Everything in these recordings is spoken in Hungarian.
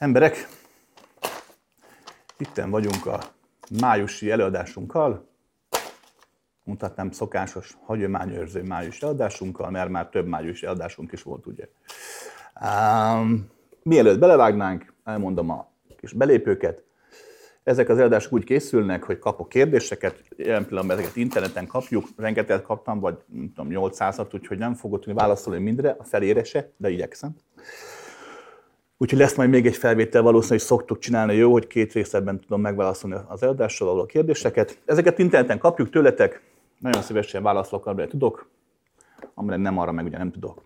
Emberek, itten vagyunk a májusi előadásunkkal, mutatnám szokásos hagyományőrző májusi előadásunkkal, mert már több májusi előadásunk is volt, ugye. Um, mielőtt belevágnánk, elmondom a kis belépőket. Ezek az előadások úgy készülnek, hogy kapok kérdéseket, jelen pillanatban ezeket interneten kapjuk, rengeteget kaptam, vagy nem tudom, 800-at, úgyhogy nem fogok tudni válaszolni mindre, a felére se, de igyekszem. Úgyhogy lesz majd még egy felvétel, valószínűleg szoktuk csinálni, jó, hogy két részletben tudom megválaszolni az előadással való kérdéseket. Ezeket interneten kapjuk tőletek, nagyon szívesen válaszolok, amire tudok, amire nem arra meg ugye nem tudok.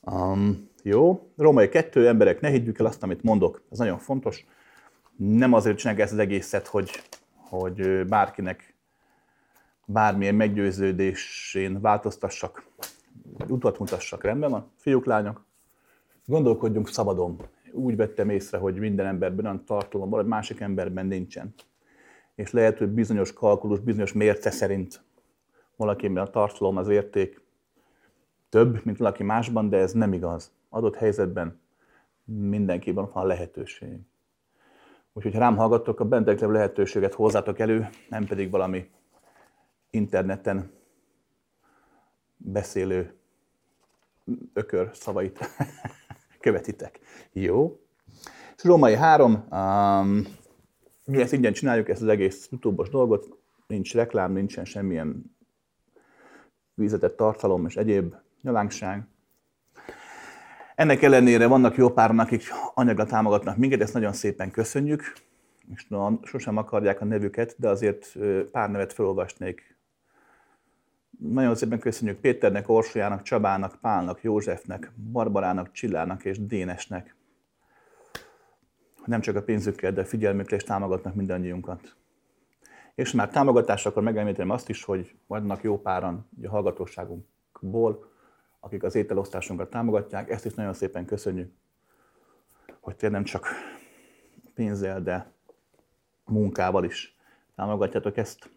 Um, jó, római kettő emberek, ne higgyük el azt, amit mondok, ez nagyon fontos. Nem azért csinálják ezt az egészet, hogy, hogy bárkinek bármilyen meggyőződésén változtassak, utat mutassak, rendben van? Fiúk, lányok, Gondolkodjunk szabadon. Úgy vettem észre, hogy minden emberben olyan tartalom van, másik emberben nincsen. És lehet, hogy bizonyos kalkulus, bizonyos mérce szerint valakiben a tartalom, az érték több, mint valaki másban, de ez nem igaz. Adott helyzetben mindenkiben van lehetőség. Úgyhogy rám hallgattok, a bentek lehetőséget hozzátok elő, nem pedig valami interneten beszélő ökör szavait. követitek. Jó. És Római 3, um, mi ezt ingyen csináljuk, ezt az egész youtube dolgot, nincs reklám, nincsen semmilyen vízetett tartalom és egyéb nyalánkság. Ennek ellenére vannak jó páran, akik anyagra támogatnak minket, ezt nagyon szépen köszönjük, és no, sosem akarják a nevüket, de azért pár nevet felolvasnék nagyon szépen köszönjük Péternek, Orsolyának, Csabának, Pálnak, Józsefnek, Barbarának, Csillának és Dénesnek, hogy nem csak a pénzükkel, de figyelmükkel is támogatnak mindannyiunkat. És már támogatás, akkor megemlítem azt is, hogy vannak jó páran a hallgatóságunkból, akik az ételosztásunkat támogatják. Ezt is nagyon szépen köszönjük, hogy tényleg nem csak pénzzel, de munkával is támogatjátok ezt.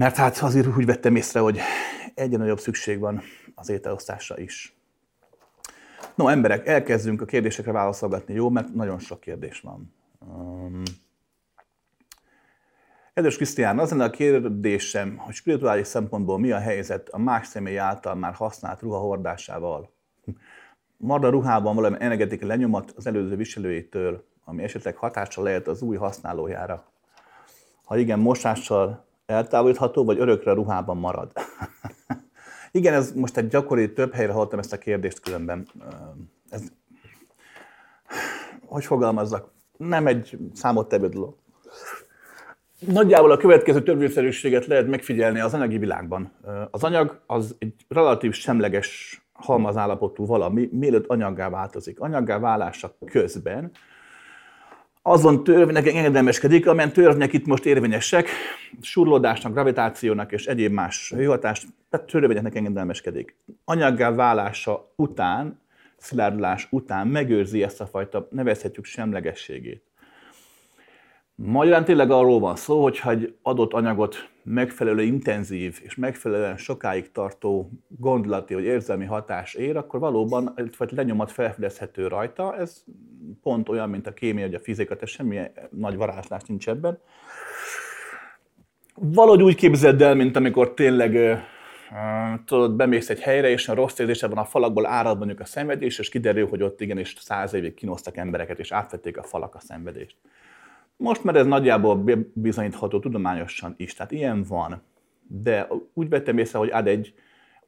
Mert hát azért úgy vettem észre, hogy egyre nagyobb szükség van az ételosztásra is. No, emberek, elkezdünk a kérdésekre válaszolgatni, jó? Mert nagyon sok kérdés van. Um, Kedves Krisztián, az lenne a kérdésem, hogy spirituális szempontból mi a helyzet a más személy által már használt ruha hordásával? Marad a ruhában valami energetikai lenyomat az előző viselőjétől, ami esetleg hatással lehet az új használójára? Ha igen, mosással eltávolítható, vagy örökre ruhában marad? Igen, ez most egy gyakori, több helyre hallottam ezt a kérdést különben. Ez, hogy fogalmazzak? Nem egy számottevő dolog. Nagyjából a következő törvényszerűséget lehet megfigyelni az anyagi világban. Az anyag az egy relatív semleges halmazállapotú valami, mielőtt anyaggá változik. Anyaggá válása közben azon törvénynek engedelmeskedik, amilyen törvények itt most érvényesek, surlódásnak, gravitációnak és egyéb más hőhatást, tehát törvényeknek engedelmeskedik. Anyaggá válása után, szilárdulás után megőrzi ezt a fajta, nevezhetjük semlegességét. Magyarán tényleg arról van szó, hogy ha egy adott anyagot megfelelő intenzív és megfelelően sokáig tartó gondolati vagy érzelmi hatás ér, akkor valóban egyfajta lenyomat felfedezhető rajta. Ez pont olyan, mint a kémia vagy a fizika, tehát semmi nagy varázslás nincs ebben. Valahogy úgy képzeld el, mint amikor tényleg tudod, bemész egy helyre, és a rossz érzése van a falakból árad mondjuk a szenvedés, és kiderül, hogy ott igenis száz évig kínoztak embereket, és átvették a falak a szenvedést. Most már ez nagyjából bizonyítható tudományosan is, tehát ilyen van. De úgy vettem észre, hogy ad egy,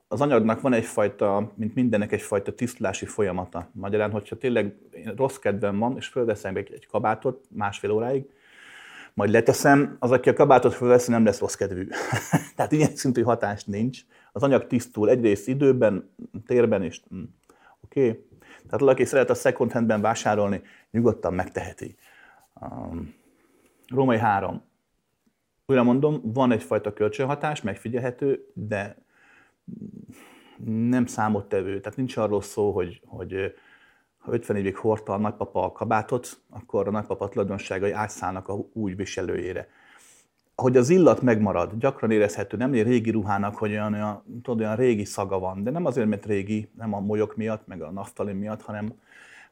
az anyagnak van egyfajta, mint mindennek egyfajta tisztulási folyamata. Magyarán, hogyha tényleg rossz kedvem van, és fölveszem egy, egy kabátot másfél óráig, majd leteszem, az, aki a kabátot fölveszi, nem lesz rossz kedvű. Tehát ilyen szintű hatás nincs. Az anyag tisztul egyrészt időben, térben is. Mm. Oké? Okay? Tehát valaki szeret a second handben vásárolni, nyugodtan megteheti. Um, Római 3. Újra mondom, van egyfajta kölcsönhatás, megfigyelhető, de nem számottevő. Tehát nincs arról szó, hogy, hogy ha 50 évig hordta a nagypapa a kabátot, akkor a nagypapa tulajdonságai átszállnak a új viselőjére. Hogy az illat megmarad, gyakran érezhető, nem egy régi ruhának, hogy olyan, olyan, tudod, olyan régi szaga van, de nem azért, mert régi, nem a molyok miatt, meg a naftalin miatt, hanem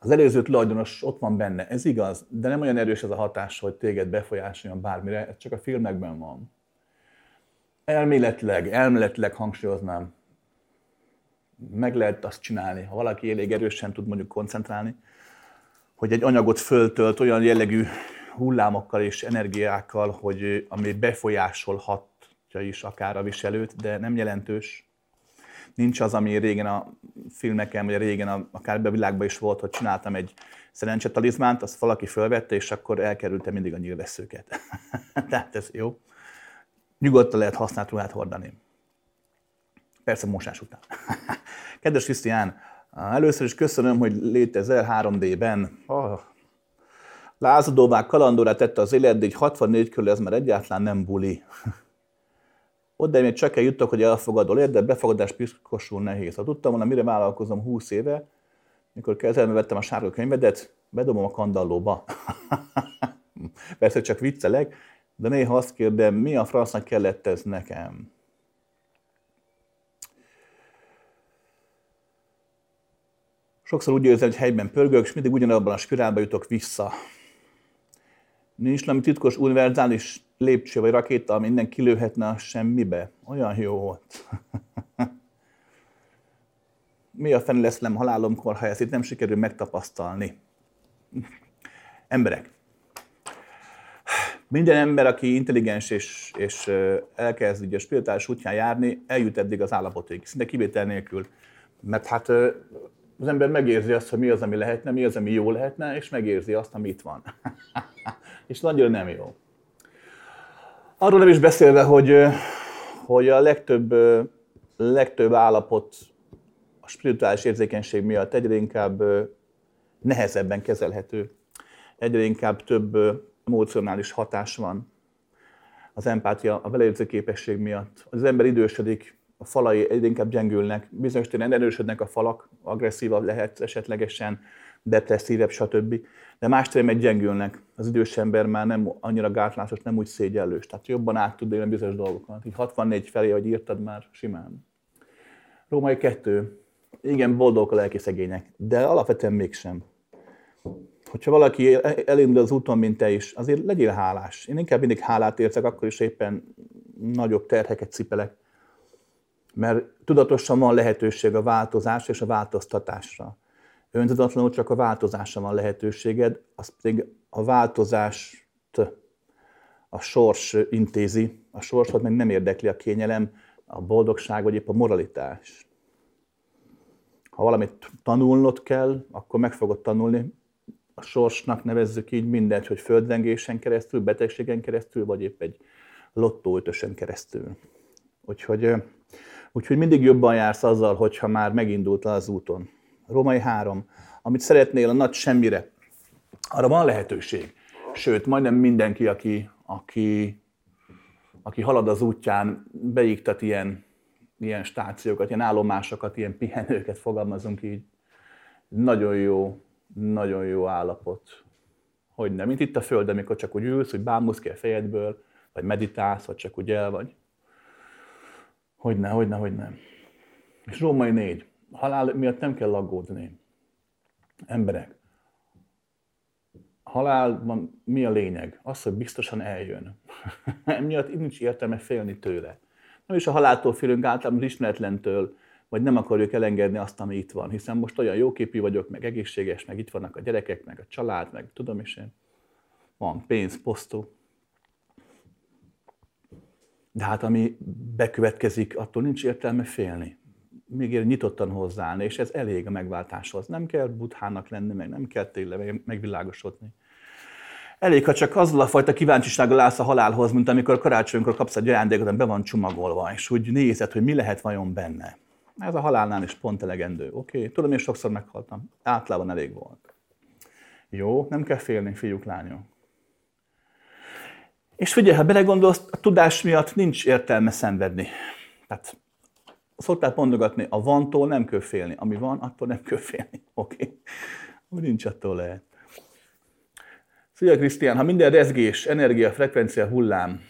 Az előző tulajdonos ott van benne, ez igaz, de nem olyan erős ez a hatás, hogy téged befolyásoljon bármire, ez csak a filmekben van. Elméletileg, elméletileg hangsúlyoznám, meg lehet azt csinálni, ha valaki elég erősen tud mondjuk koncentrálni, hogy egy anyagot föltölt olyan jellegű hullámokkal és energiákkal, hogy ami befolyásolhatja is akár a viselőt, de nem jelentős. Nincs az, ami régen a filmeken, vagy régen a, akár világban is volt, hogy csináltam egy szerencsetalizmánt, azt valaki fölvette, és akkor elkerülte mindig a nyilvesszőket. Tehát ez jó. Nyugodtan lehet használt ruhát hordani. Persze mosás után. Kedves Krisztián, először is köszönöm, hogy létezel 3D-ben. Oh, lázadóvá kalandorá tette az élet, de egy 64 körül ez már egyáltalán nem buli. Oda még csak eljutok, hogy elfogadol ér, de befogadás piszkosul nehéz. Ha tudtam volna, mire vállalkozom 20 éve, mikor kezelme vettem a sárga könyvedet, bedobom a kandallóba. Persze csak viccelek, de néha azt kérdem, mi a fransznak kellett ez nekem? Sokszor úgy érzem, hogy helyben pörgök, és mindig ugyanabban a spirálba jutok vissza. Nincs valami titkos univerzális lépcső vagy rakéta, minden kilőhetne a semmibe. Olyan jó volt. Mi a fene lesz nem halálomkor, ha ezt itt nem sikerül megtapasztalni? Emberek. Minden ember, aki intelligens és, és elkezd ugye spirituális útján járni, eljut eddig az állapotig, szinte kivétel nélkül. Mert hát az ember megérzi azt, hogy mi az, ami lehetne, mi az, ami jó lehetne, és megérzi azt, ami itt van. és nagyon nem jó. Arról nem is beszélve, hogy, hogy a legtöbb, legtöbb állapot a spirituális érzékenység miatt egyre inkább nehezebben kezelhető. Egyre inkább több emocionális hatás van az empátia, a beleérző képesség miatt. Az ember idősödik, a falai egyre inkább gyengülnek, bizonyos téren erősödnek a falak, agresszívabb lehet esetlegesen, depresszívebb, stb. De más téren meg gyengülnek. Az idős ember már nem annyira gátlásos, nem úgy szégyellős. Tehát jobban át tud élni bizonyos dolgokat. Így 64 felé, hogy írtad már simán. Római kettő. Igen, boldog a lelki szegények, de alapvetően mégsem. Hogyha valaki elindul az úton, mint te is, azért legyél hálás. Én inkább mindig hálát érzek, akkor is éppen nagyobb terheket cipelek mert tudatosan van lehetőség a változás és a változtatásra. Öntudatlanul csak a változásra van lehetőséged, az pedig a változást a sors intézi, a sorsot meg nem érdekli a kényelem, a boldogság, vagy épp a moralitás. Ha valamit tanulnod kell, akkor meg fogod tanulni. A sorsnak nevezzük így mindent, hogy földrengésen keresztül, betegségen keresztül, vagy épp egy lottóötösen keresztül. Úgyhogy Úgyhogy mindig jobban jársz azzal, hogyha már megindult az úton. Római 3. Amit szeretnél a nagy semmire, arra van lehetőség. Sőt, majdnem mindenki, aki, aki, aki halad az útján, beiktat ilyen, ilyen stációkat, ilyen állomásokat, ilyen pihenőket, fogalmazunk így. Nagyon jó, nagyon jó állapot. Hogy nem, mint itt a Föld, amikor csak úgy ülsz, hogy bámulsz ki a fejedből, vagy meditálsz, vagy csak úgy el vagy. Hogyne, hogyne, hogyne. És Római négy. Halál miatt nem kell aggódni. Emberek. Halálban mi a lényeg? Az, hogy biztosan eljön. Emiatt nincs értelme félni tőle. Nem is a haláltól félünk általában ismeretlentől, vagy nem akarjuk elengedni azt, ami itt van, hiszen most olyan jóképű vagyok, meg egészséges, meg itt vannak a gyerekek, meg a család, meg tudom is én. Van pénz, posztó. De hát ami bekövetkezik, attól nincs értelme félni. Még nyitottan hozzáállni, és ez elég a megváltáshoz. Nem kell buthának lenni, meg nem kell tényleg megvilágosodni. Elég, ha csak azzal a fajta kíváncsisággal állsz a halálhoz, mint amikor karácsonykor kapsz egy ajándékot, be van csomagolva, és úgy nézed, hogy mi lehet vajon benne. Ez a halálnál is pont elegendő. Oké, okay. tudom, én sokszor meghaltam. Általában elég volt. Jó, nem kell félni, fiúk, lányok. És figyelj, ha belegondolsz, a tudás miatt nincs értelme szenvedni. Tehát szokták mondogatni, a vantól nem kell félni. Ami van, attól nem kell félni. Oké? Okay? Nincs attól lehet. Szia Krisztián, ha minden rezgés, energia, frekvencia, hullám,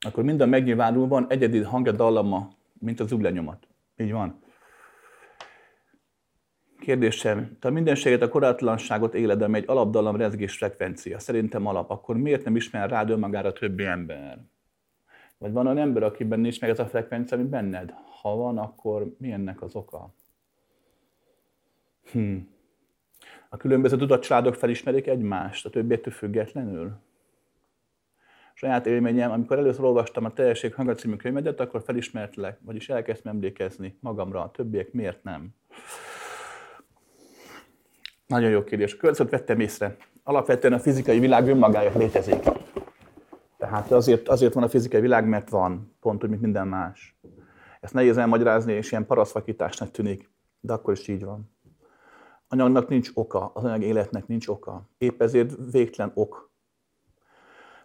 akkor minden megnyilvánul, van egyedi hangja, dallama, mint az uglenyomat. Így van. Kérdésem, te a mindenséget, a korátlanságot éled, ami egy alapdalom rezgés frekvencia. Szerintem alap. Akkor miért nem ismer rád önmagára többi ember? Vagy van olyan ember, akiben nincs meg ez a frekvencia, mint benned? Ha van, akkor mi ennek az oka? Hm. A különböző tudatcsaládok felismerik egymást, a többiettől függetlenül? Saját élményem, amikor először olvastam a Teljesség Hanga című könyvedet, akkor felismertlek, vagyis elkezdtem emlékezni magamra, a többiek miért nem. Nagyon jó kérdés. Következőt vettem észre. Alapvetően a fizikai világ önmagáért létezik. Tehát azért, azért van a fizikai világ, mert van, pont úgy, mint minden más. Ezt nehéz elmagyarázni, és ilyen paraszvakításnak tűnik, de akkor is így van. Anyagnak nincs oka, az anyag életnek nincs oka. Épp ezért végtelen ok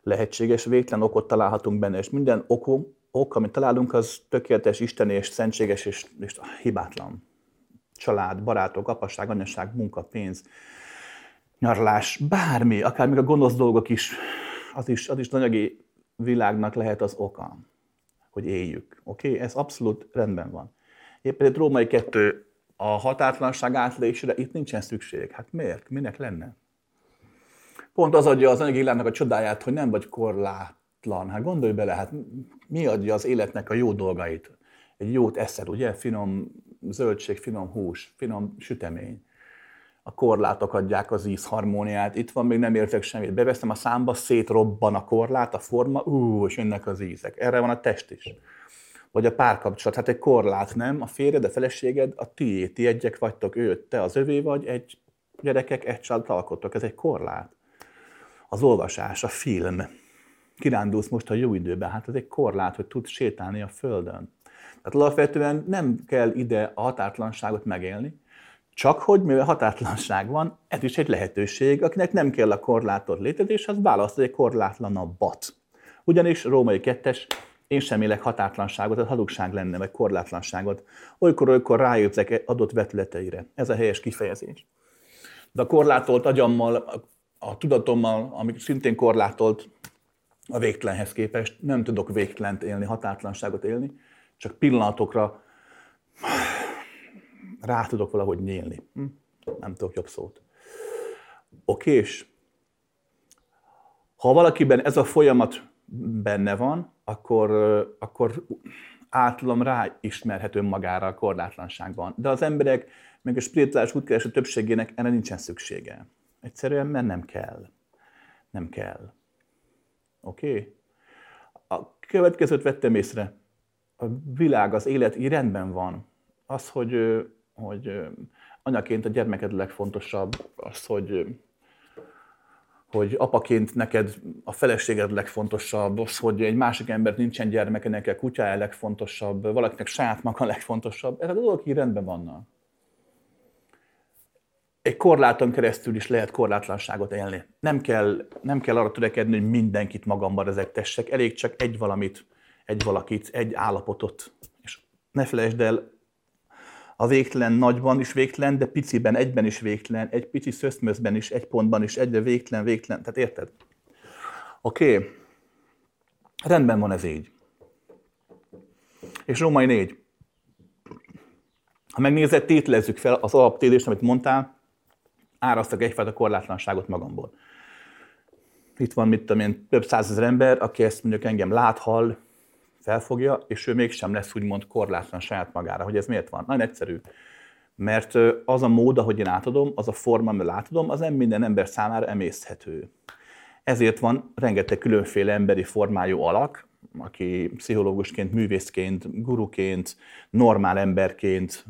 lehetséges, végtelen okot találhatunk benne, és minden ok, ok amit találunk, az tökéletes, isteni és szentséges és, és hibátlan család, barátok, apaság, anyaság, munka, pénz, nyarlás, bármi, akár még a gonosz dolgok is, az is, az is anyagi világnak lehet az oka, hogy éljük. Oké? Okay? Ez abszolút rendben van. Éppen egy római kettő a határtlanság átlésére itt nincsen szükség. Hát miért? Minek lenne? Pont az adja az anyagi világnak a csodáját, hogy nem vagy korlátlan. Hát gondolj bele, hát mi adja az életnek a jó dolgait? Egy jót eszed, ugye? Finom zöldség, finom hús, finom sütemény. A korlátok adják az ízharmóniát. Itt van, még nem értek semmit. Beveszem a számba, szétrobban a korlát, a forma, ú, és jönnek az ízek. Erre van a test is. Vagy a párkapcsolat. Hát egy korlát, nem? A férjed, a feleséged, a tié, ti egyek vagytok, ő, te az övé vagy, egy gyerekek, egy családot alkottok. Ez egy korlát. Az olvasás, a film. Kirándulsz most a jó időben, hát ez egy korlát, hogy tudsz sétálni a földön. Tehát alapvetően nem kell ide a határtlanságot megélni, csak hogy mivel határtlanság van, ez is egy lehetőség, akinek nem kell a korlátot létezés, az választ egy korlátlanabbat. Ugyanis római kettes, én sem élek határtlanságot, ez hazugság lenne, vagy korlátlanságot. Olykor-olykor rájöttek adott vetületeire. Ez a helyes kifejezés. De a korlátolt agyammal, a tudatommal, amik szintén korlátolt a végtelenhez képest, nem tudok végtelent élni, határtlanságot élni, csak pillanatokra rá tudok valahogy nyílni. Hm? Nem tudok jobb szót. Oké, és ha valakiben ez a folyamat benne van, akkor, akkor általam rá ismerhető magára a korlátlanságban. De az emberek, meg a spirituális útkereső többségének erre nincsen szüksége. Egyszerűen, mert nem kell. Nem kell. Oké? A következőt vettem észre a világ, az élet így rendben van. Az, hogy, hogy anyaként a gyermeked legfontosabb, az, hogy, hogy apaként neked a feleséged legfontosabb, az, hogy egy másik ember nincsen gyermeke, neked kutyája legfontosabb, valakinek saját maga legfontosabb. Ezek a dolgok így rendben vannak. Egy korláton keresztül is lehet korlátlanságot élni. Nem kell, nem kell arra törekedni, hogy mindenkit magamban rezektessek, elég csak egy valamit egy valakit, egy állapotot. És ne felejtsd el, a végtelen nagyban is végtelen, de piciben, egyben is végtelen, egy pici szöszmözben is, egy pontban is, egyre végtelen, végtelen. Tehát érted? Oké, okay. rendben van ez így. És Római 4. Ha megnézed, tételezzük fel az alaptélést, amit mondtál, árasztak egyfajta korlátlanságot magamból. Itt van, mit tudom én, több százezer ember, aki ezt mondjuk engem lát, hall, felfogja, és ő mégsem lesz úgymond korlátlan saját magára. Hogy ez miért van? Nagyon egyszerű. Mert az a mód, ahogy én átadom, az a forma, amivel átadom, az nem minden ember számára emészhető. Ezért van rengeteg különféle emberi formájú alak, aki pszichológusként, művészként, guruként, normál emberként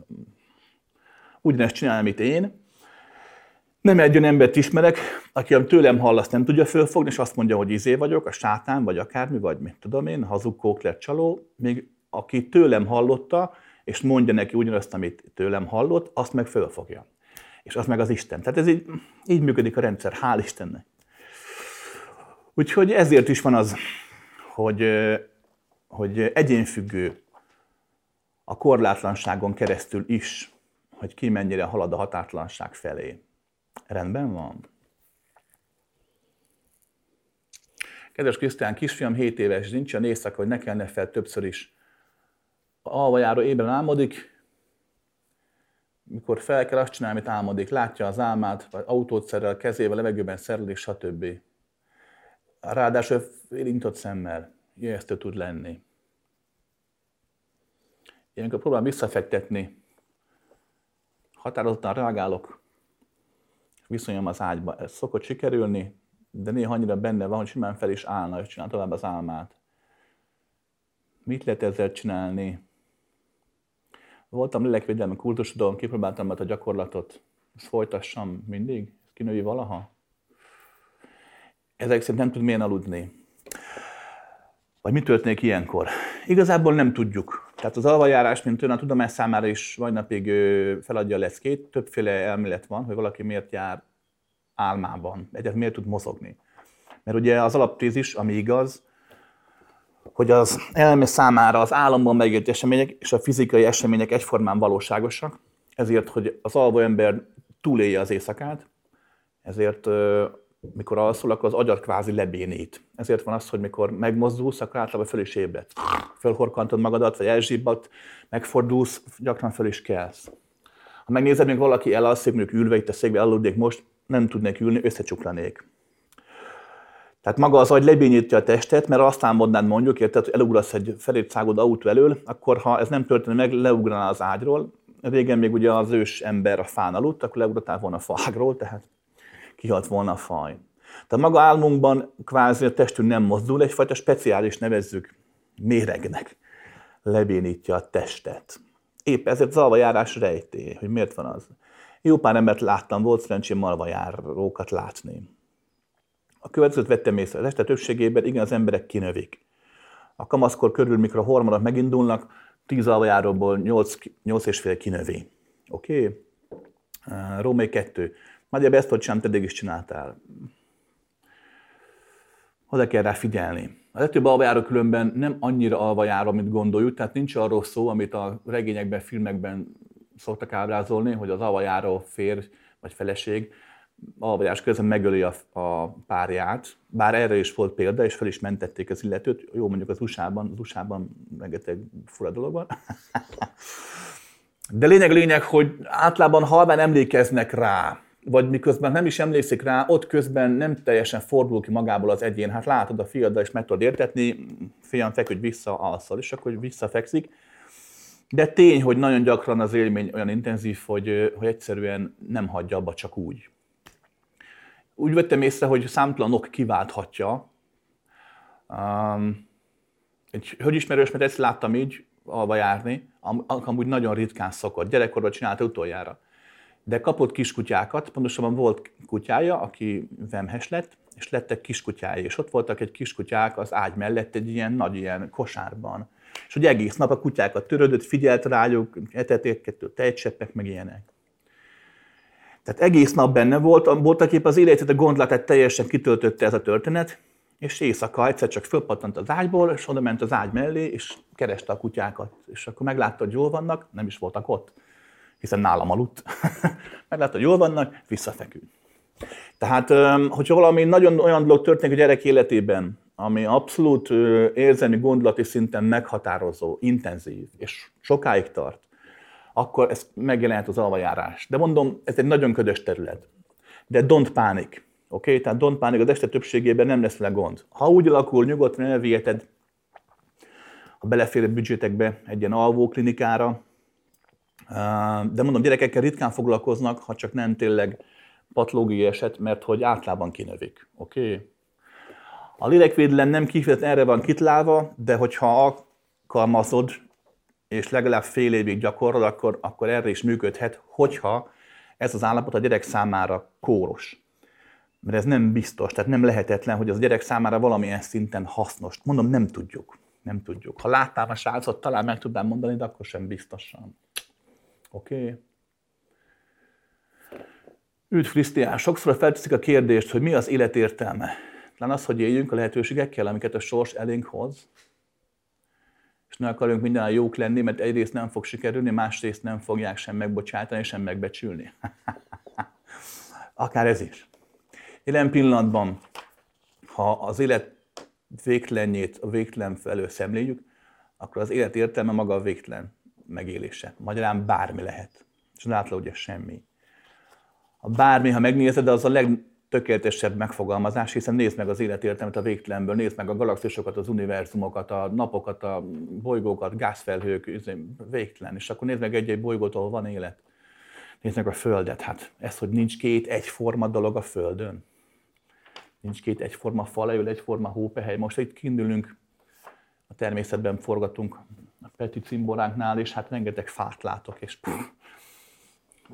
ugyanezt csinál, amit én, nem egy olyan embert ismerek, aki tőlem hall, azt nem tudja fölfogni, és azt mondja, hogy izé vagyok, a sátán, vagy akármi, vagy mit tudom én, hazug, kókler, csaló, még aki tőlem hallotta, és mondja neki ugyanazt, amit tőlem hallott, azt meg fölfogja. És az meg az Isten. Tehát ez így, így működik a rendszer, hál' Istennek. Úgyhogy ezért is van az, hogy, hogy egyénfüggő a korlátlanságon keresztül is, hogy ki mennyire halad a határtlanság felé. Rendben van? Kedves Krisztián, kisfiam 7 éves, nincs a éjszaka, hogy ne kellene fel többször is. A alvajáró ébren álmodik, mikor fel kell azt csinálni, amit álmodik, látja az álmát, vagy autót szerel, kezével, levegőben szerel, és stb. Ráadásul érintott szemmel ijesztő tud lenni. Ilyenkor próbálom visszafektetni, határozottan reagálok, viszonyom az ágyba. Ez szokott sikerülni, de néha annyira benne van, hogy simán fel is állna, és csinál tovább az álmát. Mit lehet ezzel csinálni? Voltam lélekvédelmi kultusodon, kipróbáltam mert a gyakorlatot, ezt folytassam mindig, kinői valaha. Ezek szerint nem tud milyen aludni. Vagy mi történik ilyenkor? Igazából nem tudjuk. Tehát az alvajárás, mint olyan a tudomás számára is vagy napig feladja a leckét. Többféle elmélet van, hogy valaki miért jár álmában, egyet miért tud mozogni. Mert ugye az alaptézis, ami igaz, hogy az elme számára az álomban megélt események és a fizikai események egyformán valóságosak, ezért, hogy az alvó ember túlélje az éjszakát, ezért mikor alszol, akkor az agyat kvázi lebénít. Ezért van az, hogy mikor megmozdulsz, akkor általában föl is ébred. Fölhorkantod magadat, vagy elzsibbat, megfordulsz, gyakran föl is kelsz. Ha megnézed, még valaki elalszik, mondjuk ülve itt a székbe aludnék most, nem tudnék ülni, összecsuklanék. Tehát maga az agy lebényítja a testet, mert azt álmodnád mondjuk, érted, hogy elugrasz egy felétszágod autó elől, akkor ha ez nem történik meg, leugraná az ágyról. Régen még ugye az ős ember a fán aludt, akkor leugrottál volna a fágról, tehát kihalt volna a faj. Tehát maga álmunkban kvázi a testünk nem mozdul, egyfajta speciális nevezzük méregnek lebénítja a testet. Épp ezért az alvajárás rejté, hogy miért van az. Jó pár embert láttam, volt szerencsém alvajárókat látni. A következőt vettem észre, az este többségében igen, az emberek kinövik. A kamaszkor körül, mikor a hormonok megindulnak, 10 alvajáróból 8, 8 és fél kinövi. Oké? Okay? Római 2. Nagyjából ezt, hogy csináltam, eddig is csináltál. Oda kell rá figyelni. A legtöbb alvajáró különben nem annyira alvajáró, mint gondoljuk, tehát nincs arról szó, amit a regényekben, filmekben szoktak ábrázolni, hogy az alvajáró férj vagy feleség alvajás közben megöli a, a párját, bár erre is volt példa, és fel is mentették az illetőt. Jó, mondjuk az USA-ban, az USA-ban rengeteg fura dolog van. De lényeg lényeg, hogy általában halván emlékeznek rá, vagy miközben nem is emlékszik rá, ott közben nem teljesen fordul ki magából az egyén. Hát látod a fiaddal, és meg tudod értetni, fiam, feküdj vissza, alszol, és akkor visszafekszik. De tény, hogy nagyon gyakran az élmény olyan intenzív, hogy, hogy egyszerűen nem hagyja abba csak úgy. Úgy vettem észre, hogy számtalanok kiválthatja. Um, egy hölgyismerős, mert ezt láttam így alva járni, amúgy nagyon ritkán szokott. Gyerekkorban csinálta utoljára. De kapott kiskutyákat, pontosabban volt kutyája, aki vemhes lett, és lettek kiskutyái, és ott voltak egy kiskutyák az ágy mellett egy ilyen nagy ilyen kosárban. És hogy egész nap a kutyákat törődött, figyelt rájuk, etették, tejcseppek, meg ilyenek. Tehát egész nap benne volt, voltak épp az életét, a gondlatát teljesen kitöltötte ez a történet, és éjszaka egyszer csak fölpattant az ágyból, és oda ment az ágy mellé, és kereste a kutyákat. És akkor meglátta, hogy jól vannak, nem is voltak ott, hiszen nálam aludt. meglátta, hogy jól vannak, visszafeküdt. Tehát, hogyha valami nagyon olyan dolog történik a gyerek életében, ami abszolút érzelmi gondolati szinten meghatározó, intenzív, és sokáig tart, akkor ez megjelenhet az alvajárás. De mondom, ez egy nagyon ködös terület. De don't panic. Oké? Okay? Tehát don't panic, az este többségében nem lesz vele gond. Ha úgy alakul, nyugodtan elviheted a belefér a büdzsétekbe egy ilyen alvó klinikára, de mondom, gyerekekkel ritkán foglalkoznak, ha csak nem tényleg patológiai eset, mert hogy általában kinövik. Oké? Okay? A lélekvédelem nem kifejezetten erre van kitlálva, de hogyha alkalmazod és legalább fél évig gyakorol, akkor, akkor erre is működhet, hogyha ez az állapot a gyerek számára kóros. Mert ez nem biztos, tehát nem lehetetlen, hogy az gyerek számára valamilyen szinten hasznos. Mondom, nem tudjuk. Nem tudjuk. Ha láttál a srácot, talán meg tudnám mondani, de akkor sem biztosan. Oké? Okay. Üdv Krisztián, sokszor felteszik a kérdést, hogy mi az élet értelme. Talán az, hogy éljünk a lehetőségekkel, amiket a sors elénk hoz, és ne akarunk minden jók lenni, mert egyrészt nem fog sikerülni, másrészt nem fogják sem megbocsátani, sem megbecsülni. Akár ez is. Jelen pillanatban, ha az élet végtelenjét a végtelen felől szemléljük, akkor az élet értelme maga a végtelen megélése. Magyarán bármi lehet. És látod, ugye semmi. A bármi, ha megnézed, az a legtökéletesebb megfogalmazás, hiszen nézd meg az életértelmet a végtelenből, nézd meg a galaxisokat, az univerzumokat, a napokat, a bolygókat, gázfelhők, izé, végtelen. És akkor nézd meg egy-egy bolygót, ahol van élet. Nézd meg a Földet. Hát ez, hogy nincs két egyforma dolog a Földön. Nincs két egyforma falajul, egyforma hópehely. Most itt kindülünk, a természetben forgatunk a Peti cimboránknál, és hát rengeteg fát látok, és puh,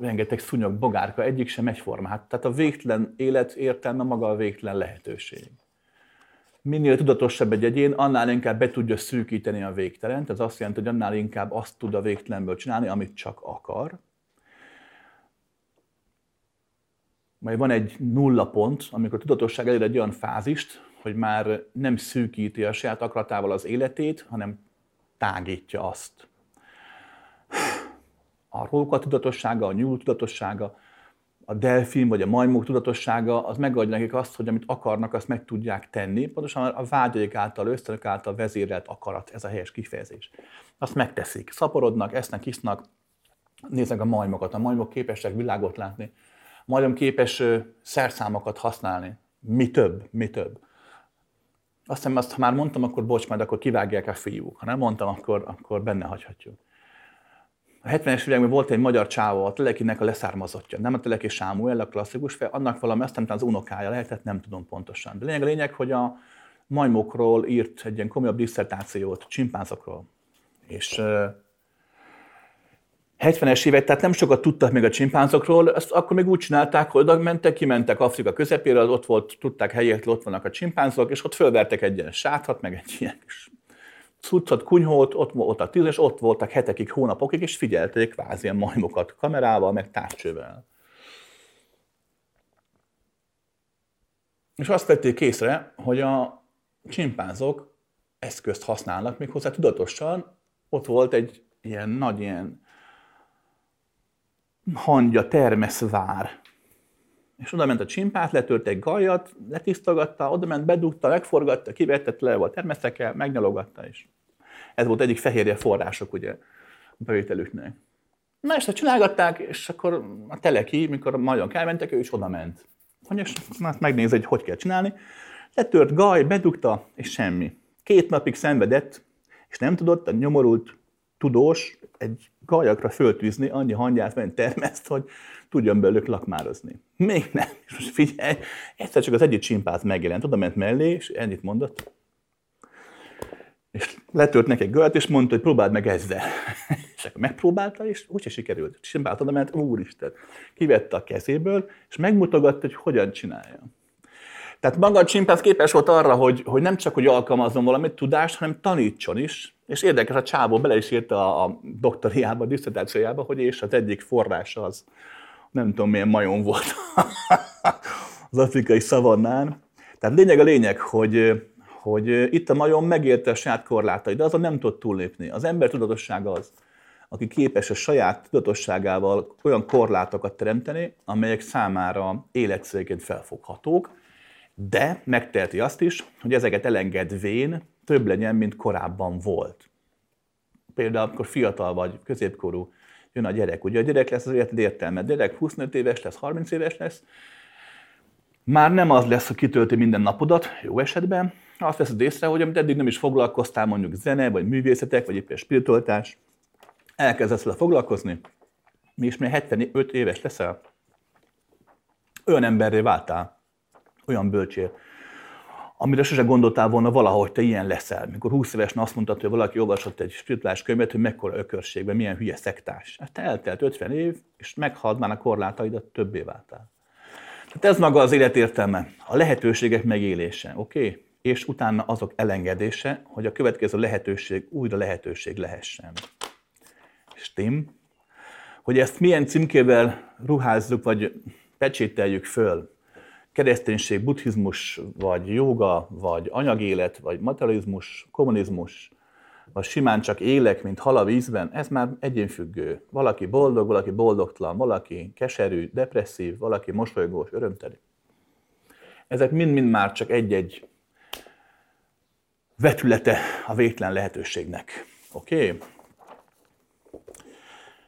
rengeteg szúnyog, bogárka, egyik sem egyforma. Hát, tehát a végtelen élet értelme maga a végtelen lehetőség. Minél tudatosabb egy egyén, annál inkább be tudja szűkíteni a végtelent. Ez azt jelenti, hogy annál inkább azt tud a végtelenből csinálni, amit csak akar. Majd van egy nulla pont, amikor a tudatosság elér egy olyan fázist, hogy már nem szűkíti a saját akaratával az életét, hanem tágítja azt. A róka tudatossága, a nyúl tudatossága, a delfin vagy a majmok tudatossága, az megadja nekik azt, hogy amit akarnak, azt meg tudják tenni. Pontosan a vágyaik által, ösztönök által vezérelt akarat, ez a helyes kifejezés. Azt megteszik. Szaporodnak, esznek, isznak, néznek a majmokat. A majmok képesek világot látni. Majom képes szerszámokat használni. Mi több, mi több. Azt hiszem, azt ha már mondtam, akkor bocs, majd akkor kivágják a fiúk. Ha nem mondtam, akkor, akkor benne hagyhatjuk. A 70-es években volt egy magyar csávó, a Telekinek a leszármazottja. Nem a Teleki Sámuel, a klasszikus fel, annak valami, azt nem az unokája lehetett, nem tudom pontosan. De lényeg, a lényeg, hogy a majmokról írt egy ilyen komolyabb diszertációt, csimpánzokról. És 70-es évek, tehát nem sokat tudtak még a csimpánzokról, ezt akkor még úgy csinálták, hogy oda mentek, kimentek Afrika közepére, ott volt, tudták helyet, ott vannak a csimpánzok, és ott fölvertek egy ilyen sáthat, meg egy ilyen kis cuccot, kunyhót, ott, ott a tíz, és ott voltak hetekig, hónapokig, és figyelték kvázi ilyen majmokat kamerával, meg távcsővel. És azt vették észre, hogy a csimpánzok eszközt használnak, méghozzá tudatosan. Ott volt egy ilyen nagy ilyen hangya, termeszvár. És oda ment a csimpát, letört egy gajat, letisztogatta, oda ment, bedugta, megforgatta, kivette, le volt termeszekkel, megnyalogatta is. Ez volt egyik fehérje források ugye a bevételüknek. Na és csinálgatták, és akkor a teleki, mikor nagyon kelmentek, ő is oda ment. Hogy hát megnéz, hogy hogy kell csinálni. Letört gaj, bedugta, és semmi. Két napig szenvedett, és nem tudott a nyomorult tudós egy gajakra föltűzni, annyi hangyát termeszt, hogy tudjon belőlük lakmározni. Még nem. És most figyelj, egyszer csak az egyik csimpáz megjelent, oda ment mellé, és ennyit mondott. És letört neki egy gölt, és mondta, hogy próbáld meg ezzel. és akkor megpróbálta, és úgyse sikerült. Csimpáz oda ment, úristen. Kivette a kezéből, és megmutogatta, hogy hogyan csinálja. Tehát maga a csimpánz képes volt arra, hogy, hogy nem csak, hogy alkalmazzon valamit, tudást, hanem tanítson is. És érdekes, a csábó bele is írta a doktoriába, a diszertációjába, hogy és az egyik forrása az nem tudom milyen majom volt az afrikai szavannán. Tehát lényeg a lényeg, hogy, hogy itt a majom megérte a saját korlátait, de azon nem tud túllépni. Az ember tudatossága az, aki képes a saját tudatosságával olyan korlátokat teremteni, amelyek számára életszerűként felfoghatók, de megteheti azt is, hogy ezeket elengedvén több legyen, mint korábban volt. Például, amikor fiatal vagy, középkorú, jön a gyerek. Ugye a gyerek lesz az életed értelme. A gyerek 25 éves lesz, 30 éves lesz, már nem az lesz, hogy kitölti minden napodat, jó esetben, azt veszed észre, hogy amit eddig nem is foglalkoztál, mondjuk zene, vagy művészetek, vagy éppen spiritualitás, elkezdesz vele foglalkozni, és még 75 éves leszel, olyan emberré váltál, olyan bölcsér, amire sose gondoltál volna valahogy te ilyen leszel. Mikor 20 évesen azt mondtad, hogy valaki olvasott egy spirituális könyvet, hogy mekkora ökörségben, milyen hülye szektás. Hát te eltelt 50 év, és meghalt már a korlátaidat, többé váltál. Tehát ez maga az élet értelme, a lehetőségek megélése, oké? Okay? És utána azok elengedése, hogy a következő lehetőség újra lehetőség lehessen. És hogy ezt milyen címkével ruházzuk, vagy pecsételjük föl, kereszténység, buddhizmus, vagy joga, vagy anyagélet, vagy materializmus, kommunizmus, vagy simán csak élek, mint hal a vízben, ez már egyénfüggő. Valaki boldog, valaki boldogtalan, valaki keserű, depresszív, valaki mosolygós, örömteli. Ezek mind-mind már csak egy-egy vetülete a végtelen lehetőségnek. Oké? Okay?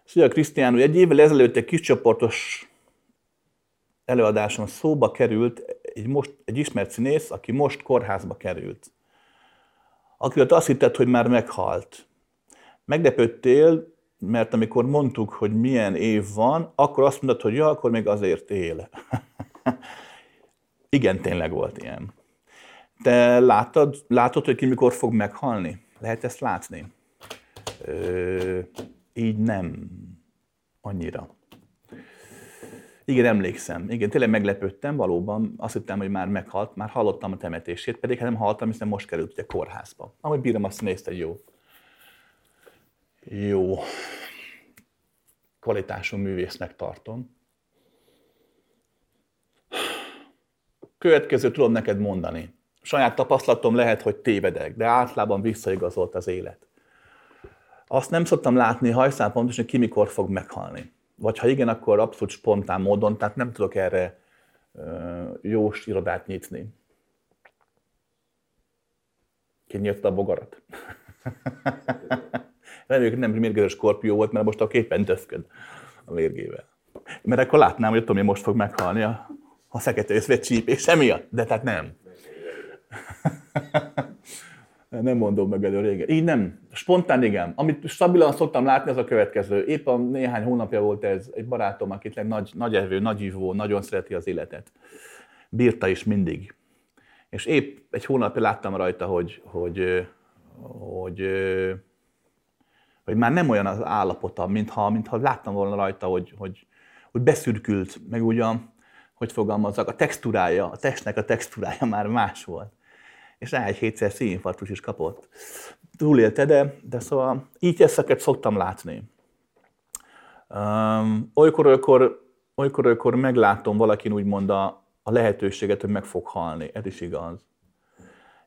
Szia Krisztián, egy évvel ezelőtt egy kis csoportos előadáson szóba került egy, most, egy ismert színész, aki most kórházba került. Aki azt hitted, hogy már meghalt. Meglepődtél, mert amikor mondtuk, hogy milyen év van, akkor azt mondod, hogy ja, akkor még azért él. Igen, tényleg volt ilyen. Te láttad, látod, hogy ki mikor fog meghalni? Lehet ezt látni? Ö, így nem annyira. Igen, emlékszem. Igen, tényleg meglepődtem, valóban. Azt hittem, hogy már meghalt, már hallottam a temetését, pedig hát nem hallottam, hiszen most került ugye kórházba. Ahogy bírom, azt nézte, jó. Jó. Kvalitású művésznek tartom. Következő tudom neked mondani. Saját tapasztalatom lehet, hogy tévedek, de általában visszaigazolt az élet. Azt nem szoktam látni hajszál pontosan, hogy ki mikor fog meghalni. Vagy ha igen, akkor abszolút spontán módon, tehát nem tudok erre jó irodát nyitni. Kinyírta a bogarat. Reméljük, nem mérgező skorpió volt, mert most a képen döfköd a mérgével. Mert akkor látnám, hogy Tomi most fog meghalni a, a fekete összvet csípés emiatt, de tehát nem. nem mondom meg elő régen. Így nem. Spontán igen. Amit stabilan szoktam látni, az a következő. Épp a néhány hónapja volt ez egy barátom, akit nagy, nagy evő, nagy ivó, nagyon szereti az életet. Bírta is mindig. És épp egy hónapja láttam rajta, hogy, hogy, hogy, hogy már nem olyan az állapota, mintha, mintha láttam volna rajta, hogy, hogy, hogy beszürkült, meg ugyan, hogy fogalmazzak, a textúrája, a testnek a textúrája már más volt és rá egy hétszer színinfarktus is kapott. Túlélte, de, de szóval így ezeket szoktam látni. Um, olykor, olykor, olykor, olykor meglátom valakin úgymond a, a lehetőséget, hogy meg fog halni. Ez is igaz.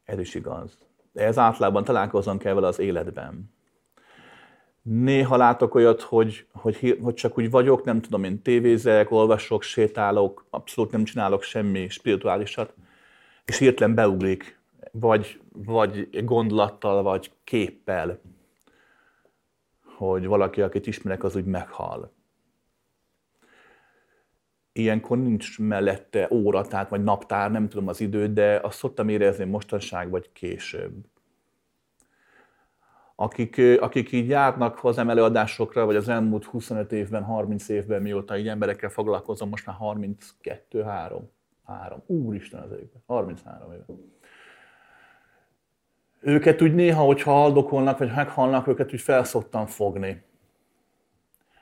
Ez is igaz. De ez általában találkozom kell vele az életben. Néha látok olyat, hogy, hogy, hogy csak úgy vagyok, nem tudom, én tévézek, olvasok, sétálok, abszolút nem csinálok semmi spirituálisat, és hirtelen beugrik vagy, vagy gondolattal, vagy képpel, hogy valaki, akit ismerek, az úgy meghal. Ilyenkor nincs mellette óra, tehát vagy naptár, nem tudom az időt, de azt szoktam érezni mostanság vagy később. Akik, akik így járnak hozzám előadásokra, vagy az elmúlt 25 évben, 30 évben, mióta így emberekkel foglalkozom, most már 32, 3, 3, úristen az évben, 33 éve őket úgy néha, hogyha haldokolnak, vagy meghalnak, őket úgy felszoktam fogni.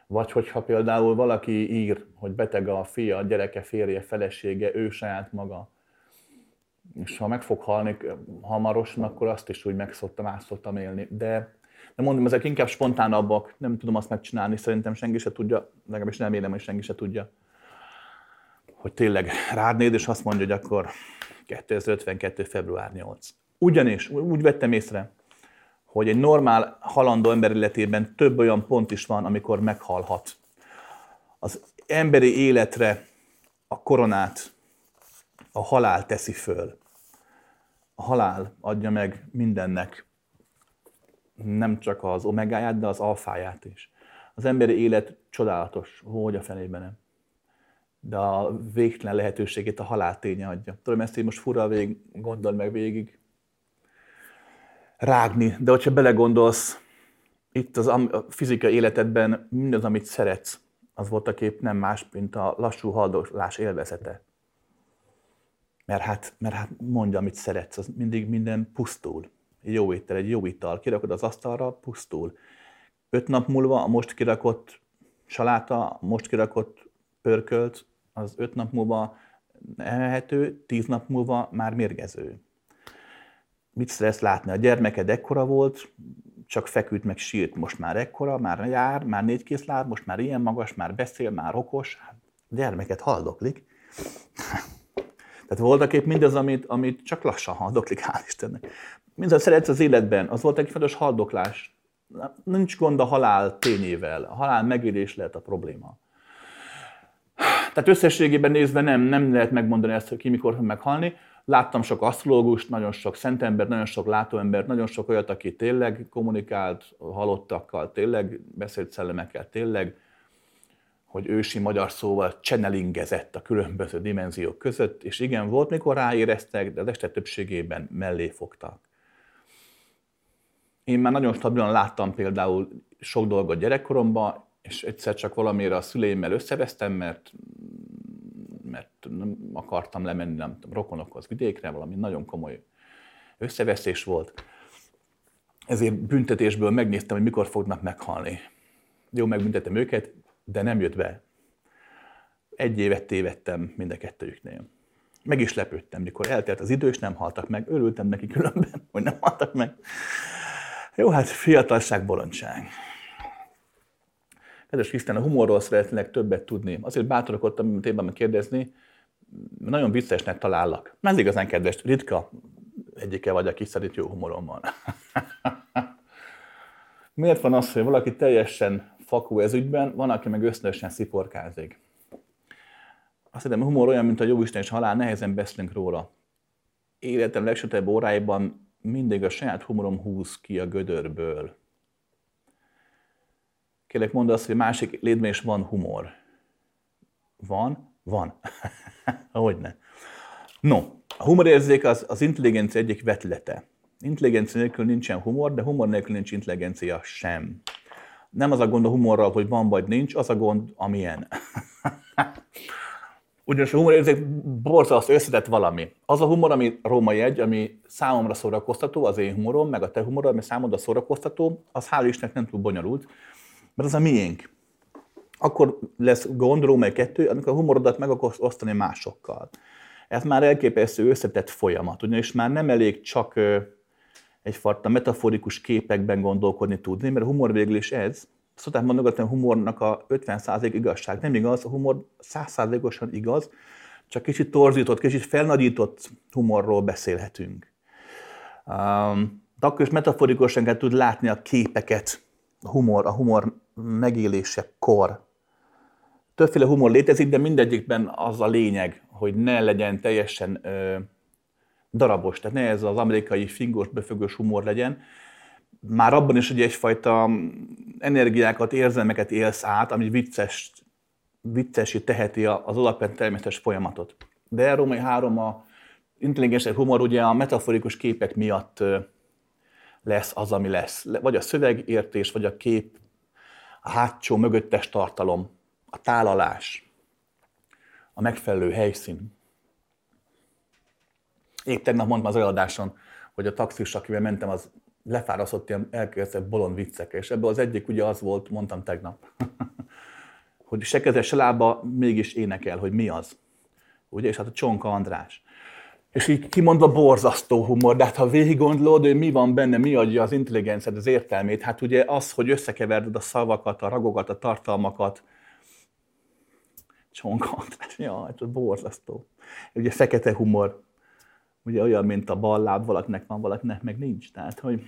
Vagy hogyha például valaki ír, hogy beteg a fia, a gyereke, férje, felesége, ő saját maga, és ha meg fog halni hamarosan, akkor azt is úgy meg szoktam, át szoktam élni. De, de mondom, ezek inkább spontánabbak, nem tudom azt megcsinálni, szerintem senki se tudja, legalábbis nem élem, hogy senki se tudja, hogy tényleg rád néz, és azt mondja, hogy akkor 2052. február 8. Ugyanis úgy vettem észre, hogy egy normál halandó ember életében több olyan pont is van, amikor meghalhat. Az emberi életre a koronát a halál teszi föl. A halál adja meg mindennek, nem csak az omegáját, de az alfáját is. Az emberi élet csodálatos, hogy a fenében nem. De a végtelen lehetőségét a halál ténye adja. Tudom, ezt én most fura végig gondol meg végig, rágni. De hogyha belegondolsz, itt az a fizikai életedben mindaz, amit szeretsz, az voltak épp nem más, mint a lassú haldolás élvezete. Mert hát, mert hát mondja, amit szeretsz, az mindig minden pusztul. Egy jó étel, egy jó ital, kirakod az asztalra, pusztul. Öt nap múlva a most kirakott saláta, a most kirakott pörkölt, az öt nap múlva emelhető, tíz nap múlva már mérgező mit szeretsz látni? A gyermeked ekkora volt, csak feküdt meg sírt, most már ekkora, már jár, már négy készláb, most már ilyen magas, már beszél, már okos. Hát, a gyermeket haldoklik. Tehát voltak épp mindaz, amit, amit csak lassan haldoklik, hál' Istennek. Mindaz szeretsz az életben, az volt egy fontos haldoklás. Nincs gond a halál tényével. A halál megélés lehet a probléma. Tehát összességében nézve nem, nem lehet megmondani ezt, hogy ki mikor fog meghalni. Láttam sok asztrológust, nagyon sok szentember, nagyon sok látóember, nagyon sok olyat, aki tényleg kommunikált halottakkal, tényleg beszélt szellemekkel, tényleg, hogy ősi magyar szóval channelingezett a különböző dimenziók között, és igen, volt, mikor ráéreztek, de az este többségében mellé fogtak. Én már nagyon stabilan láttam például sok dolgot gyerekkoromban, és egyszer csak valamire a szüleimmel összevesztem, mert, mert nem akartam lemenni nem tudom, rokonokhoz vidékre, valami nagyon komoly összeveszés volt. Ezért büntetésből megnéztem, hogy mikor fognak meghalni. Jó, megbüntetem őket, de nem jött be. Egy évet tévedtem mind a kettőjüknél. Meg is lepődtem, mikor eltelt az idő, és nem haltak meg. Örültem neki különben, hogy nem haltak meg. Jó, hát fiatalság, bolondság. Kedves Krisztán, a humorról szeretnék többet tudni. Azért bátorkodtam a témában kérdezni, nagyon viccesnek talállak. Ez igazán kedves, ritka egyike vagy, aki szerint jó humorom van. Miért van az, hogy valaki teljesen fakú ez ügyben, van, aki meg ösztönösen sziporkázik? Azt hiszem, humor olyan, mint a jóisten és halál, nehezen beszélünk róla. Életem legsötebb óráiban mindig a saját humorom húz ki a gödörből. Kérlek, mondd azt, hogy másik létben is van humor. Van? Van. Hogyne. No, a humorérzék az, az intelligencia egyik vetlete. Intelligencia nélkül nincsen humor, de humor nélkül nincs intelligencia sem. Nem az a gond a humorral, hogy van vagy nincs, az a gond, amilyen. Ugyanis a humorérzék borzasztó összetett valami. Az a humor, ami római egy, ami számomra szórakoztató, az én humorom, meg a te humorod, ami számodra szórakoztató, az hál' Istennek nem túl bonyolult, mert az a miénk. Akkor lesz gond római kettő, amikor a humorodat meg akarsz osztani másokkal. Ez már elképesztő összetett folyamat, ugyanis már nem elég csak egyfajta metaforikus képekben gondolkodni tudni, mert a humor végül is ez, szokták mondogatni, a humornak a 50% igazság. Nem igaz, a humor 100%-osan igaz, csak kicsit torzított, kicsit felnagyított humorról beszélhetünk. Um, de akkor is metaforikusan kell tud látni a képeket, a humor, a humor megélésekor. Többféle humor létezik, de mindegyikben az a lényeg, hogy ne legyen teljesen ö, darabos, tehát ne ez az amerikai fingos, befögős humor legyen, már abban is hogy egyfajta energiákat, érzelmeket élsz át, ami vicces, viccesi teheti az alapvetően természetes folyamatot. De a római három a intelligens humor ugye a metaforikus képek miatt lesz az, ami lesz. Vagy a szövegértés, vagy a kép, a hátsó, mögöttes tartalom, a tálalás, a megfelelő helyszín. Épp tegnap mondtam az előadáson, hogy a taxis, akivel mentem, az lefárasztott ilyen elkezdett bolond viccek, és ebből az egyik ugye az volt, mondtam tegnap, hogy se keze, se lába mégis énekel, hogy mi az. Ugye, és hát a Csonka András. És így kimondva borzasztó humor, de hát ha végig gondolod, hogy mi van benne, mi adja az intelligenciát, az értelmét, hát ugye az, hogy összekeverded a szavakat, a ragokat, a tartalmakat, Csonka András, jaj, ez borzasztó. Ugye fekete humor, ugye olyan, mint a bal láb, valakinek van, valakinek meg nincs. Tehát, hogy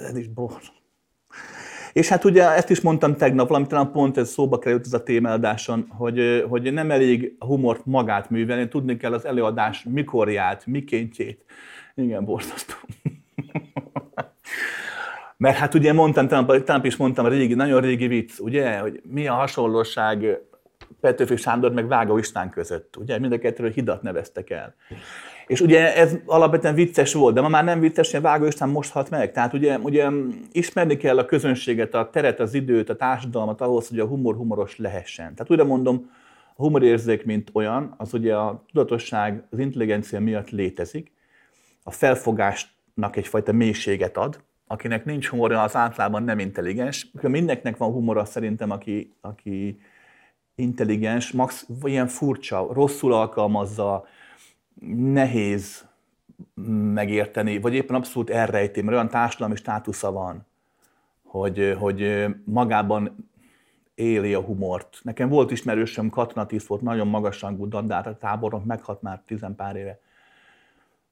ez is bor. És hát ugye ezt is mondtam tegnap, valamit talán pont ez szóba került ez a témeldáson, hogy, hogy nem elég a humort magát művelni, tudni kell az előadás mikorját, mikéntjét. Igen, borzasztó. Mert hát ugye mondtam, talán is mondtam, régi, nagyon régi vicc, ugye, hogy mi a hasonlóság Petőfi Sándor meg Vágó István között. Ugye mind a kettőről hidat neveztek el. És ugye ez alapvetően vicces volt, de ma már nem vicces, hogy Vágó István most halt meg. Tehát ugye, ugye ismerni kell a közönséget, a teret, az időt, a társadalmat ahhoz, hogy a humor humoros lehessen. Tehát újra mondom, a humorérzék, mint olyan, az ugye a tudatosság, az intelligencia miatt létezik, a felfogásnak egyfajta mélységet ad, akinek nincs humorja, az általában nem intelligens. Mindenkinek van humora szerintem, aki, aki intelligens, max ilyen furcsa, rosszul alkalmazza, nehéz megérteni, vagy éppen abszolút elrejti, mert olyan társadalmi státusza van, hogy, hogy magában éli a humort. Nekem volt ismerősöm, katonatiszt volt, nagyon magas rangú dandár, a táboron meghat már tizen pár éve.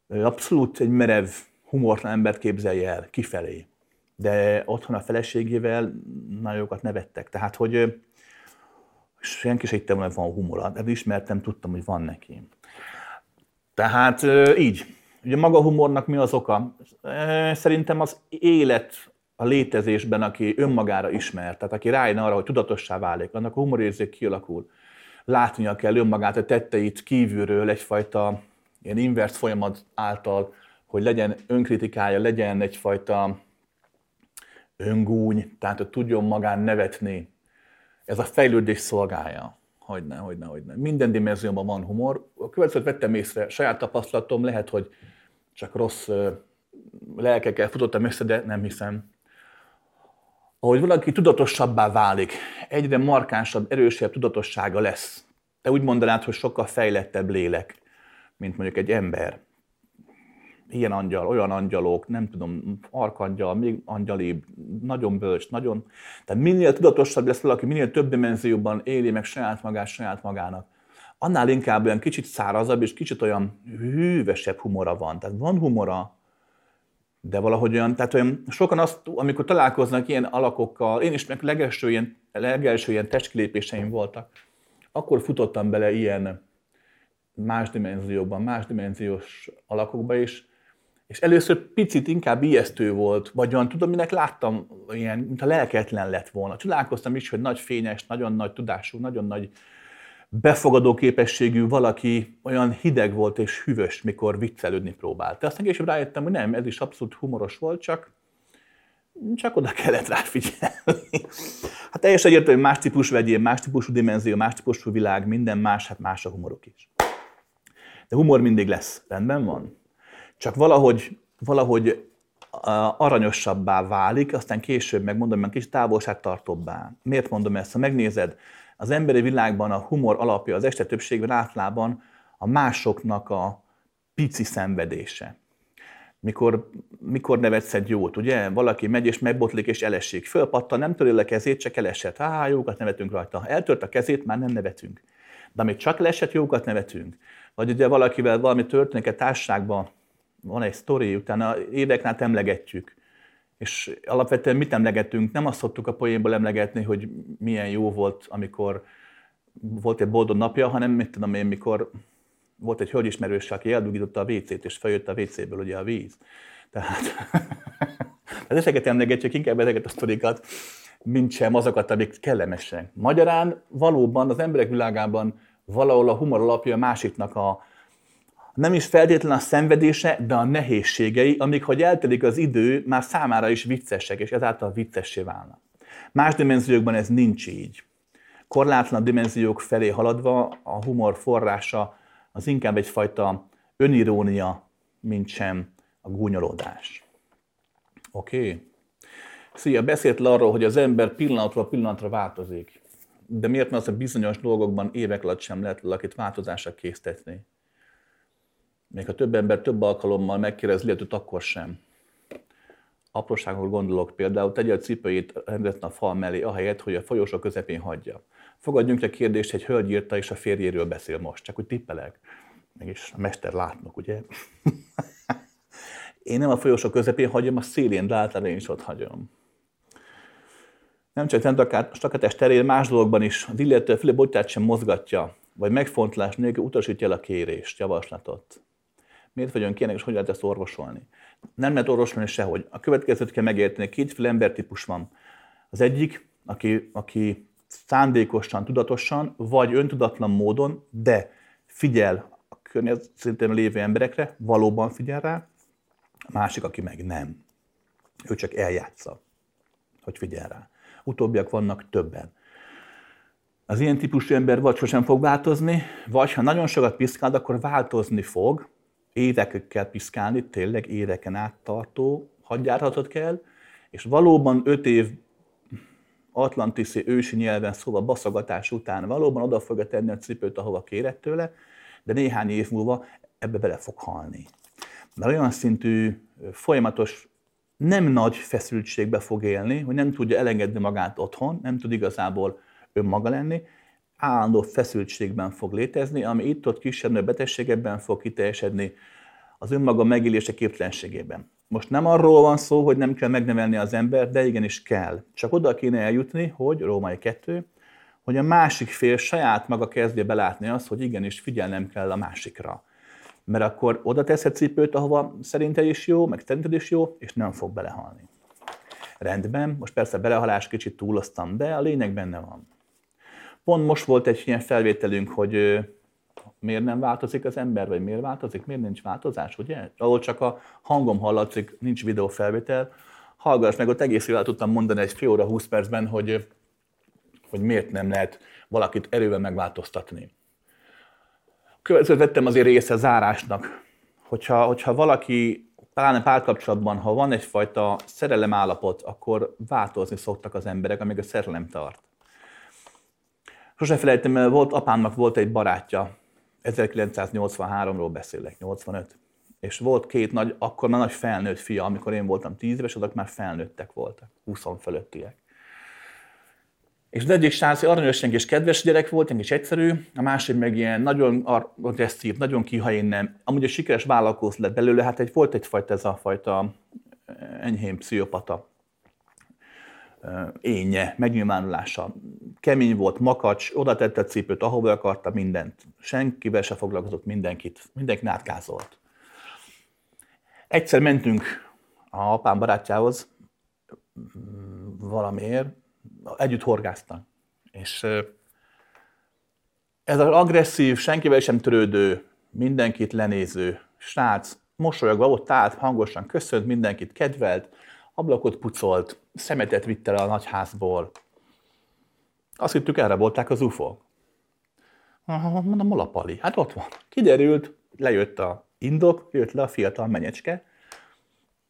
Abszolút egy merev, humortlan embert képzelje el kifelé. De otthon a feleségével nagyokat nevettek. Tehát, hogy senki se hittem, hogy van humora. De ismertem, tudtam, hogy van neki. Tehát így. Ugye maga humornak mi az oka? Szerintem az élet a létezésben, aki önmagára ismer, tehát aki rájön arra, hogy tudatossá válik, annak a humorérzék kialakul. Látnia kell önmagát, a tetteit kívülről egyfajta ilyen invers folyamat által, hogy legyen önkritikája, legyen egyfajta öngúny, tehát hogy tudjon magán nevetni. Ez a fejlődés szolgálja. Hogyne, hogyne, hogyne. Minden dimenzióban van humor. A következőt vettem észre, saját tapasztalatom, lehet, hogy csak rossz lelkekkel futottam össze, de nem hiszem. Ahogy valaki tudatosabbá válik, egyre markánsabb, erősebb tudatossága lesz. Te úgy mondanád, hogy sokkal fejlettebb lélek, mint mondjuk egy ember ilyen angyal, olyan angyalok, nem tudom, arkangyal, még angyalibb, nagyon bölcs, nagyon... Tehát minél tudatosabb lesz valaki, minél több dimenzióban éli meg saját magát saját magának, annál inkább olyan kicsit szárazabb és kicsit olyan hűvösebb humora van. Tehát van humora, de valahogy olyan, tehát olyan, sokan azt, amikor találkoznak ilyen alakokkal, én is meg legelső ilyen, legelső ilyen testkilépéseim voltak, akkor futottam bele ilyen más dimenziókban, más dimenziós alakokba is, és először picit inkább ijesztő volt, vagy olyan, tudom, minek láttam, ilyen, mintha lelketlen lett volna. Csodálkoztam is, hogy nagy fényes, nagyon nagy tudású, nagyon nagy befogadó képességű valaki olyan hideg volt és hűvös, mikor viccelődni próbált. Aztán később rájöttem, hogy nem, ez is abszolút humoros volt, csak, csak oda kellett rá figyelni. Hát teljesen egyértelmű, más típus vegyél, más típusú dimenzió, más típusú világ, minden más, hát más a humorok is. De humor mindig lesz, rendben van? Csak valahogy, valahogy aranyosabbá válik, aztán később megmondom, hogy kis távolságtartóbbá. Miért mondom ezt? Ha megnézed, az emberi világban a humor alapja az este többségben általában a másoknak a pici szenvedése. Mikor, mikor nevetsz egy jót, ugye? Valaki megy és megbotlik és elesik. Fölpattan, nem töri a kezét, csak elesett. Há, jókat nevetünk rajta. Eltört a kezét, már nem nevetünk. De amit csak lesett, jókat nevetünk. Vagy ugye valakivel valami történik a társaságban, van egy sztori, utána éveknál emlegetjük. És alapvetően mit emlegetünk? Nem azt szoktuk a poénból emlegetni, hogy milyen jó volt, amikor volt egy boldog napja, hanem mit tudom én, mikor volt egy hölgyismerős, aki eldugította a WC-t, és feljött a WC-ből ugye a víz. Tehát, hát ezeket emlegetjük, inkább ezeket a sztorikat, mint sem azokat, amik kellemesek. Magyarán valóban az emberek világában valahol a humor alapja a másiknak a, nem is feltétlen a szenvedése, de a nehézségei, amik, hogy eltelik az idő, már számára is viccesek, és ezáltal viccessé válnak. Más dimenziókban ez nincs így. Korlátlan dimenziók felé haladva a humor forrása az inkább egyfajta önirónia, mint sem a gúnyolódás. Oké? Okay. Szia, beszélt arról, hogy az ember pillanatról pillanatra változik. De miért mert az a bizonyos dolgokban évek alatt sem lehet valakit változásra késztetni? Még ha több ember több alkalommal megkérdez illetőt, akkor sem. Apróságról gondolok például, tegye a cipőjét rendetlen a fal mellé, ahelyett, hogy a folyosó közepén hagyja. Fogadjunk egy kérdést, egy hölgy írta, és a férjéről beszél most, csak hogy tippelek. Mégis a mester látnok, ugye? én nem a folyosó közepén hagyom, a szélén, de általában én is ott hagyom. Nem csak rendakátás terén, más dologban is az illető főle sem mozgatja, vagy megfontolás nélkül utasítja el a kérést, javaslatot miért vagyunk ilyenek, és hogy lehet ezt orvosolni. Nem lehet orvosolni sehogy. A következőt kell megérteni, kétféle embertípus van. Az egyik, aki, aki szándékosan, tudatosan, vagy öntudatlan módon, de figyel a környezetében lévő emberekre, valóban figyel rá, a másik, aki meg nem. Ő csak eljátsza, hogy figyel rá. Utóbbiak vannak többen. Az ilyen típusú ember vagy sosem fog változni, vagy ha nagyon sokat piszkál, akkor változni fog, évekkel piszkálni, tényleg éveken át tartó hadjárhatot kell, és valóban öt év atlantiszi ősi nyelven szóval baszogatás után valóban oda fogja tenni a cipőt, ahova kérett tőle, de néhány év múlva ebbe bele fog halni. Mert olyan szintű folyamatos, nem nagy feszültségbe fog élni, hogy nem tudja elengedni magát otthon, nem tud igazából önmaga lenni, állandó feszültségben fog létezni, ami itt-ott kisebb betegségekben fog kiteljesedni, az önmaga megélése képtelenségében. Most nem arról van szó, hogy nem kell megnevelni az ember, de igenis kell. Csak oda kéne eljutni, hogy Római 2, hogy a másik fél saját maga kezdje belátni azt, hogy igenis figyelnem kell a másikra. Mert akkor oda teszed cipőt, ahova szerinted is jó, meg szerinted is jó, és nem fog belehalni. Rendben, most persze belehalás kicsit túloztam, de a lényeg benne van. Pont most volt egy ilyen felvételünk, hogy miért nem változik az ember, vagy miért változik, miért nincs változás, ugye? Ahol csak a hangom hallatszik, nincs videófelvétel. Hallgass meg, ott egész jól tudtam mondani egy fél óra, 20 percben, hogy, hogy miért nem lehet valakit erővel megváltoztatni. Következőt vettem azért része zárásnak, hogyha, hogyha valaki, pláne párkapcsolatban, ha van egyfajta szerelem állapot, akkor változni szoktak az emberek, amíg a szerelem tart. Sose felejtem, mert volt, apámnak volt egy barátja, 1983-ról beszélek, 85. És volt két nagy, akkor már nagy felnőtt fia, amikor én voltam 10 éves, azok már felnőttek voltak, 20 fölöttiek. És az egyik srác aranyos és kedves gyerek volt, és egyszerű, a másik meg ilyen nagyon agresszív, nagyon nem. Amúgy a sikeres vállalkozó lett belőle, hát egy, volt egyfajta ez a fajta enyhén pszichopata énje, megnyilvánulása. Kemény volt, makacs, oda tette a cipőt, ahova akarta mindent. Senkivel se foglalkozott mindenkit, mindenki átkázolt. Egyszer mentünk a apám barátjához valamiért, együtt horgáztak. És ez az agresszív, senkivel sem törődő, mindenkit lenéző srác mosolyogva ott állt, hangosan köszönt, mindenkit kedvelt, ablakot pucolt, szemetet vitt el a nagyházból. Azt hittük, erre volták az ufo Mondom, hol a pali? Hát ott van. Kiderült, lejött a indok, jött le a fiatal menyecske.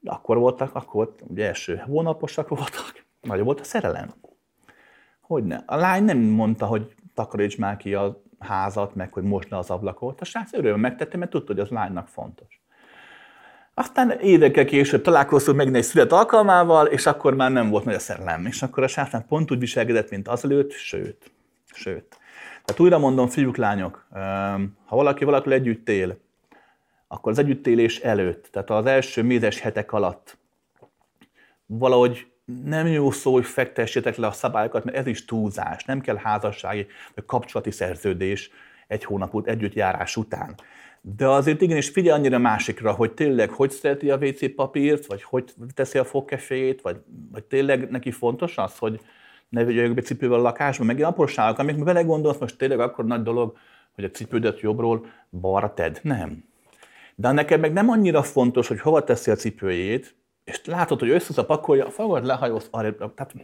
Akkor voltak, akkor ugye első hónaposak voltak. Nagy volt a szerelem. Hogyne. A lány nem mondta, hogy takaríts már ki a házat, meg hogy most az ablakot. A srác örömmel megtette, mert tudta, hogy az lánynak fontos. Aztán évekkel később találkoztunk meg egy szület alkalmával, és akkor már nem volt nagy a szerelem. És akkor a sátán pont úgy viselkedett, mint azelőtt, sőt, sőt. Tehát újra mondom, fiúk, lányok, ha valaki valakivel együtt él, akkor az együttélés előtt, tehát az első mézes hetek alatt valahogy nem jó szó, hogy fektessétek le a szabályokat, mert ez is túlzás. Nem kell házassági vagy kapcsolati szerződés egy hónap ut- együttjárás után. De azért igenis figyelj annyira másikra, hogy tényleg hogy szereti a WC papírt, vagy hogy teszi a fogkeféjét, vagy, vagy tényleg neki fontos az, hogy ne vegyek be cipővel a lakásba, meg ilyen apróságok, amik vele gondolsz, most tényleg akkor nagy dolog, hogy a cipődet jobbról balra tedd. Nem. De neked meg nem annyira fontos, hogy hova teszi a cipőjét, és látod, hogy össze a pakolja, fogod, lehajolsz arra. Tehát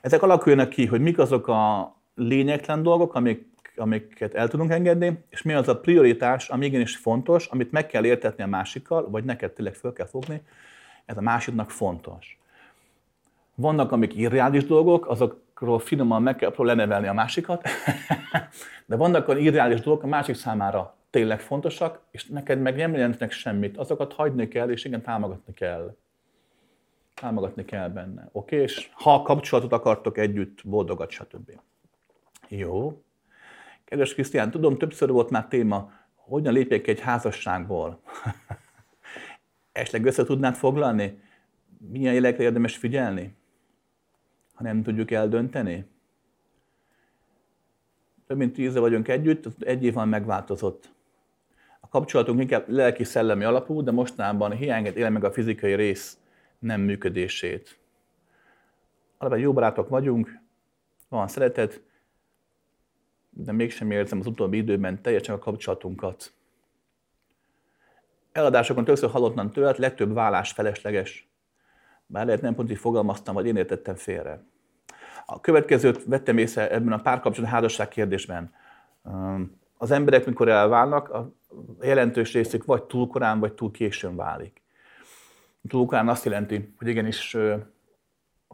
ezek alakuljanak ki, hogy mik azok a lényegtelen dolgok, amik amiket el tudunk engedni, és mi az a prioritás, ami igenis fontos, amit meg kell értetni a másikkal, vagy neked tényleg föl kell fogni, ez a másiknak fontos. Vannak, amik irreális dolgok, azokról finoman meg kell lenevelni a másikat, de vannak olyan irreális dolgok a másik számára tényleg fontosak, és neked meg nem jelentenek semmit. Azokat hagyni kell, és igen, támogatni kell. Támogatni kell benne. Oké? És ha kapcsolatot akartok együtt, boldogat, stb. Jó. Kedves Krisztián, tudom, többször volt már téma, hogyan lépjek egy házasságból. Esleg össze tudnád foglalni? Milyen jelekre érdemes figyelni? Ha nem tudjuk eldönteni? Több mint tíz vagyunk együtt, egy év van megváltozott. A kapcsolatunk inkább lelki-szellemi alapú, de mostanában hiányát éle meg a fizikai rész nem működését. Alapvetően jó barátok vagyunk, van szeretet, de mégsem érzem az utóbbi időben teljesen a kapcsolatunkat. Eladásokon többször hallottam tőled, legtöbb vállás felesleges. Bár lehet nem pont így fogalmaztam, vagy én értettem félre. A következőt vettem észre ebben a párkapcsolat házasság kérdésben. Az emberek, mikor elválnak, a jelentős részük vagy túl korán, vagy túl későn válik. Túl korán azt jelenti, hogy igenis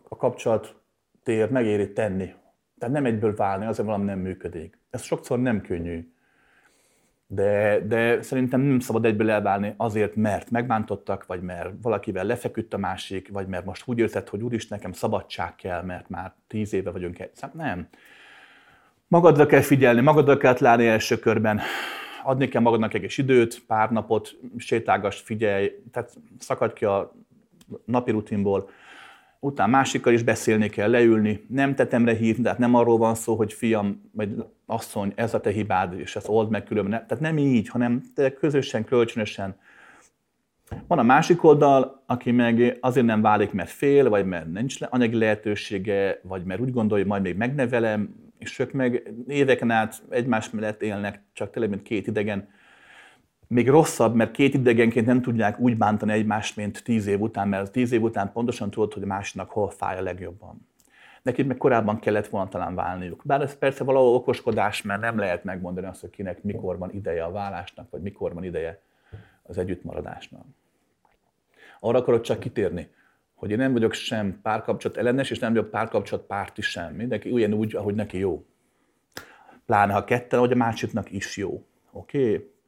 a kapcsolat tér megéri tenni, tehát nem egyből válni, azért valami nem működik. Ez sokszor nem könnyű. De, de szerintem nem szabad egyből elválni azért, mert megbántottak, vagy mert valakivel lefeküdt a másik, vagy mert most úgy érzed, hogy úris nekem szabadság kell, mert már tíz éve vagyunk egy. Szóval nem. Magadra kell figyelni, magadra kell látni első körben, adni kell magadnak egy időt, pár napot, sétálgass, figyelj, tehát szakadj ki a napi rutinból, utána másikkal is beszélni kell, leülni, nem tetemre hívni, tehát nem arról van szó, hogy fiam, vagy asszony, ez a te hibád, és ez old meg különben. Tehát nem így, hanem közösen, kölcsönösen. Van a másik oldal, aki meg azért nem válik, mert fél, vagy mert nincs anyagi lehetősége, vagy mert úgy gondolja, hogy majd még megnevelem, és ők meg éveken át egymás mellett élnek, csak tényleg, mint két idegen, még rosszabb, mert két idegenként nem tudják úgy bántani egymást, mint tíz év után, mert tíz év után pontosan tudod, hogy másnak hol fáj a legjobban. Nekik meg korábban kellett volna talán válniuk. Bár ez persze valahol okoskodás, mert nem lehet megmondani azt, hogy kinek mikor van ideje a vállásnak, vagy mikor van ideje az együttmaradásnak. Arra akarok csak kitérni, hogy én nem vagyok sem párkapcsolat ellenes, és nem vagyok párkapcsolat párti sem. Mindenki ugyanúgy, ahogy neki jó. Pláne ha ketten, hogy a másiknak is jó. Oké? Okay?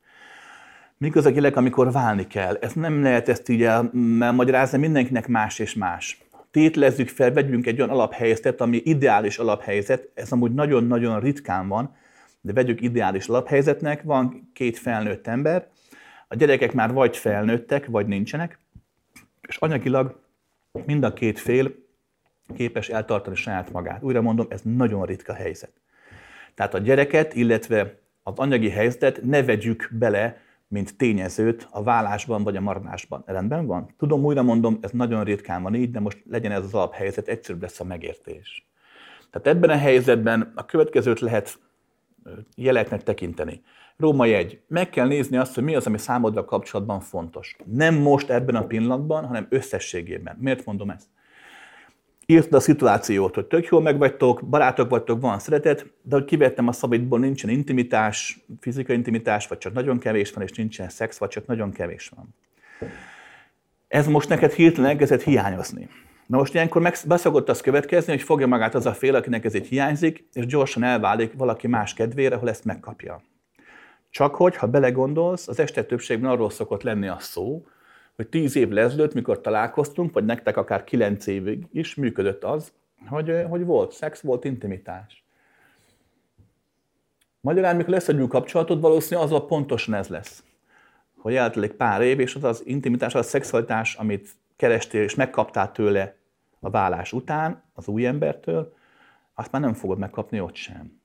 Mik az a jelek, amikor válni kell? Ez nem lehet ezt így elmagyarázni, mindenkinek más és más. Tétlezzük fel, vegyünk egy olyan alaphelyzetet, ami ideális alaphelyzet, ez amúgy nagyon-nagyon ritkán van, de vegyük ideális alaphelyzetnek, van két felnőtt ember, a gyerekek már vagy felnőttek, vagy nincsenek, és anyagilag mind a két fél képes eltartani saját magát. Újra mondom, ez nagyon ritka helyzet. Tehát a gyereket, illetve az anyagi helyzetet ne vegyük bele mint tényezőt a vállásban vagy a maradásban. Rendben van? Tudom, újra mondom, ez nagyon ritkán van így, de most legyen ez az alaphelyzet, egyszerűbb lesz a megértés. Tehát ebben a helyzetben a következőt lehet jeleknek tekinteni. Róma egy. Meg kell nézni azt, hogy mi az, ami számodra kapcsolatban fontos. Nem most ebben a pillanatban, hanem összességében. Miért mondom ezt? Írtad a szituációt, hogy tök jól megvagytok, barátok vagytok, van szeretet, de hogy kivettem a szabadból, nincsen intimitás, fizikai intimitás, vagy csak nagyon kevés van, és nincsen szex, vagy csak nagyon kevés van. Ez most neked hirtelen elkezdett hiányozni. Na most ilyenkor meg beszokott az következni, hogy fogja magát az a fél, akinek ez így hiányzik, és gyorsan elválik valaki más kedvére, ahol ezt megkapja. Csak hogy, ha belegondolsz, az este többségben arról szokott lenni a szó, hogy tíz év lezelőtt, mikor találkoztunk, vagy nektek akár kilenc évig is működött az, hogy, hogy volt szex, volt intimitás. Magyarán, mikor lesz egy új kapcsolatod, valószínűleg az a pontosan ez lesz. Hogy eltelik pár év, és az az intimitás, az a szexualitás, amit kerestél és megkaptál tőle a vállás után, az új embertől, azt már nem fogod megkapni ott sem.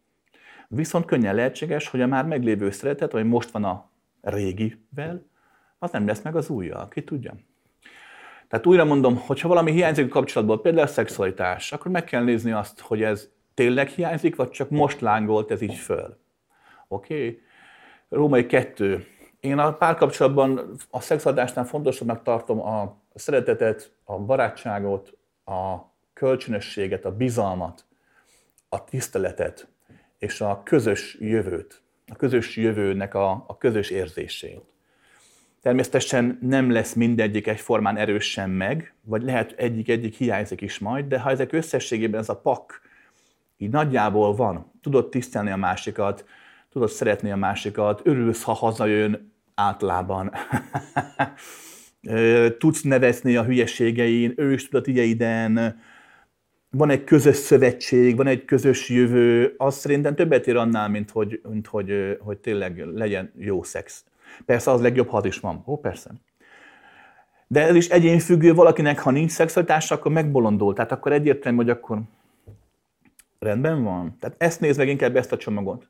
Viszont könnyen lehetséges, hogy a már meglévő szeretet, vagy most van a régivel, az nem lesz meg az újjal, ki tudja. Tehát újra mondom, hogyha valami hiányzik a kapcsolatból, például a szexualitás, akkor meg kell nézni azt, hogy ez tényleg hiányzik, vagy csak most lángolt ez így föl. Oké? Okay? Római kettő. Én a párkapcsolatban a szexualitásnál fontosabbnak tartom a szeretetet, a barátságot, a kölcsönösséget, a bizalmat, a tiszteletet és a közös jövőt, a közös jövőnek a, a közös érzését. Természetesen nem lesz mindegyik egyformán erősen meg, vagy lehet egyik-egyik hiányzik is majd, de ha ezek összességében ez a pak így nagyjából van, tudod tisztelni a másikat, tudod szeretni a másikat, örülsz, ha hazajön általában. Tudsz nevezni a hülyeségein, ő is tud a tiéden, van egy közös szövetség, van egy közös jövő, az szerintem többet ér annál, mint hogy, mint hogy, hogy tényleg legyen jó szex. Persze az legjobb, ha az is van. Ó, persze. De ez is egyénfüggő, valakinek, ha nincs szexualitása, akkor megbolondul. Tehát akkor egyértelmű, hogy akkor rendben van. Tehát ezt nézd meg inkább ezt a csomagot.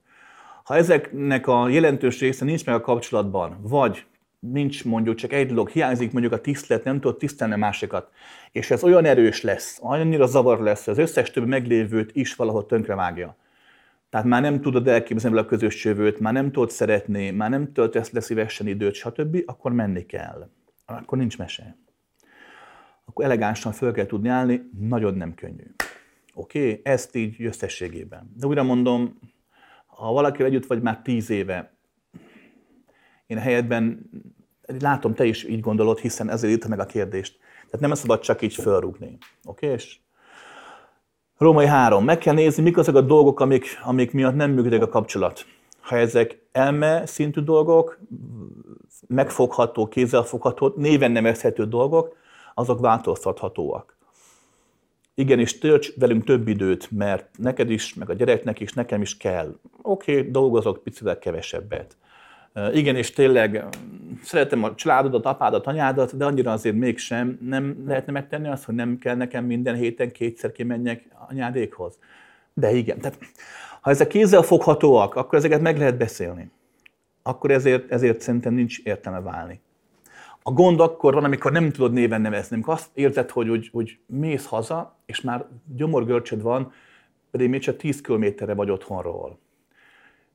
Ha ezeknek a jelentős része nincs meg a kapcsolatban, vagy nincs mondjuk csak egy dolog, hiányzik mondjuk a tisztelet, nem tudod tisztelni másikat, és ez olyan erős lesz, annyira zavar lesz, az összes többi meglévőt is valahol tönkrevágja, tehát már nem tudod elképzelni a közös jövőt, már nem tudod szeretni, már nem töltesz le szívesen időt, stb., akkor menni kell. Akkor nincs mese. Akkor elegánsan föl kell tudni állni, nagyon nem könnyű. Oké? Okay? Ezt így összességében. De újra mondom, ha valaki együtt vagy már tíz éve, én helyetben látom, te is így gondolod, hiszen ezért írta meg a kérdést. Tehát nem szabad csak így fölrúgni. Oké? Okay? És Római 3. Meg kell nézni, mik azok a dolgok, amik, amik miatt nem működik a kapcsolat. Ha ezek elme szintű dolgok, megfogható, kézzelfogható, néven nevezhető dolgok, azok változtathatóak. Igenis, tölts velünk több időt, mert neked is, meg a gyereknek is, nekem is kell. Oké, okay, dolgozok picivel kevesebbet. Igen, és tényleg szeretem a családodat, apádat, anyádat, de annyira azért mégsem nem lehetne megtenni azt, hogy nem kell nekem minden héten kétszer kimenjek anyádékhoz. De igen, tehát ha ezek kézzel foghatóak, akkor ezeket meg lehet beszélni. Akkor ezért, ezért szerintem nincs értelme válni. A gond akkor van, amikor nem tudod néven nevezni, amikor azt érzed, hogy, hogy, hogy mész haza, és már gyomorgörcsöd van, pedig még csak 10 kilométerre vagy otthonról.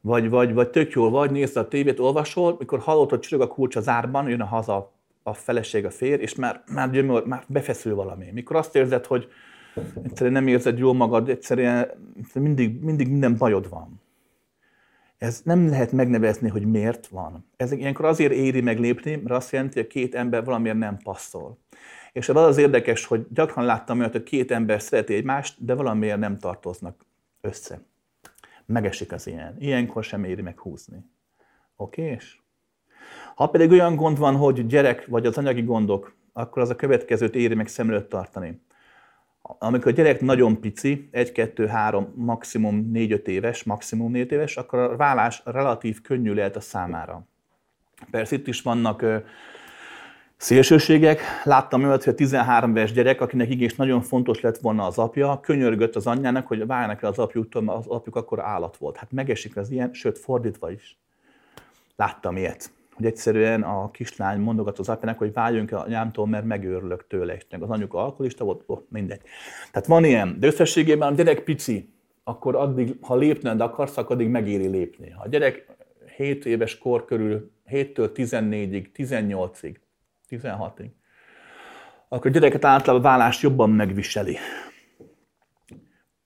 Vagy, vagy, vagy tök jól vagy, nézd a tévét, olvasol, mikor hallod, hogy csörög a kulcs az árban, jön a haza a feleség, a fér, és már, már, gyömör, már befeszül valami. Mikor azt érzed, hogy egyszerűen nem érzed jól magad, egyszerűen mindig, mindig minden bajod van. Ez nem lehet megnevezni, hogy miért van. Ez ilyenkor azért éri meg lépni, mert azt jelenti, hogy a két ember valamiért nem passzol. És az az érdekes, hogy gyakran láttam olyat, hogy két ember szereti egymást, de valamiért nem tartoznak össze. Megesik az ilyen. Ilyenkor sem éri meg húzni. Oké? Ha pedig olyan gond van, hogy gyerek vagy az anyagi gondok, akkor az a következőt éri meg szem előtt tartani. Amikor a gyerek nagyon pici, 1, 2, 3, maximum 4-5 éves, maximum 4 éves, akkor a vállás relatív könnyű lehet a számára. Persze itt is vannak szélsőségek. Láttam olyat, hogy a 13 éves gyerek, akinek igény nagyon fontos lett volna az apja, könyörgött az anyjának, hogy váljanak el az apjuktól, mert az apjuk akkor állat volt. Hát megesik az ilyen, sőt fordítva is. Láttam ilyet hogy egyszerűen a kislány mondogat az apjának, hogy váljunk el anyámtól, mert megőrülök tőle. És az anyuka alkoholista volt, oh, mindegy. Tehát van ilyen, de összességében a gyerek pici, akkor addig, ha lépned akarsz, akkor addig megéri lépni. Ha a gyerek 7 éves kor körül, 7-től 14-ig, 18-ig, 16-ig, akkor a gyereket általában a vállást jobban megviseli.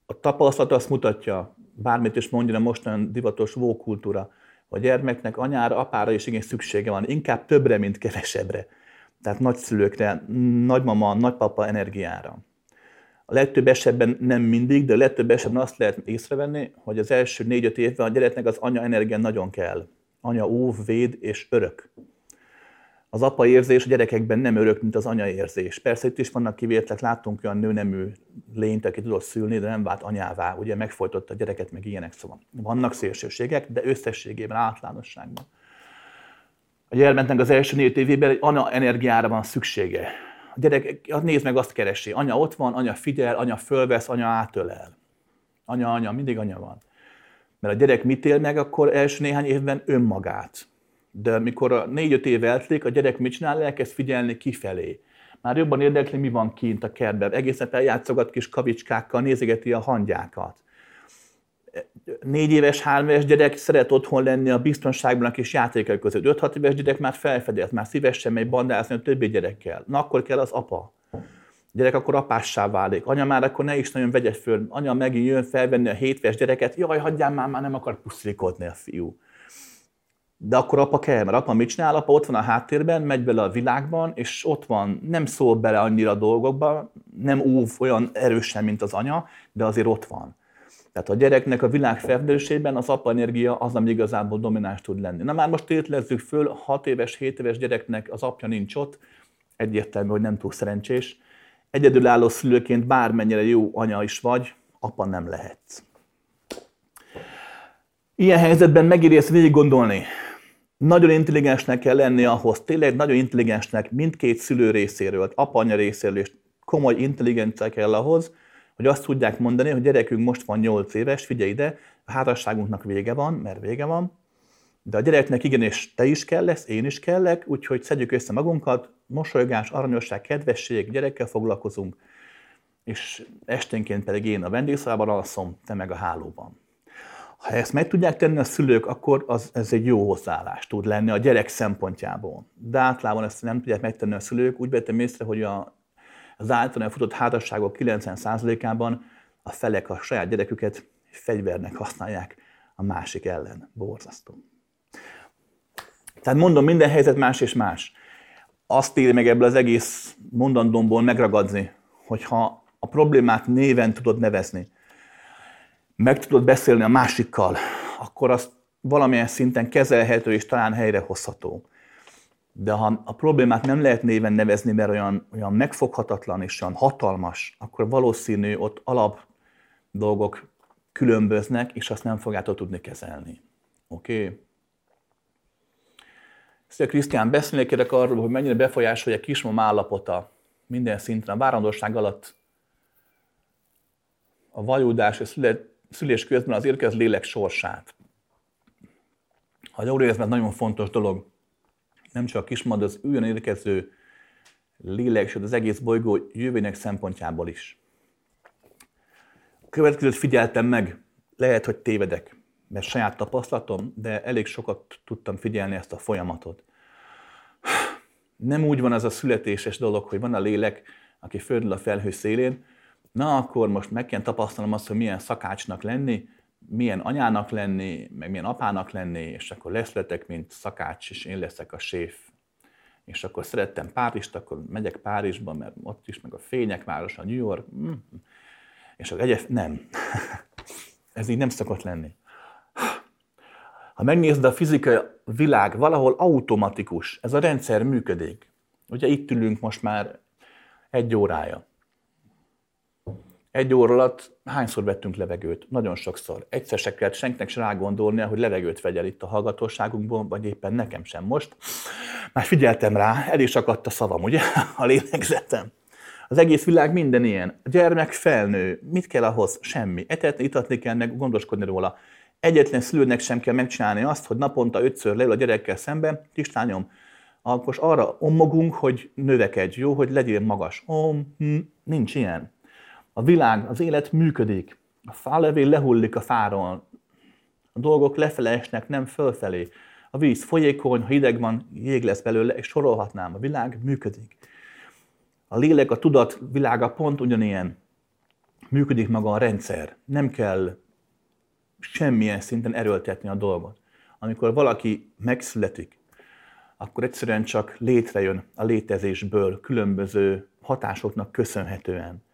A tapasztalat azt mutatja, bármit is mondja a mostani divatos vókultúra, a gyermeknek anyára, apára is igen szüksége van, inkább többre, mint kevesebbre. Tehát nagyszülőkre, nagymama, nagypapa energiára. A legtöbb esetben nem mindig, de a legtöbb esetben azt lehet észrevenni, hogy az első négy-öt évben a gyereknek az anya energia nagyon kell. Anya óv, véd és örök az apa érzés a gyerekekben nem örök, mint az anya érzés. Persze itt is vannak kivételek, láttunk olyan nőnemű lényt, aki tudott szülni, de nem vált anyává, ugye megfojtotta a gyereket, meg ilyenek, szóval vannak szélsőségek, de összességében, általánosságban. A gyermeknek az első négy évében egy anya energiára van szüksége. A gyerek, nézd meg, azt keresi. Anya ott van, anya figyel, anya fölvesz, anya átölel. Anya, anya, mindig anya van. Mert a gyerek mit él meg, akkor első néhány évben önmagát de mikor a négy-öt év eltelik, a gyerek mit csinál, elkezd figyelni kifelé. Már jobban érdekli, mi van kint a kertben. Egészen eljátszogat kis kavicskákkal, nézegeti a hangyákat. Négy éves, három éves gyerek szeret otthon lenni a biztonságban a kis játékok között. 5-6 éves gyerek már felfedez, már szívesen megy bandázni a többi gyerekkel. Na akkor kell az apa. A gyerek akkor apássá válik. Anya már akkor ne is nagyon vegye föl. Anya megint jön felvenni a hétves gyereket. Jaj, hagyjál már, már nem akar pusztilikodni a fiú. De akkor apa kell, mert apa mit csinál? Apa ott van a háttérben, megy bele a világban, és ott van, nem szól bele annyira a dolgokba, nem óv olyan erősen, mint az anya, de azért ott van. Tehát a gyereknek a világ felfedezésében az apa energia az, ami igazából domináns tud lenni. Na már most tételezzük föl, 6 éves, 7 éves gyereknek az apja nincs ott, egyértelmű, hogy nem túl szerencsés. Egyedülálló szülőként bármennyire jó anya is vagy, apa nem lehet. Ilyen helyzetben megéri ezt végig gondolni nagyon intelligensnek kell lenni ahhoz, tényleg nagyon intelligensnek mindkét szülő részéről, apa-anya részéről, és komoly intelligencia kell ahhoz, hogy azt tudják mondani, hogy gyerekünk most van 8 éves, figyelj ide, a házasságunknak vége van, mert vége van, de a gyereknek igenis te is kell lesz, én is kellek, úgyhogy szedjük össze magunkat, mosolygás, aranyosság, kedvesség, gyerekkel foglalkozunk, és esténként pedig én a vendégszobában alszom, te meg a hálóban. Ha ezt meg tudják tenni a szülők, akkor az, ez egy jó hozzáállás tud lenni a gyerek szempontjából. De általában ezt nem tudják megtenni a szülők. Úgy vettem észre, hogy a, az általán futott házasságok 90%-ában a felek a saját gyereküket fegyvernek használják a másik ellen. Borzasztó. Tehát mondom, minden helyzet más és más. Azt éri meg ebből az egész mondandómból megragadni, hogyha a problémát néven tudod nevezni, meg tudod beszélni a másikkal, akkor az valamilyen szinten kezelhető és talán helyrehozható. De ha a problémát nem lehet néven nevezni, mert olyan, olyan megfoghatatlan és olyan hatalmas, akkor valószínű ott alap dolgok különböznek, és azt nem fogjátok tudni kezelni. Oké? Okay? Szia Krisztián, beszélni kérek arról, hogy mennyire befolyásolja a kismam állapota minden szinten, a várandóság alatt, a vajúdás és szülés közben az érkező lélek sorsát. Jól érzem, nagyon fontos dolog, nem csak a kismad, az újon érkező lélek, sőt az egész bolygó jövőnek szempontjából is. A következőt figyeltem meg, lehet, hogy tévedek, mert saját tapasztalatom, de elég sokat tudtam figyelni ezt a folyamatot. Nem úgy van ez a születéses dolog, hogy van a lélek, aki földül a felhő szélén, na akkor most meg kell tapasztalnom azt, hogy milyen szakácsnak lenni, milyen anyának lenni, meg milyen apának lenni, és akkor leszletek, mint szakács, és én leszek a séf. És akkor szerettem Párizst, akkor megyek Párizsba, mert ott is, meg a fények városa, New York, mm. és akkor egyes, nem. Ez így nem szokott lenni. Ha megnézed a fizikai világ, valahol automatikus, ez a rendszer működik. Ugye itt ülünk most már egy órája. Egy óra alatt hányszor vettünk levegőt? Nagyon sokszor. Egyszer se kellett senkinek se rágondolnia, hogy levegőt vegyel itt a hallgatóságunkból, vagy éppen nekem sem most. Már figyeltem rá, el is akadt a szavam, ugye? A lélegzetem. Az egész világ minden ilyen. Gyermek felnő. Mit kell ahhoz? Semmi. Etetni, itatni kell, meg gondoskodni róla. Egyetlen szülőnek sem kell megcsinálni azt, hogy naponta ötször leül a gyerekkel szemben, Kislányom, akkor arra omogunk, hogy növekedj, jó, hogy legyél magas. Om, hm, nincs ilyen. A világ, az élet működik. A fálevél lehullik a fáról. A dolgok lefele esnek, nem fölfelé. A víz folyékony, ha hideg van, jég lesz belőle, és sorolhatnám. A világ működik. A lélek, a tudat világa pont ugyanilyen. Működik maga a rendszer. Nem kell semmilyen szinten erőltetni a dolgot. Amikor valaki megszületik, akkor egyszerűen csak létrejön a létezésből különböző hatásoknak köszönhetően.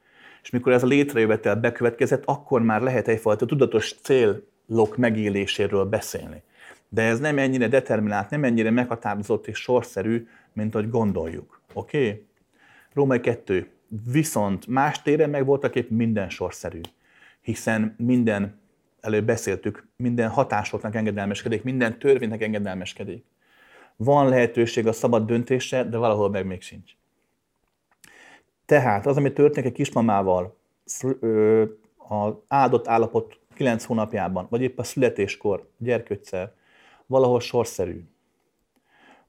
És mikor ez a létrejövetel bekövetkezett, akkor már lehet egyfajta tudatos célok megéléséről beszélni. De ez nem ennyire determinált, nem ennyire meghatározott és sorszerű, mint ahogy gondoljuk. Oké? Okay? Római 2. Viszont más téren meg voltak épp minden sorszerű. Hiszen minden, előbb beszéltük, minden hatásoknak engedelmeskedik, minden törvénynek engedelmeskedik. Van lehetőség a szabad döntésre, de valahol meg még sincs. Tehát az, ami történik egy kismamával az áldott állapot 9 hónapjában, vagy épp a születéskor, gyerkőccel, valahol sorszerű.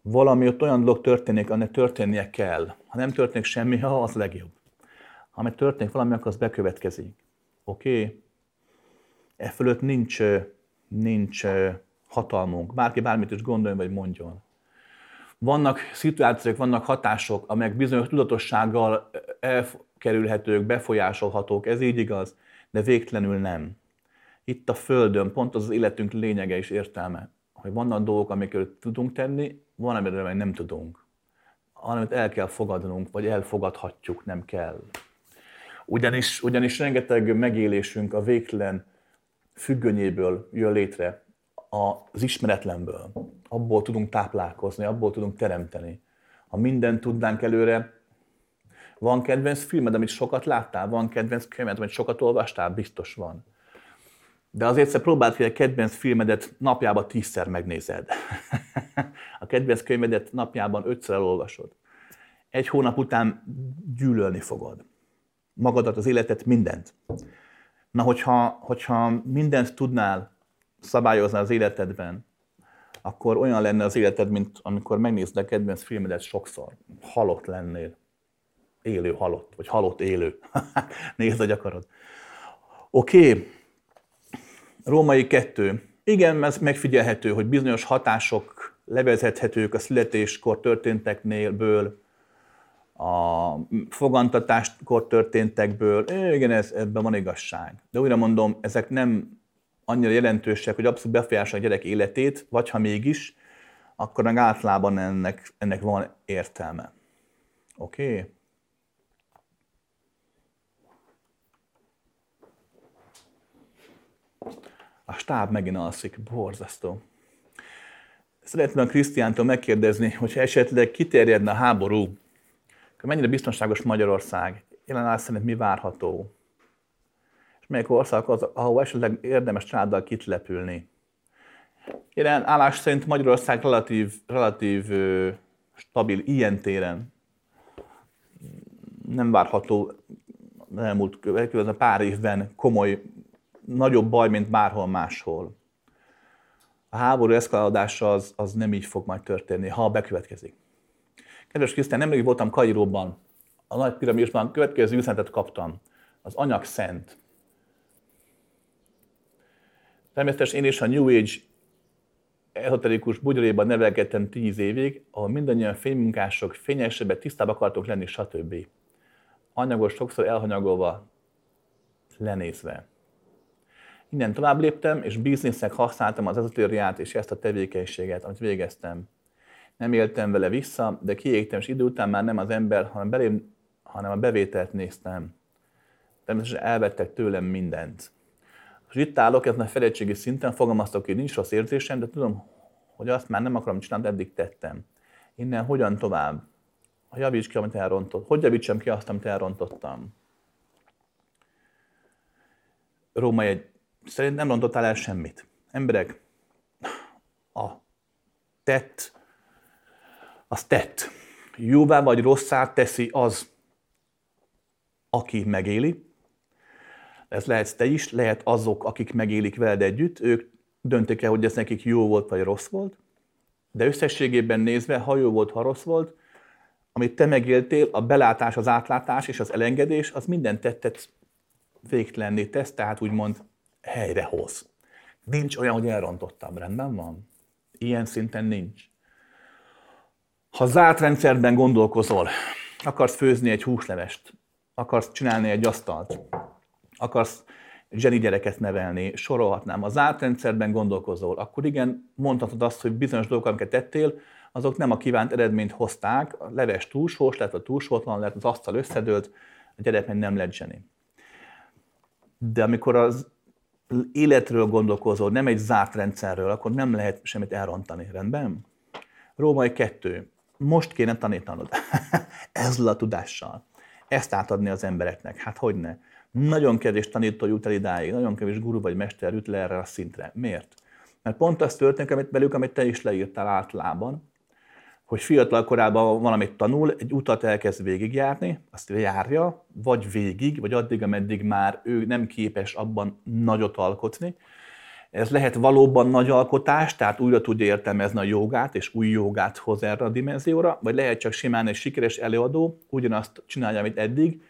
Valami ott olyan dolog történik, aminek történnie kell. Ha nem történik semmi, ha az legjobb. Ha meg történik valami, akkor az bekövetkezik. Oké? Okay? E fölött nincs, nincs hatalmunk. Bárki bármit is gondoljon, vagy mondjon. Vannak szituációk, vannak hatások, amelyek bizonyos tudatossággal elkerülhetők, befolyásolhatók, ez így igaz, de végtelenül nem. Itt a Földön pont az az életünk lényege és értelme, hogy vannak dolgok, amiket tudunk tenni, van, amiről nem tudunk. Amit el kell fogadnunk, vagy elfogadhatjuk, nem kell. Ugyanis, ugyanis rengeteg megélésünk a végtelen függönyéből jön létre, az ismeretlenből. Abból tudunk táplálkozni, abból tudunk teremteni. Ha mindent tudnánk előre, van kedvenc filmed, amit sokat láttál? Van kedvenc könyved, amit sokat olvastál? Biztos van. De azért egyszer próbáld ki, a kedvenc filmedet napjában tízszer megnézed. a kedvenc könyvedet napjában ötször elolvasod. Egy hónap után gyűlölni fogod. Magadat, az életet, mindent. Na, hogyha, hogyha mindent tudnál szabályozni az életedben, akkor olyan lenne az életed, mint amikor megnézed a kedvenc filmedet sokszor. Halott lennél. Élő halott, vagy halott élő. Nézd, hogy akarod. Oké. Római kettő. Igen, ez megfigyelhető, hogy bizonyos hatások levezethetők a születéskor történteknél, a fogantatáskor történtekből. Igen, ez, ebben van igazság. De újra mondom, ezek nem annyira jelentősek, hogy abszolút befolyásolják a gyerek életét, vagy ha mégis, akkor meg általában ennek, ennek van értelme. Oké? Okay? A stáb megint alszik, borzasztó. Szeretném a Krisztiántól megkérdezni, hogyha esetleg kiterjedne a háború, akkor mennyire biztonságos Magyarország? Jelen szerint mi várható? És melyik ország az, ahol esetleg érdemes családdal kitlepülni? Jelen állás szerint Magyarország relatív, relatív stabil ilyen téren. Nem várható elmúlt következő pár évben komoly, nagyobb baj, mint bárhol máshol. A háború eszkalálódása az, az nem így fog majd történni, ha bekövetkezik. Kedves Krisztián, nemrég voltam Kairóban, a nagy piramisban, következő üzenetet kaptam. Az anyag szent. Természetesen én is a New Age ezoterikus bugyoréban nevelkedtem tíz évig, ahol mindannyian fénymunkások fényesebbek, tisztább akartok lenni, stb. Anyagos, sokszor elhanyagolva, lenézve. Innen tovább léptem, és biznisznek használtam az ezotériát és ezt a tevékenységet, amit végeztem. Nem éltem vele vissza, de kiégtem, és idő után már nem az ember, hanem, belém, hanem a bevételt néztem. Természetesen elvettek tőlem mindent. És itt állok ezen a felettségi szinten, fogalmaztok, hogy nincs rossz érzésem, de tudom, hogy azt már nem akarom csinálni, eddig tettem. Innen hogyan tovább? Ha javíts ki, amit elrontott. Hogy javítsam ki azt, amit elrontottam? Róma egy szerint nem rontottál el semmit. Emberek, a tett, az tett. Jóvá vagy rosszá teszi az, aki megéli, ez lehet te is, lehet azok, akik megélik veled együtt, ők döntik el, hogy ez nekik jó volt vagy rossz volt, de összességében nézve, ha jó volt, ha rossz volt, amit te megéltél, a belátás, az átlátás és az elengedés, az minden tettet végtelenné tesz, tehát úgymond helyrehoz. Nincs olyan, hogy elrontottam, rendben van? Ilyen szinten nincs. Ha zárt rendszerben gondolkozol, akarsz főzni egy húslevest, akarsz csinálni egy asztalt, akarsz zseni gyereket nevelni, sorolhatnám. A zárt rendszerben gondolkozol, akkor igen, mondhatod azt, hogy bizonyos dolgok, amiket tettél, azok nem a kívánt eredményt hozták, a leves túlsós lett, a túlsótlan lett, az asztal összedőlt, a gyerek meg nem lett zseni. De amikor az életről gondolkozol, nem egy zárt rendszerről, akkor nem lehet semmit elrontani, rendben? Római kettő. Most kéne tanítanod. Ezzel a tudással. Ezt átadni az embereknek. Hát hogy ne? Nagyon kevés tanító jut el idáig, nagyon kevés guru vagy mester jut le erre a szintre. Miért? Mert pont az történik amit velük, amit te is leírtál általában, hogy fiatal korában valamit tanul, egy utat elkezd végigjárni, azt járja, vagy végig, vagy addig, ameddig már ő nem képes abban nagyot alkotni. Ez lehet valóban nagy alkotás, tehát újra tudja értelmezni a jogát, és új jogát hoz erre a dimenzióra, vagy lehet csak simán egy sikeres előadó, ugyanazt csinálja, amit eddig,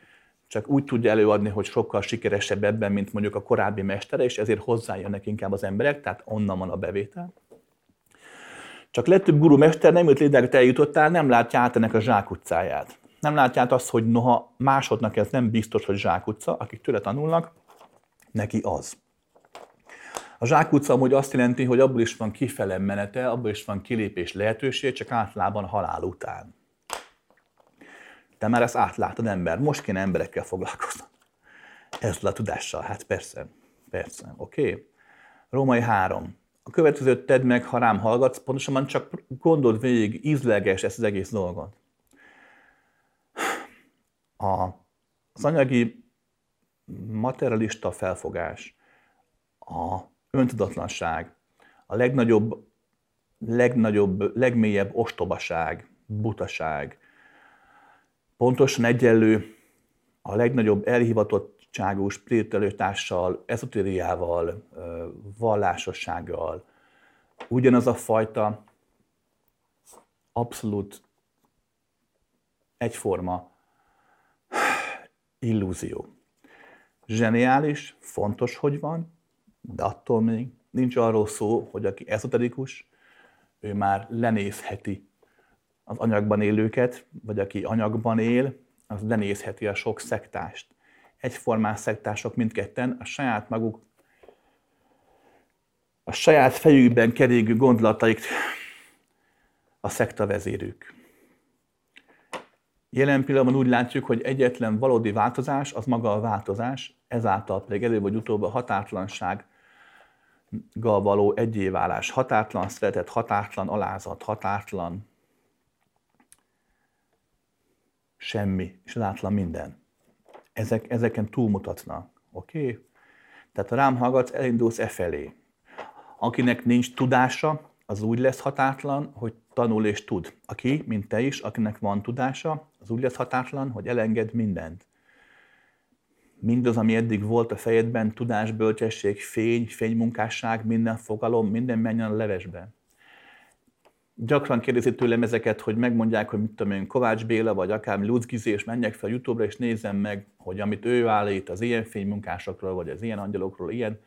csak úgy tudja előadni, hogy sokkal sikeresebb ebben, mint mondjuk a korábbi mestere, és ezért hozzájönnek inkább az emberek, tehát onnan van a bevétel. Csak legtöbb guru mester nem jut létre, te eljutottál, nem látja át ennek a zsákutcáját. Nem látja át azt, hogy noha másodnak ez nem biztos, hogy zsákutca, akik tőle tanulnak, neki az. A zsákutca amúgy azt jelenti, hogy abból is van kifele menete, abból is van kilépés lehetőség, csak általában halál után. Te már ezt átlátod ember, most kéne emberekkel foglalkozni. Ez a tudással, hát persze, persze, oké. Okay. Római 3. A következőt tedd meg, ha rám hallgatsz, pontosan csak gondold végig, ízleges ezt az egész dolgot. A, az anyagi materialista felfogás, a öntudatlanság, a legnagyobb, legnagyobb, legmélyebb ostobaság, butaság, pontosan egyenlő a legnagyobb elhivatottságú spiritualitással, ezotériával, vallásossággal. Ugyanaz a fajta abszolút egyforma illúzió. Zseniális, fontos, hogy van, de attól még nincs arról szó, hogy aki ezoterikus, ő már lenézheti az anyagban élőket, vagy aki anyagban él, az lenézheti a sok szektást. Egyformás szektások mindketten a saját maguk, a saját fejükben keringő gondolataik a szekta vezérük. Jelen pillanatban úgy látjuk, hogy egyetlen valódi változás az maga a változás, ezáltal pedig előbb vagy utóbb a határtlansággal való egyéválás. Határtlan szeretet, határtlan alázat, határtlan semmi, és látlan minden. Ezek, ezeken túlmutatnak. Oké? Okay? Tehát ha rám hallgatsz, elindulsz e felé. Akinek nincs tudása, az úgy lesz hatátlan, hogy tanul és tud. Aki, mint te is, akinek van tudása, az úgy lesz hatátlan, hogy elenged mindent. Mindaz, ami eddig volt a fejedben, tudás, bölcsesség, fény, fénymunkásság, minden fogalom, minden menjen a levesbe. Gyakran kérdezi tőlem ezeket, hogy megmondják, hogy mit tudom én, Kovács Béla, vagy akár Lutz Gizi, és menjek fel YouTube-ra, és nézem meg, hogy amit ő állít az ilyen fénymunkásokról, vagy az ilyen angyalokról, ilyen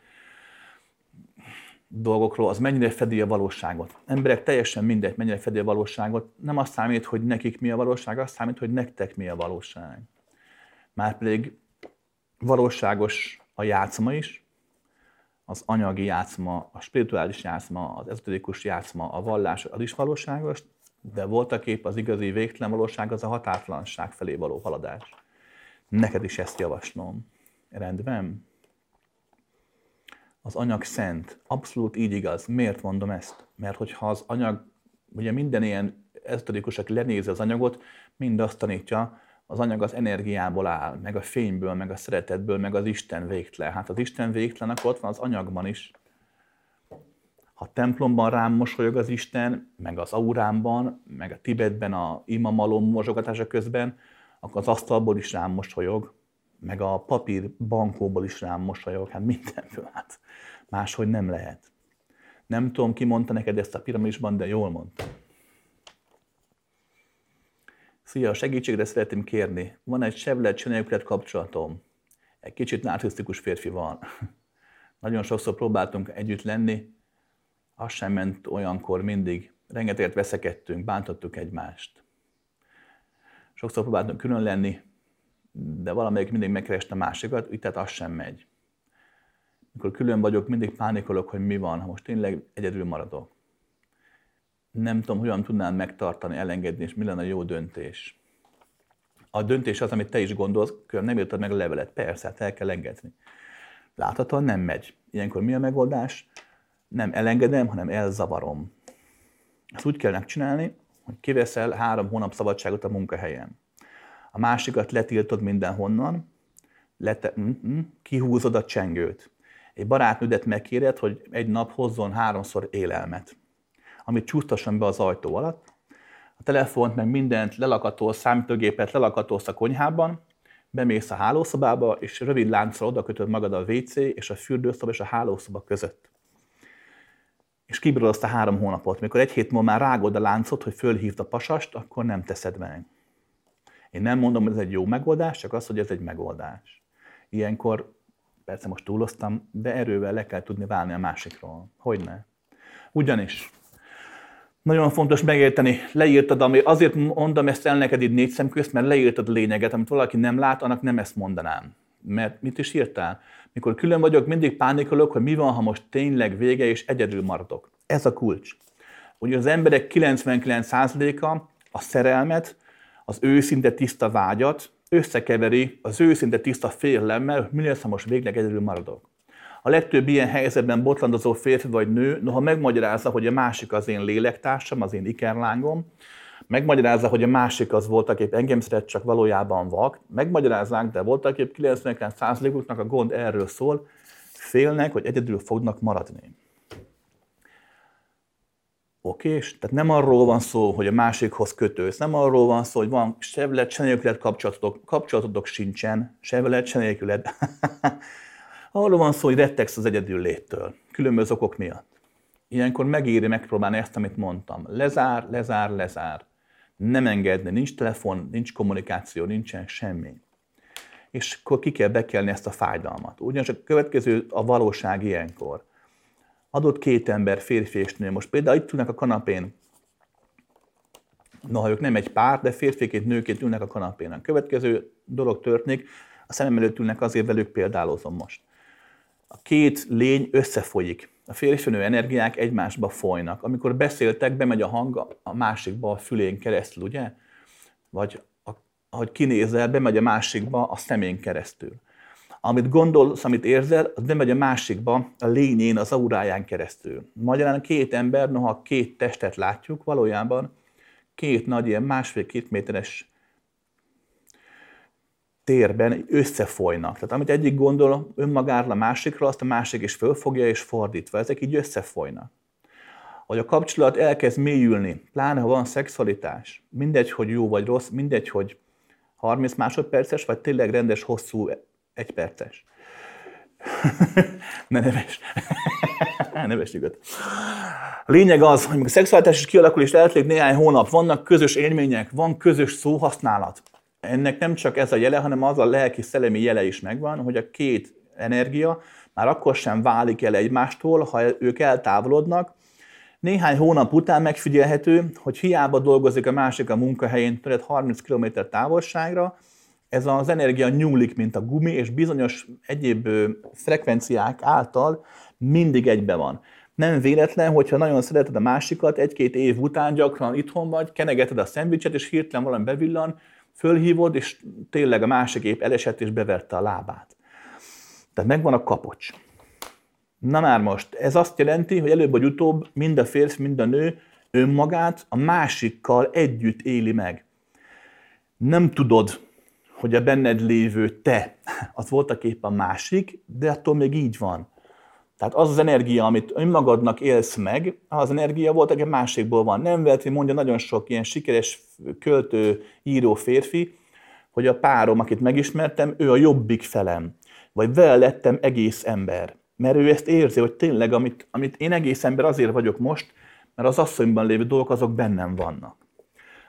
dolgokról, az mennyire fedi a valóságot. Emberek teljesen mindegy, mennyire fedi a valóságot. Nem azt számít, hogy nekik mi a valóság, azt számít, hogy nektek mi a valóság. Márpedig valóságos a játszma is, az anyagi játszma, a spirituális játszma, az ezoterikus játszma, a vallás az is valóságos, de voltak épp az igazi végtelen valóság az a határtlanság felé való haladás. Neked is ezt javaslom. Rendben? az anyag szent. Abszolút így igaz. Miért mondom ezt? Mert hogyha az anyag, ugye minden ilyen ezoterikus, aki lenézi az anyagot, mind azt tanítja, az anyag az energiából áll, meg a fényből, meg a szeretetből, meg az Isten végtelen. Hát az Isten végtelen, akkor ott van az anyagban is. Ha templomban rám mosolyog az Isten, meg az aurámban, meg a Tibetben a imamalom mosogatása közben, akkor az asztalból is rám mosolyog, meg a papír bankóból is rám mosolyog, hát mindenből, hát máshogy nem lehet. Nem tudom, ki mondta neked ezt a piramisban, de jól mondta. Szia, segítségre szeretném kérni. Van egy Chevrolet csináljuk kapcsolatom. Egy kicsit narcisztikus férfi van. Nagyon sokszor próbáltunk együtt lenni, az sem ment olyankor mindig. Rengeteget veszekedtünk, bántottuk egymást. Sokszor próbáltunk külön lenni, de valamelyik mindig megkereste a másikat, úgy tehát az sem megy. Mikor külön vagyok, mindig pánikolok, hogy mi van, ha most tényleg egyedül maradok. Nem tudom, hogyan tudnám megtartani, elengedni, és mi lenne a jó döntés. A döntés az, amit te is gondolsz, nem írtad meg a levelet. Persze, hát el kell engedni. Láthatóan nem megy. Ilyenkor mi a megoldás? Nem elengedem, hanem elzavarom. Ezt úgy kell megcsinálni, hogy kiveszel három hónap szabadságot a munkahelyen a másikat letiltod mindenhonnan, lete, mm-hmm, kihúzod a csengőt. Egy barátnődet megkéred, hogy egy nap hozzon háromszor élelmet, amit csúsztasson be az ajtó alatt. A telefont, meg mindent lelakatolsz, számítógépet lelakatolsz a konyhában, bemész a hálószobába, és rövid láncra oda kötöd magad a WC és a fürdőszoba és a hálószoba között. És kibírod azt a három hónapot. Mikor egy hét múlva már rágod a láncot, hogy fölhívd a pasast, akkor nem teszed meg. Én nem mondom, hogy ez egy jó megoldás, csak az, hogy ez egy megoldás. Ilyenkor, persze most túloztam, de erővel le kell tudni válni a másikról. Hogy ne? Ugyanis, nagyon fontos megérteni, leírtad, ami, azért mondom ezt el neked itt négy szem közt, mert leírtad a lényeget, amit valaki nem lát, annak nem ezt mondanám. Mert mit is írtál? Mikor külön vagyok, mindig pánikolok, hogy mi van, ha most tényleg vége, és egyedül maradok. Ez a kulcs. Ugye az emberek 99%-a a szerelmet az őszinte tiszta vágyat összekeveri az őszinte tiszta félelemmel, mi lesz, ha most végleg egyedül maradok. A legtöbb ilyen helyzetben botlandozó férfi vagy nő, noha megmagyarázza, hogy a másik az én lélektársam, az én ikerlángom, megmagyarázza, hogy a másik az voltak épp engem szeret, csak valójában vak, megmagyarázzák, de voltak épp 99%-uknak a gond erről szól, félnek, hogy egyedül fognak maradni. Okés? Tehát nem arról van szó, hogy a másikhoz kötősz, nem arról van szó, hogy van se veled, se nélküled kapcsolatotok, kapcsolatotok sincsen, se veled, se. arról van szó, hogy rettegsz az egyedül léttől, különböző okok miatt. Ilyenkor megéri megpróbálni ezt, amit mondtam. Lezár, lezár, lezár. Nem engedni, nincs telefon, nincs kommunikáció, nincsen semmi. És akkor ki kell bekelni ezt a fájdalmat. Ugyanis a következő a valóság ilyenkor adott két ember, férfi és nő, most például itt ülnek a kanapén, noha ők nem egy pár, de férfiként, nőként ülnek a kanapén. A következő dolog történik, a szemem előtt ülnek, azért velük példálozom most. A két lény összefolyik. A férfi nő energiák egymásba folynak. Amikor beszéltek, bemegy a hang a másikba a fülén keresztül, ugye? Vagy a, ahogy kinézel, bemegy a másikba a szemén keresztül amit gondolsz, amit érzel, az nem megy a másikba, a lényén, az auráján keresztül. Magyarán két ember, noha két testet látjuk, valójában két nagy, ilyen másfél-két méteres térben összefolynak. Tehát amit egyik gondol önmagáról a másikra, azt a másik is fölfogja és fordítva. Ezek így összefolynak. Hogy a kapcsolat elkezd mélyülni, pláne ha van szexualitás, mindegy, hogy jó vagy rossz, mindegy, hogy 30 másodperces, vagy tényleg rendes, hosszú, egyperces. ne neves. neves nyugodt. Lényeg az, hogy a szexualitás és eltelik néhány hónap, vannak közös élmények, van közös szóhasználat. Ennek nem csak ez a jele, hanem az a lelki-szellemi jele is megvan, hogy a két energia már akkor sem válik el egymástól, ha ők eltávolodnak. Néhány hónap után megfigyelhető, hogy hiába dolgozik a másik a munkahelyén tőled 30 km távolságra, ez az energia nyúlik, mint a gumi, és bizonyos egyéb frekvenciák által mindig egybe van. Nem véletlen, hogyha nagyon szereted a másikat, egy-két év után gyakran itthon vagy, kenegeted a szendvicset, és hirtelen valami bevillan, fölhívod, és tényleg a másik épp elesett, és beverte a lábát. Tehát megvan a kapocs. Na már most, ez azt jelenti, hogy előbb vagy utóbb mind a férfi, mind a nő önmagát a másikkal együtt éli meg. Nem tudod, hogy a benned lévő te, az voltak épp a másik, de attól még így van. Tehát az az energia, amit önmagadnak élsz meg, az energia volt, aki másikból van. Nem hogy mondja nagyon sok ilyen sikeres költő, író férfi, hogy a párom, akit megismertem, ő a jobbik felem. Vagy vele lettem egész ember. Mert ő ezt érzi, hogy tényleg, amit, amit én egész ember azért vagyok most, mert az asszonyban lévő dolgok azok bennem vannak.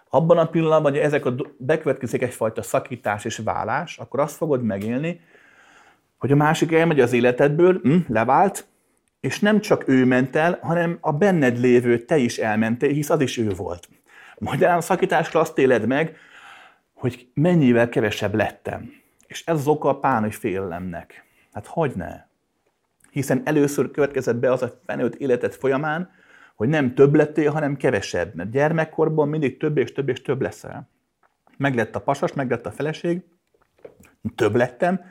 Abban a pillanatban, hogy ezek a bekövetkezik egyfajta szakítás és válás, akkor azt fogod megélni, hogy a másik elmegy az életedből, hm, levált, és nem csak ő ment el, hanem a benned lévő te is elmentél, hisz az is ő volt. Magyarán a szakításra azt éled meg, hogy mennyivel kevesebb lettem. És ez az oka a páni félelemnek. Hát hogy ne? Hiszen először következett be az a felnőtt életed folyamán, hogy nem több lettél, hanem kevesebb. Mert gyermekkorban mindig több és több és több leszel. Meglett a pasas, meglett a feleség, több lettem,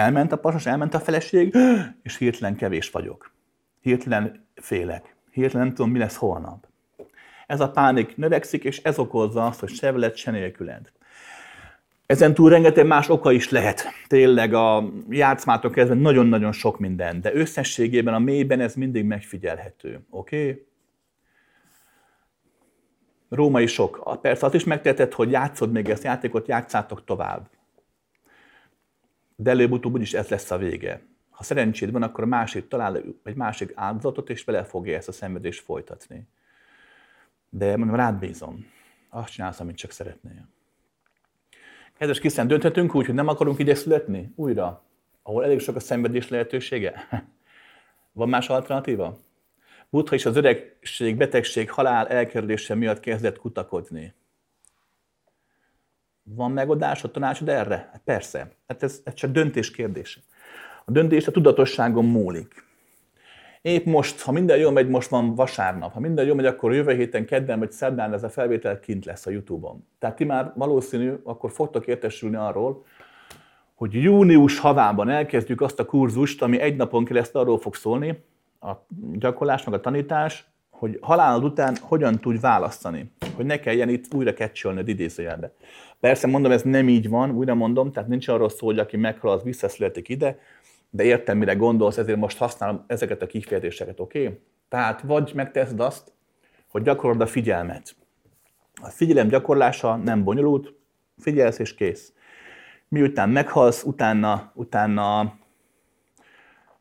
elment a pasas, elment a feleség, és hirtelen kevés vagyok. Hirtelen félek. Hirtelen nem tudom, mi lesz holnap. Ez a pánik növekszik, és ez okozza azt, hogy se veled, se nélküled. Ezen túl rengeteg más oka is lehet. Tényleg a játszmától kezdve nagyon-nagyon sok minden, de összességében a mélyben ez mindig megfigyelhető. Oké? Okay? Római sok. Persze azt is megteheted, hogy játszod még ezt játékot, játszátok tovább. De előbb-utóbb úgyis ez lesz a vége. Ha szerencséd van, akkor másik talál egy másik áldozatot, és vele fogja ezt a szenvedést folytatni. De mondom, rád bízom. Azt csinálsz, amit csak szeretnél. Kedves Krisztián, dönthetünk úgy, hogy nem akarunk ide születni újra, ahol elég sok a szenvedés lehetősége? Van más alternatíva? Buddha is az öregség, betegség, halál elkerülése miatt kezdett kutakodni. Van megoldás, a tanácsod erre? Hát persze. Hát ez, ez csak döntés kérdése. A döntés a tudatosságon múlik. Épp most, ha minden jól megy, most van vasárnap. Ha minden jól megy, akkor jövő héten, kedden vagy szerdán ez a felvétel kint lesz a Youtube-on. Tehát ti már valószínű, akkor fogtok értesülni arról, hogy június havában elkezdjük azt a kurzust, ami egy napon keresztül arról fog szólni, a gyakorlás, meg a tanítás, hogy halálod után hogyan tudj választani, hogy ne kelljen itt újra kecsölnöd idézőjelbe. Persze mondom, ez nem így van, újra mondom, tehát nincs arról szó, hogy aki meghal, az visszaszületik ide, de értem, mire gondolsz, ezért most használom ezeket a kifejezéseket, oké? Okay? Tehát vagy megteszed azt, hogy gyakorolod a figyelmet. A figyelem gyakorlása nem bonyolult, figyelsz és kész. Miután meghalsz, utána, utána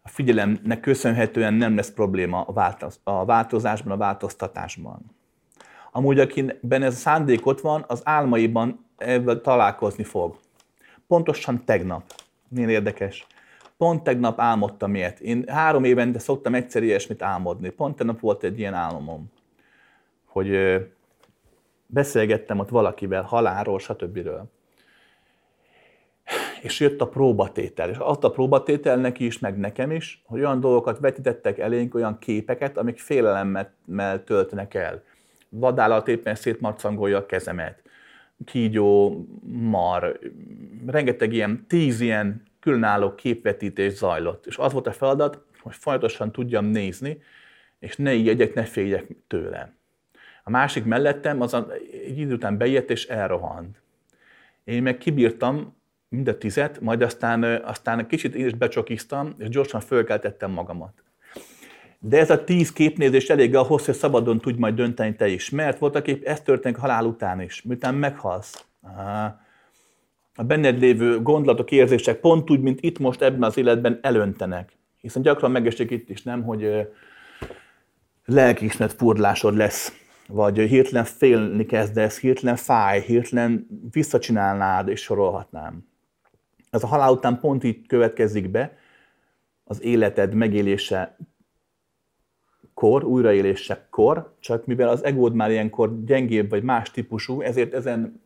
a figyelemnek köszönhetően nem lesz probléma a változásban, a változtatásban. Amúgy, akiben ez a szándék ott van, az álmaiban ebben találkozni fog. Pontosan tegnap. Milyen érdekes. Pont tegnap álmodtam ilyet. Én három évente szoktam egyszer ilyesmit álmodni. Pont tegnap volt egy ilyen álmomom, hogy beszélgettem ott valakivel halálról, stb. És jött a próbatétel. És azt a próbatétel neki is, meg nekem is, hogy olyan dolgokat vetítettek elénk, olyan képeket, amik félelemmel töltenek el. Vadállat éppen szétmarcangolja a kezemet. Kígyó, mar, rengeteg ilyen, tíz ilyen különálló képvetítés zajlott. És az volt a feladat, hogy folyamatosan tudjam nézni, és ne igyek, ne féljek tőle. A másik mellettem az egy idő után bejött és elrohant. Én meg kibírtam mind a tizet, majd aztán, aztán kicsit én is becsokiztam, és gyorsan fölkeltettem magamat. De ez a tíz képnézés elég ahhoz, hogy szabadon tudj majd dönteni te is. Mert voltak épp ez történik halál után is, miután meghalsz. A benned lévő gondolatok, érzések pont úgy, mint itt most ebben az életben elöntenek. Hiszen gyakran megesik itt is, nem, hogy lelkiismeret furdalásod lesz, vagy hirtelen félni kezdesz, hirtelen fáj, hirtelen visszacsinálnád, és sorolhatnám. Ez a halál után pont így következik be, az életed megélése kor, újraélésekor, csak mivel az egód már ilyenkor gyengébb vagy más típusú, ezért ezen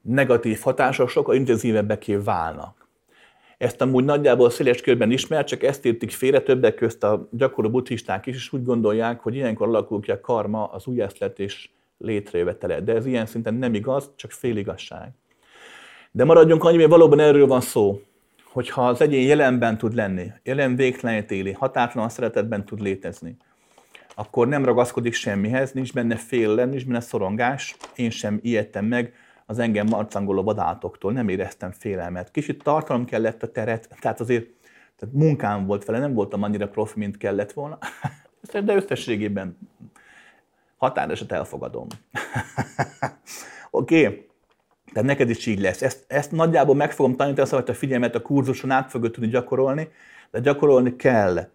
negatív hatások sokkal intenzívebbeké válnak. Ezt amúgy nagyjából széles körben ismer, csak ezt értik félre többek közt a gyakorló buddhisták is, és úgy gondolják, hogy ilyenkor alakul ki a karma, az újjászletés létrejövetele. De ez ilyen szinten nem igaz, csak féligazság. De maradjunk annyi, hogy valóban erről van szó, hogyha az egyén jelenben tud lenni, jelen végtelenét éli, határtalan szeretetben tud létezni, akkor nem ragaszkodik semmihez, nincs benne félelem, nincs benne szorongás, én sem ijedtem meg az engem marcangoló vadátoktól, nem éreztem félelmet. Kicsit tartalom kellett a teret, tehát azért tehát munkám volt vele, nem voltam annyira profi, mint kellett volna, de összességében határeset elfogadom. Oké, okay. Tehát neked is így lesz. Ezt, ezt nagyjából meg fogom tanítani, azt a figyelmet a kurzuson át fogod tudni gyakorolni, de gyakorolni kell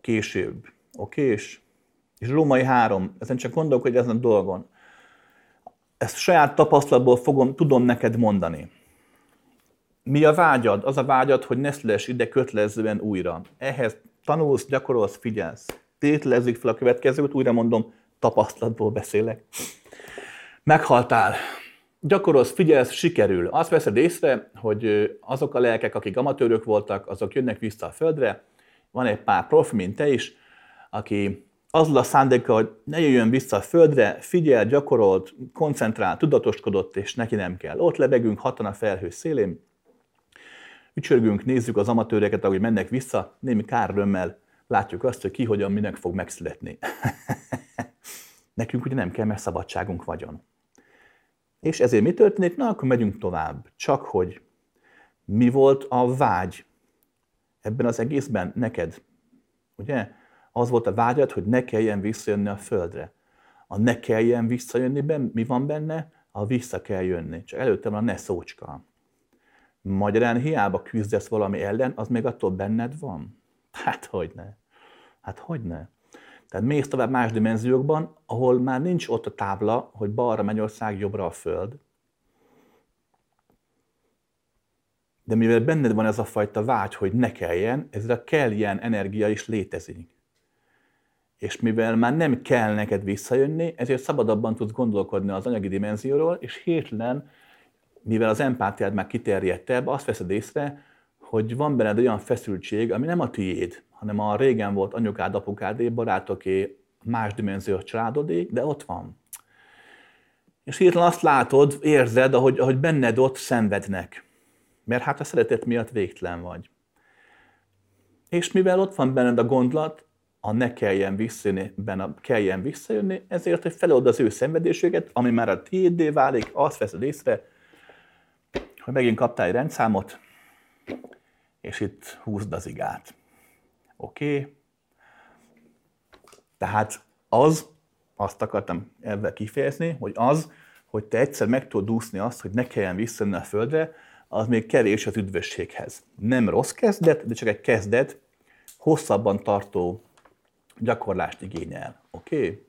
később. Oké? És, és Római három, ezen csak gondolkodj ezen a dolgon. Ezt saját tapasztalatból fogom, tudom neked mondani. Mi a vágyad? Az a vágyad, hogy ne szüless ide kötelezően újra. Ehhez tanulsz, gyakorolsz, figyelsz. Tételezzük fel a következőt, újra mondom, tapasztalatból beszélek. Meghaltál gyakorolsz, figyelsz, sikerül. Azt veszed észre, hogy azok a lelkek, akik amatőrök voltak, azok jönnek vissza a földre. Van egy pár profi, mint te is, aki azzal a szándéka, hogy ne jöjjön vissza a földre, figyel, gyakorolt, koncentrál, tudatoskodott, és neki nem kell. Ott lebegünk hatan a felhő szélén, ücsörgünk, nézzük az amatőreket, ahogy mennek vissza, némi kárrömmel látjuk azt, hogy ki hogyan minek fog megszületni. Nekünk ugye nem kell, mert szabadságunk vagyon. És ezért mi történik? Na, akkor megyünk tovább. Csak hogy mi volt a vágy ebben az egészben neked? Ugye? Az volt a vágyad, hogy ne kelljen visszajönni a földre. A ne kelljen visszajönni, mi van benne? A vissza kell jönni. Csak előtte van a ne szócska. Magyarán hiába küzdesz valami ellen, az még attól benned van? Hát hogy ne? Hát hogy ne? Tehát mész tovább más dimenziókban, ahol már nincs ott a tábla, hogy balra Mennyország, jobbra a Föld. De mivel benned van ez a fajta vágy, hogy ne kelljen, ezért a kell ilyen energia is létezik. És mivel már nem kell neked visszajönni, ezért szabadabban tudsz gondolkodni az anyagi dimenzióról, és hirtelen, mivel az empátiád már kiterjedtebb, azt veszed észre, hogy van benned olyan feszültség, ami nem a tiéd, hanem a régen volt anyukád, apukádé, barátoké, más dimenziós családodé, de ott van. És hirtelen azt látod, érzed, ahogy, ahogy benned ott szenvednek. Mert hát a szeretet miatt végtelen vagy. És mivel ott van benned a gondolat, a ne kelljen visszajönni, benne kelljen visszajönni, ezért, hogy felold az ő szenvedésüket, ami már a tiéddé válik, azt veszed észre, hogy megint kaptál egy rendszámot, és itt húzd az igát. Oké? Okay? Tehát az, azt akartam ebben kifejezni, hogy az, hogy te egyszer meg tudod úszni azt, hogy ne kelljen visszajönni a földre, az még kevés az üdvösséghez. Nem rossz kezdet, de csak egy kezdet, hosszabban tartó gyakorlást igényel. Oké? Okay?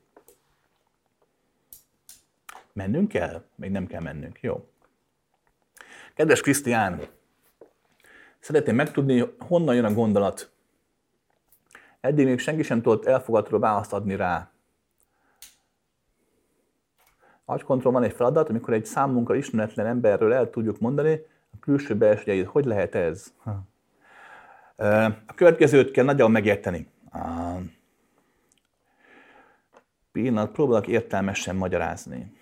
Mennünk kell? Még nem kell mennünk. Jó. Kedves Krisztián, szeretném megtudni, honnan jön a gondolat, Eddig még senki sem tudott elfogadható választ adni rá. Agykontroll van egy feladat, amikor egy számunkra ismeretlen emberről el tudjuk mondani a külső belsőjeit. Hogy lehet ez? A következőt kell nagyon megérteni. Pillanat, próbálok értelmesen magyarázni.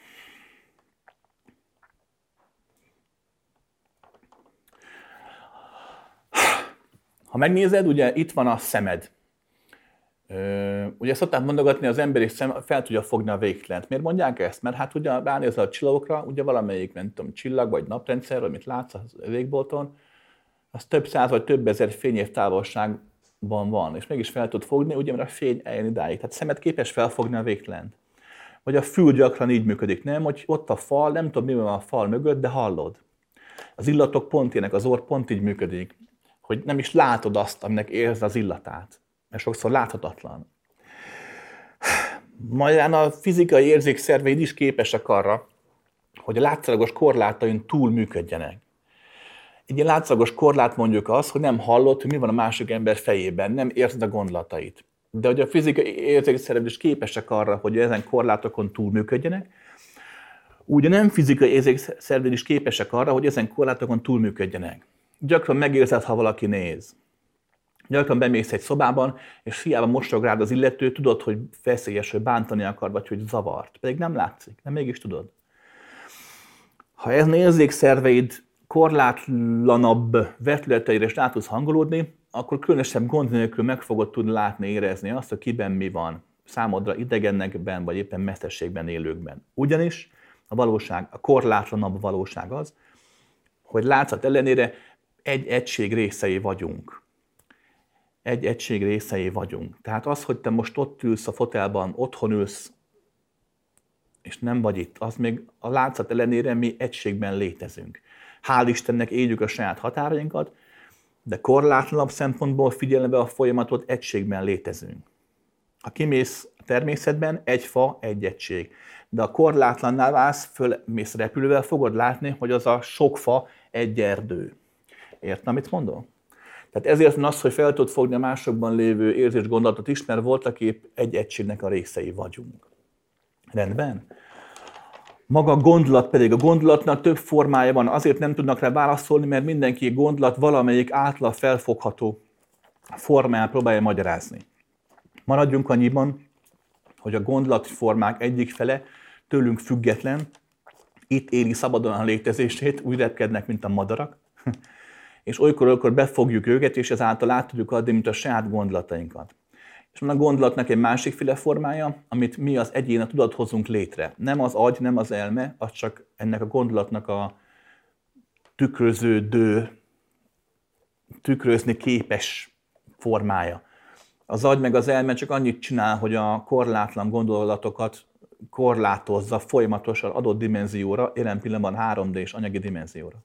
Ha megnézed, ugye itt van a szemed. Ugye szokták mondogatni, az emberi szem fel tudja fogni a végtelent. Miért mondják ezt? Mert hát ugye ránézel a csillagokra, ugye valamelyik, nem tudom, csillag vagy naprendszer, amit látsz a végbolton, az több száz vagy több ezer fényév távolságban van, és mégis fel tud fogni, ugye, mert a fény eljön idáig. Tehát szemet képes felfogni a végtelent. Vagy a fül gyakran így működik, nem? Hogy ott a fal, nem tudom, mi van a fal mögött, de hallod. Az illatok pont ilyenek, az orr pont így működik, hogy nem is látod azt, aminek érz az illatát, mert sokszor láthatatlan. Magyarán a fizikai érzékszerveid is képesek arra, hogy a látszalagos korlátain túl működjenek. Egy ilyen látszalagos korlát mondjuk az, hogy nem hallod, hogy mi van a másik ember fejében, nem érzed a gondolatait. De hogy a fizikai érzékszerveid is képesek arra, hogy ezen korlátokon túl működjenek, úgy a nem fizikai érzékszerveid is képesek arra, hogy ezen korlátokon túl működjenek. Gyakran megérzed, ha valaki néz. Gyakran bemész egy szobában, és hiába mosog rád az illető, tudod, hogy veszélyes, hogy bántani akar, vagy hogy zavart. Pedig nem látszik, de mégis tudod. Ha ez érzékszerveid korlátlanabb vetületeire is rá tudsz hangolódni, akkor különösebb gond nélkül meg fogod tudni látni, érezni azt, hogy kiben mi van, számodra idegenekben, vagy éppen messzességben élőkben. Ugyanis a valóság, a korlátlanabb valóság az, hogy látszat ellenére egy egység részei vagyunk. Egy egység részei vagyunk. Tehát az, hogy te most ott ülsz a fotelban, otthon ülsz, és nem vagy itt, az még a látszat ellenére mi egységben létezünk. Hál' Istennek éljük a saját határainkat, de korlátlanabb szempontból figyelembe a folyamatot egységben létezünk. Ha kimész a természetben, egy fa, egy egység. De a korlátlannál válsz, fölmész repülővel, fogod látni, hogy az a sok fa egy erdő. Értem, amit mondom? Tehát ezért az, hogy fel tudod fogni a másokban lévő érzés gondolatot is, mert voltak épp egy egységnek a részei vagyunk. Rendben? Maga a gondolat pedig, a gondolatnak több formája van, azért nem tudnak rá válaszolni, mert mindenki gondolat valamelyik átla felfogható formáját próbálja magyarázni. Maradjunk annyiban, hogy a gondolatformák egyik fele tőlünk független, itt éli szabadon a létezését, úgy repkednek, mint a madarak, és olykor-olykor befogjuk őket, és ezáltal át tudjuk adni, mint a saját gondolatainkat. És van a gondolatnak egy másikféle formája, amit mi az egyén a tudat hozunk létre. Nem az agy, nem az elme, az csak ennek a gondolatnak a tükröződő, tükrözni képes formája. Az agy meg az elme csak annyit csinál, hogy a korlátlan gondolatokat korlátozza folyamatosan adott dimenzióra, jelen pillanatban 3D és anyagi dimenzióra.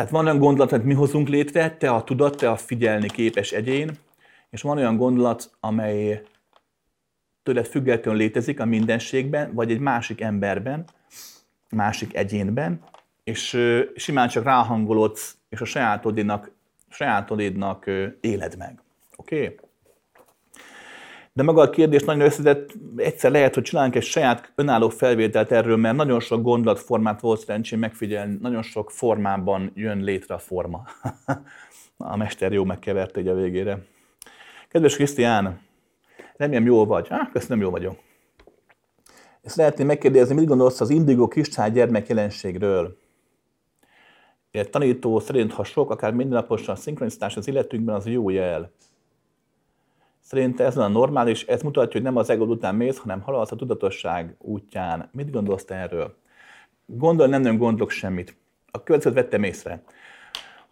Tehát van olyan gondolat, hogy mi hozunk létre, te a tudat, te a figyelni képes egyén, és van olyan gondolat, amely tőled függetlenül létezik a mindenségben, vagy egy másik emberben, másik egyénben, és simán csak ráhangolodsz, és a sajátodénak, sajátodédnak éled meg. Oké? Okay? De maga a kérdés nagyon összetett, egyszer lehet, hogy csinálunk egy saját önálló felvételt erről, mert nagyon sok gondolatformát volt szerencsém megfigyelni, nagyon sok formában jön létre a forma. a mester jó megkeverte egy a végére. Kedves Krisztián, remélem jól vagy. Ah, köszönöm, jó vagyok. Ezt lehetném megkérdezni, mit gondolsz az indigo kiscsány gyermek jelenségről? Egy tanító szerint, ha sok, akár mindennaposan szinkroniztás az életünkben, az jó jel. Szerint ez a normális, ez mutatja, hogy nem az ego után mész, hanem haladsz a tudatosság útján. Mit gondolsz te erről? Gondol, nem nem gondolok semmit. A következőt vettem észre.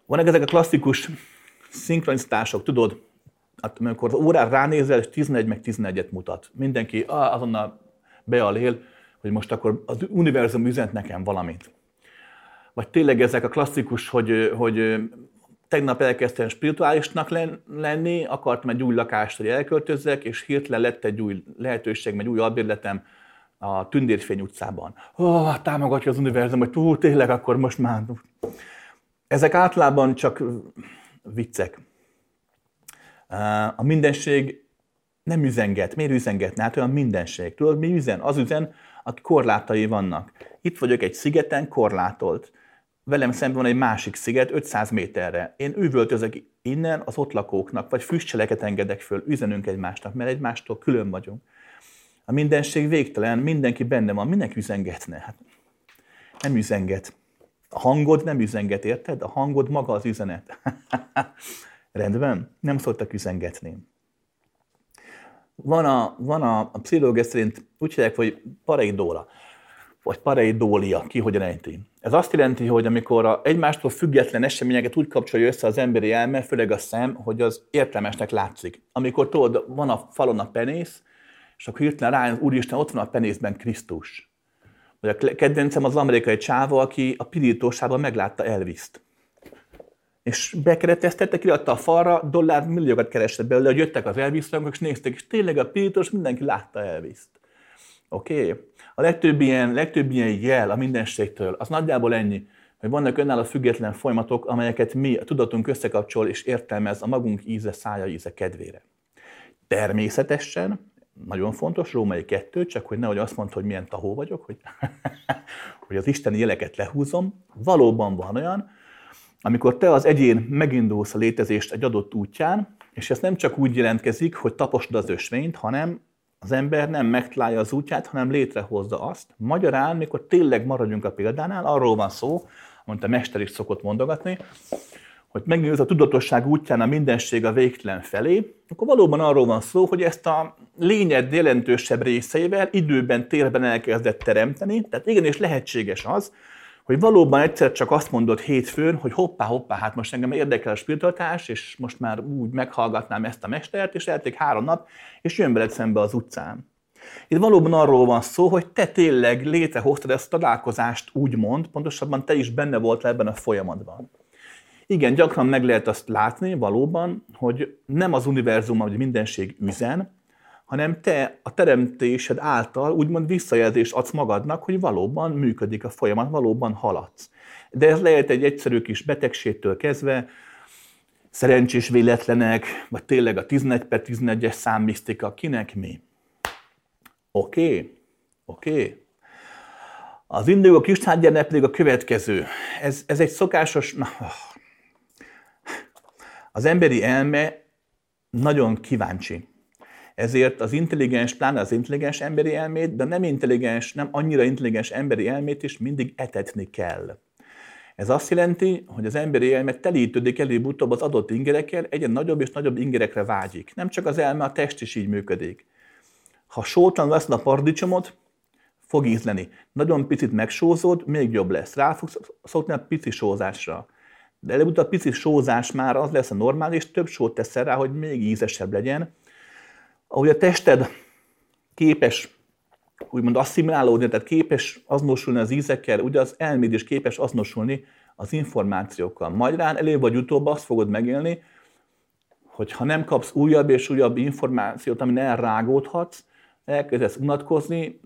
Vannak ezek a klasszikus szinkroniztások, tudod, hát, amikor az órán ránézel, és 11 meg 11-et mutat. Mindenki azonnal bealél, hogy most akkor az univerzum üzent nekem valamit. Vagy tényleg ezek a klasszikus, hogy, hogy tegnap elkezdtem spirituálisnak lenni, akartam egy új lakást, hogy elköltözzek, és hirtelen lett egy új lehetőség, egy új albérletem a Tündérfény utcában. Oh, támogatja az univerzum, hogy túl, tényleg akkor most már... Ezek általában csak viccek. A mindenség nem üzenget. Miért üzengetne? Hát olyan mindenség. Tudod, mi üzen? Az üzen, aki korlátai vannak. Itt vagyok egy szigeten, korlátolt velem szemben van egy másik sziget 500 méterre. Én üvöltözök innen az ott lakóknak, vagy füstcseleket engedek föl, üzenünk egymásnak, mert egymástól külön vagyunk. A mindenség végtelen, mindenki benne van, mindenki üzengetne. Hát nem üzenget. A hangod nem üzenget, érted? A hangod maga az üzenet. Rendben? Nem szoktak üzengetni. van a, van a, a pszichológia szerint úgy hívják, hogy pareidóla, vagy pareidólia, ki hogyan ejti. Ez azt jelenti, hogy amikor a egymástól független eseményeket úgy kapcsolja össze az emberi elme, főleg a szem, hogy az értelmesnek látszik. Amikor tudod, van a falon a penész, és akkor hirtelen rá, úristen, ott van a penészben Krisztus. Vagy a kedvencem az amerikai csáva, aki a pirítósában meglátta Elviszt. És bekereteztette, kiadta a falra, dollár milliókat keresett belőle, hogy jöttek az Elvis és nézték, és tényleg a pirítós mindenki látta Elviszt. Oké? Okay? A legtöbb ilyen, legtöbb ilyen jel a mindenségtől, az nagyjából ennyi, hogy vannak önálló független folyamatok, amelyeket mi, a tudatunk összekapcsol és értelmez a magunk íze, szája íze kedvére. Természetesen, nagyon fontos, római kettő, csak hogy nehogy azt mondta, hogy milyen tahó vagyok, hogy, hogy az isteni jeleket lehúzom. Valóban van olyan, amikor te az egyén megindulsz a létezést egy adott útján, és ez nem csak úgy jelentkezik, hogy taposod az ösvényt, hanem az ember nem megtalálja az útját, hanem létrehozza azt. Magyarán, mikor tényleg maradjunk a példánál, arról van szó, amit a mester is szokott mondogatni, hogy megnyújt a tudatosság útján a mindenség a végtelen felé, akkor valóban arról van szó, hogy ezt a lényed jelentősebb részeivel időben, térben elkezdett teremteni, tehát igenis lehetséges az, hogy valóban egyszer csak azt mondod hétfőn, hogy hoppá, hoppá, hát most engem érdekel a spiritualitás, és most már úgy meghallgatnám ezt a mestert, és elték három nap, és jön veled szembe az utcán. Itt valóban arról van szó, hogy te tényleg létrehoztad ezt a találkozást úgymond, pontosabban te is benne volt ebben a folyamatban. Igen, gyakran meg lehet azt látni valóban, hogy nem az univerzum, hogy mindenség üzen, hanem te a teremtésed által úgymond visszajelzést adsz magadnak, hogy valóban működik a folyamat, valóban haladsz. De ez lehet egy egyszerű kis betegségtől kezdve, szerencsés véletlenek, vagy tényleg a 11 per 11-es számmisztika, kinek mi. Oké, okay. oké. Okay. Az indigo kristálygyermek pedig a következő. Ez, ez egy szokásos... Na, az emberi elme nagyon kíváncsi ezért az intelligens, pláne az intelligens emberi elmét, de nem intelligens, nem annyira intelligens emberi elmét is mindig etetni kell. Ez azt jelenti, hogy az emberi elme telítődik előbb-utóbb az adott ingerekkel, egyre nagyobb és nagyobb ingerekre vágyik. Nem csak az elme, a test is így működik. Ha sótlan veszed a paradicsomot, fog ízleni. Nagyon picit megsózod, még jobb lesz. Rá fogsz szokni a pici sózásra. De előbb-utóbb a pici sózás már az lesz a normális, több sót teszel rá, hogy még ízesebb legyen, ahogy a tested képes úgymond asszimilálódni, tehát képes azonosulni az ízekkel, ugye az elméd is képes azonosulni az információkkal. Magyarán előbb vagy utóbb azt fogod megélni, hogy ha nem kapsz újabb és újabb információt, amin elrágódhatsz, elkezdesz unatkozni,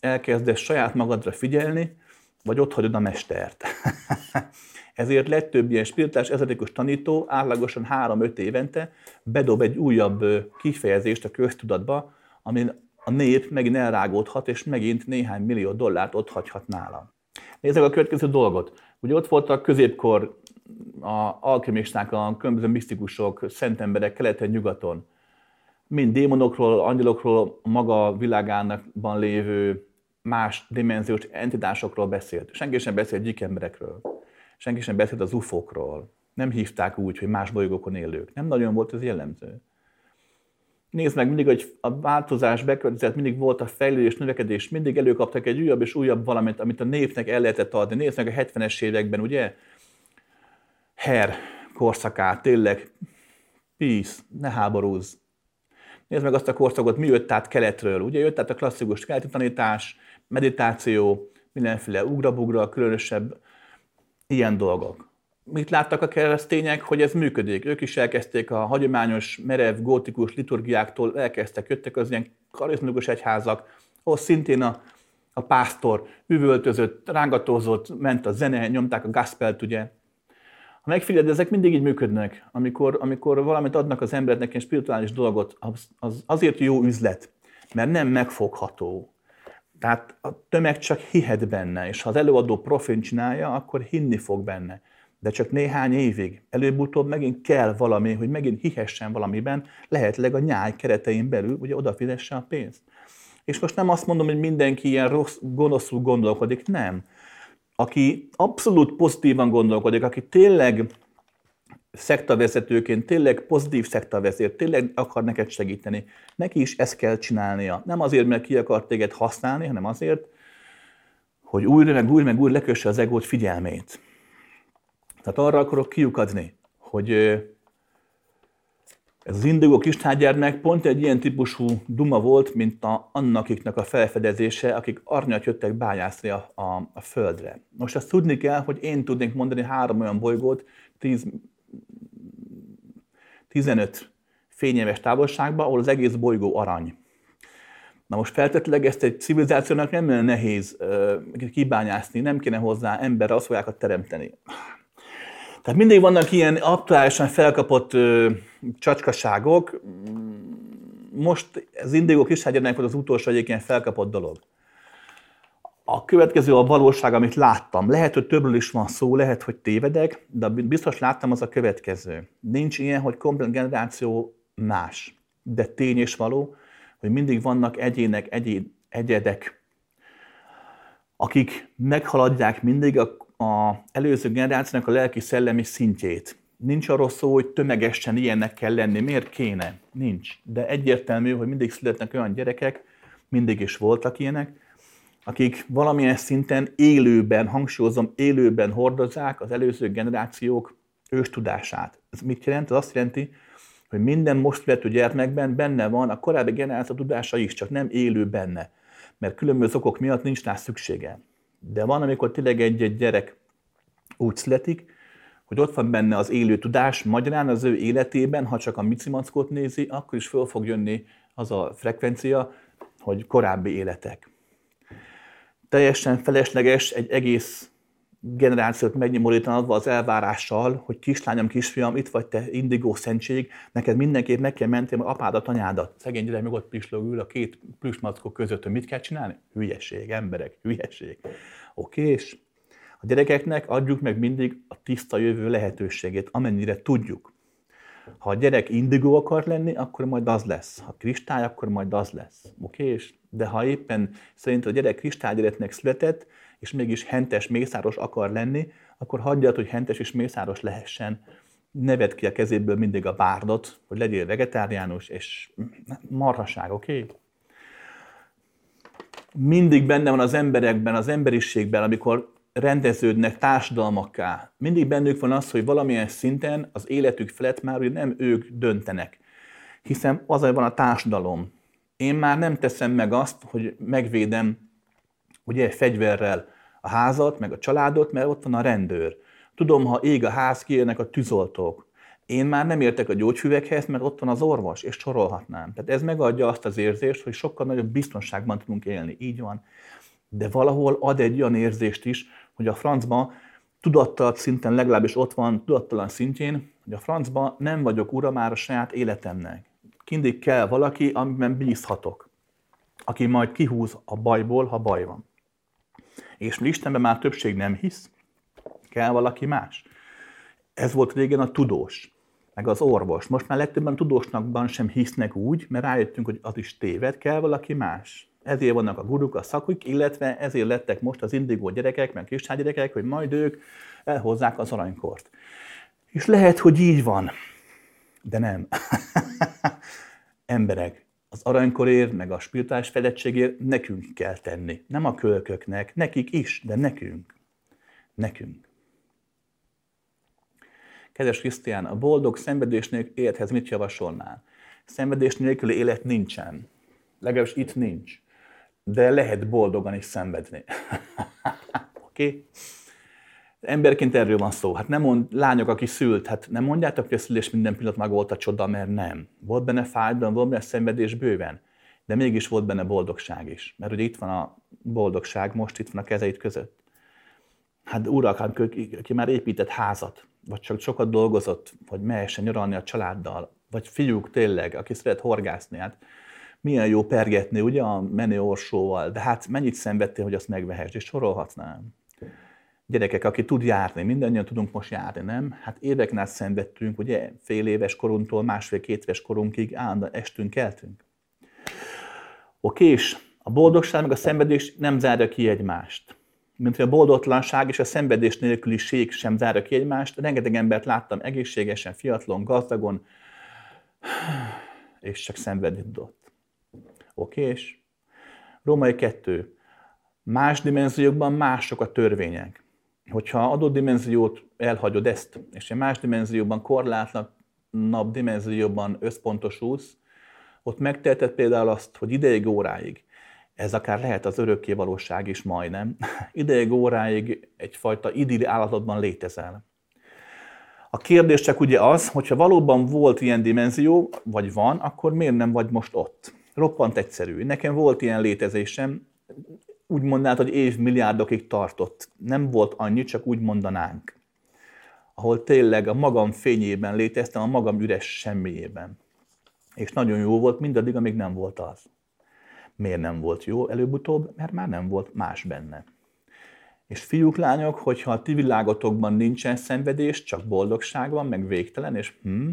elkezdesz saját magadra figyelni, vagy ott hagyod a mestert. Ezért legtöbb ilyen spirituális ezetikus tanító átlagosan 3-5 évente bedob egy újabb kifejezést a köztudatba, amin a nép megint elrágódhat, és megint néhány millió dollárt ott hagyhat nála. Nézzük a következő dolgot. Ugye ott voltak középkor a alkemisták, a különböző misztikusok, szent emberek keleten, nyugaton. Mind démonokról, angyalokról, maga világának lévő más dimenziós entitásokról beszélt. Senki sem beszélt gyík emberekről. Senki sem beszélt az ufokról. Nem hívták úgy, hogy más bolygókon élők. Nem nagyon volt ez jellemző. Nézd meg, mindig, hogy a változás bekövetkezett, mindig volt a fejlődés, növekedés, mindig előkaptak egy újabb és újabb valamit, amit a népnek el lehetett adni. Nézd meg a 70-es években, ugye? Her korszakát, tényleg, peace, ne háborúzz. Nézd meg azt a korszakot, mi jött át keletről. Ugye jött át a klasszikus keleti tanítás, meditáció, mindenféle ugrabugra, különösebb ilyen dolgok. Mit láttak a keresztények, hogy ez működik? Ők is elkezdték a hagyományos, merev, gótikus liturgiáktól, elkezdtek, jöttek az ilyen karizmatikus egyházak, ahol szintén a, a pásztor üvöltözött, rángatózott, ment a zene, nyomták a gospelt, ugye. Ha megfigyeled, ezek mindig így működnek. Amikor, amikor valamit adnak az embernek, egy spirituális dolgot, az, az azért jó üzlet, mert nem megfogható. Tehát a tömeg csak hihet benne, és ha az előadó profin csinálja, akkor hinni fog benne. De csak néhány évig. Előbb-utóbb megint kell valami, hogy megint hihessen valamiben, lehetleg a nyáj keretein belül, ugye odafizesse a pénzt. És most nem azt mondom, hogy mindenki ilyen rossz, gonoszul gondolkodik, nem. Aki abszolút pozitívan gondolkodik, aki tényleg szektavezetőként, tényleg pozitív szektavezér, tényleg akar neked segíteni, neki is ezt kell csinálnia. Nem azért, mert ki akar téged használni, hanem azért, hogy újra, meg újra, meg újra lekösse az egót figyelmét. Tehát arra akarok kiukadni, hogy ez az indigó kistágyermek pont egy ilyen típusú duma volt, mint a, annakiknek a felfedezése, akik arnyat jöttek bányászni a, a, a földre. Most azt tudni kell, hogy én tudnék mondani három olyan bolygót, 10, 15 fényéves távolságban, ahol az egész bolygó arany. Na most feltetőleg ezt egy civilizációnak nem olyan nehéz uh, kibányászni, nem kéne hozzá ember aszójákat teremteni. Tehát mindig vannak ilyen aktuálisan felkapott ö, csacskaságok. Most az Indigo Kishágyadnak volt az utolsó egyébként felkapott dolog. A következő a valóság, amit láttam. Lehet, hogy többről is van szó, lehet, hogy tévedek, de biztos láttam, az a következő. Nincs ilyen, hogy komplet generáció más. De tény és való, hogy mindig vannak egyének, egyén, egyedek, akik meghaladják mindig a előző generációnak a lelki-szellemi szintjét. Nincs arról szó, hogy tömegesen ilyennek kell lenni. Miért kéne? Nincs. De egyértelmű, hogy mindig születnek olyan gyerekek, mindig is voltak ilyenek, akik valamilyen szinten élőben, hangsúlyozom, élőben hordozzák az előző generációk őstudását. Ez mit jelent? Ez azt jelenti, hogy minden most születő gyermekben benne van a korábbi generáció tudása is, csak nem élő benne, mert különböző okok miatt nincs rá szüksége. De van, amikor tényleg egy-egy gyerek úgy születik, hogy ott van benne az élő tudás, magyarán az ő életében, ha csak a micimackot nézi, akkor is föl fog jönni az a frekvencia, hogy korábbi életek. Teljesen felesleges egy egész generációt megnyomorítani az elvárással, hogy kislányom, kisfiam, itt vagy te, indigó szentség, neked mindenképp meg kell menni apádat, anyádat. Szegény gyerek meg ott pislog ül a két plüsmackok között, hogy mit kell csinálni? Hülyeség, emberek, hülyeség. Oké, és a gyerekeknek adjuk meg mindig a tiszta jövő lehetőségét, amennyire tudjuk. Ha a gyerek indigó akar lenni, akkor majd az lesz. Ha kristály, akkor majd az lesz. Oké? És de ha éppen szerint a gyerek kristálygyereknek született, és mégis hentes, mészáros akar lenni, akkor hagyjad, hogy hentes és mészáros lehessen. Ne ki a kezéből mindig a bárdot, hogy legyél vegetáriánus, és marhaság, oké? Okay? Mindig benne van az emberekben, az emberiségben, amikor rendeződnek társadalmakká. Mindig bennük van az, hogy valamilyen szinten az életük felett már hogy nem ők döntenek. Hiszen az, hogy van a társadalom. Én már nem teszem meg azt, hogy megvédem ugye fegyverrel a házat, meg a családot, mert ott van a rendőr. Tudom, ha ég a ház, kijönnek a tűzoltók. Én már nem értek a gyógyfüvekhez, mert ott van az orvos, és sorolhatnám. Tehát ez megadja azt az érzést, hogy sokkal nagyobb biztonságban tudunk élni. Így van. De valahol ad egy olyan érzést is, hogy a francban tudattalan szinten legalábbis ott van, tudattalan szintjén, hogy a francban nem vagyok ura már a saját életemnek. Kindig kell valaki, amiben bízhatok, aki majd kihúz a bajból, ha baj van. És mi Istenben már többség nem hisz, kell valaki más. Ez volt régen a tudós, meg az orvos. Most már legtöbben tudósnakban sem hisznek úgy, mert rájöttünk, hogy az is téved, kell valaki más. Ezért vannak a guruk, a szakuk, illetve ezért lettek most az indigó gyerekek, meg gyerekek, hogy majd ők elhozzák az aranykort. És lehet, hogy így van, de nem. Emberek, az aranykorért, meg a spirituális fedettségért nekünk kell tenni. Nem a kölköknek, nekik is, de nekünk. Nekünk. Kedves Krisztián, a boldog szenvedés nélkül élethez mit javasolnál? Szenvedés nélküli élet nincsen. Legalábbis itt nincs. De lehet boldogan is szenvedni. Oké? okay? Emberként erről van szó. Hát nem mond, lányok, aki szült, hát nem mondjátok, hogy a szülés minden pillanat meg volt a csoda, mert nem. Volt benne fájdalom, volt benne szenvedés bőven, de mégis volt benne boldogság is. Mert ugye itt van a boldogság, most itt van a kezeit között. Hát urak, hát, aki már épített házat, vagy csak sokat dolgozott, hogy mehessen nyaralni a családdal, vagy fiúk tényleg, aki szeret horgászni, hát milyen jó pergetni, ugye, a menő orsóval, de hát mennyit szenvedtél, hogy azt megvehess, és sorolhatnám gyerekek, aki tud járni, mindannyian tudunk most járni, nem? Hát éveken át szenvedtünk, ugye, fél éves korunktól másfél-két éves korunkig állandóan estünk, keltünk. Oké, és a boldogság meg a szenvedés nem zárja ki egymást. mint hogy a boldogtalanság és a szenvedés nélküliség sem zárja ki egymást. Rengeteg embert láttam egészségesen, fiatalon, gazdagon, és csak szenvedni tudott. Oké, és Római 2. Más dimenziókban mások a törvények. Hogyha adott dimenziót elhagyod ezt, és egy más dimenzióban, korlátlanabb dimenzióban összpontosulsz, ott megteheted például azt, hogy ideig, óráig, ez akár lehet az örökké valóság is majdnem, ideig, óráig egyfajta idilli állapotban létezel. A kérdés csak ugye az, hogyha valóban volt ilyen dimenzió, vagy van, akkor miért nem vagy most ott? Roppant egyszerű. Nekem volt ilyen létezésem, úgy mondanád, hogy évmilliárdokig tartott. Nem volt annyi, csak úgy mondanánk. Ahol tényleg a magam fényében léteztem, a magam üres semmiében. És nagyon jó volt mindaddig, amíg nem volt az. Miért nem volt jó előbb-utóbb? Mert már nem volt más benne. És fiúk, lányok, hogyha a ti világotokban nincsen szenvedés, csak boldogság van, meg végtelen, és hm,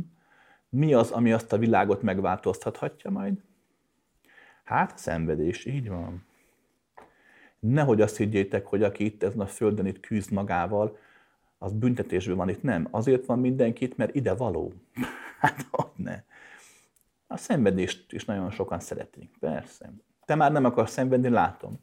mi az, ami azt a világot megváltoztathatja majd? Hát a szenvedés, így van. Nehogy azt higgyétek, hogy aki itt ezen a földön itt küzd magával, az büntetésből van itt. Nem. Azért van mindenkit, mert ide való. hát ott ne. A szenvedést is nagyon sokan szeretik. Persze. Te már nem akarsz szenvedni, látom.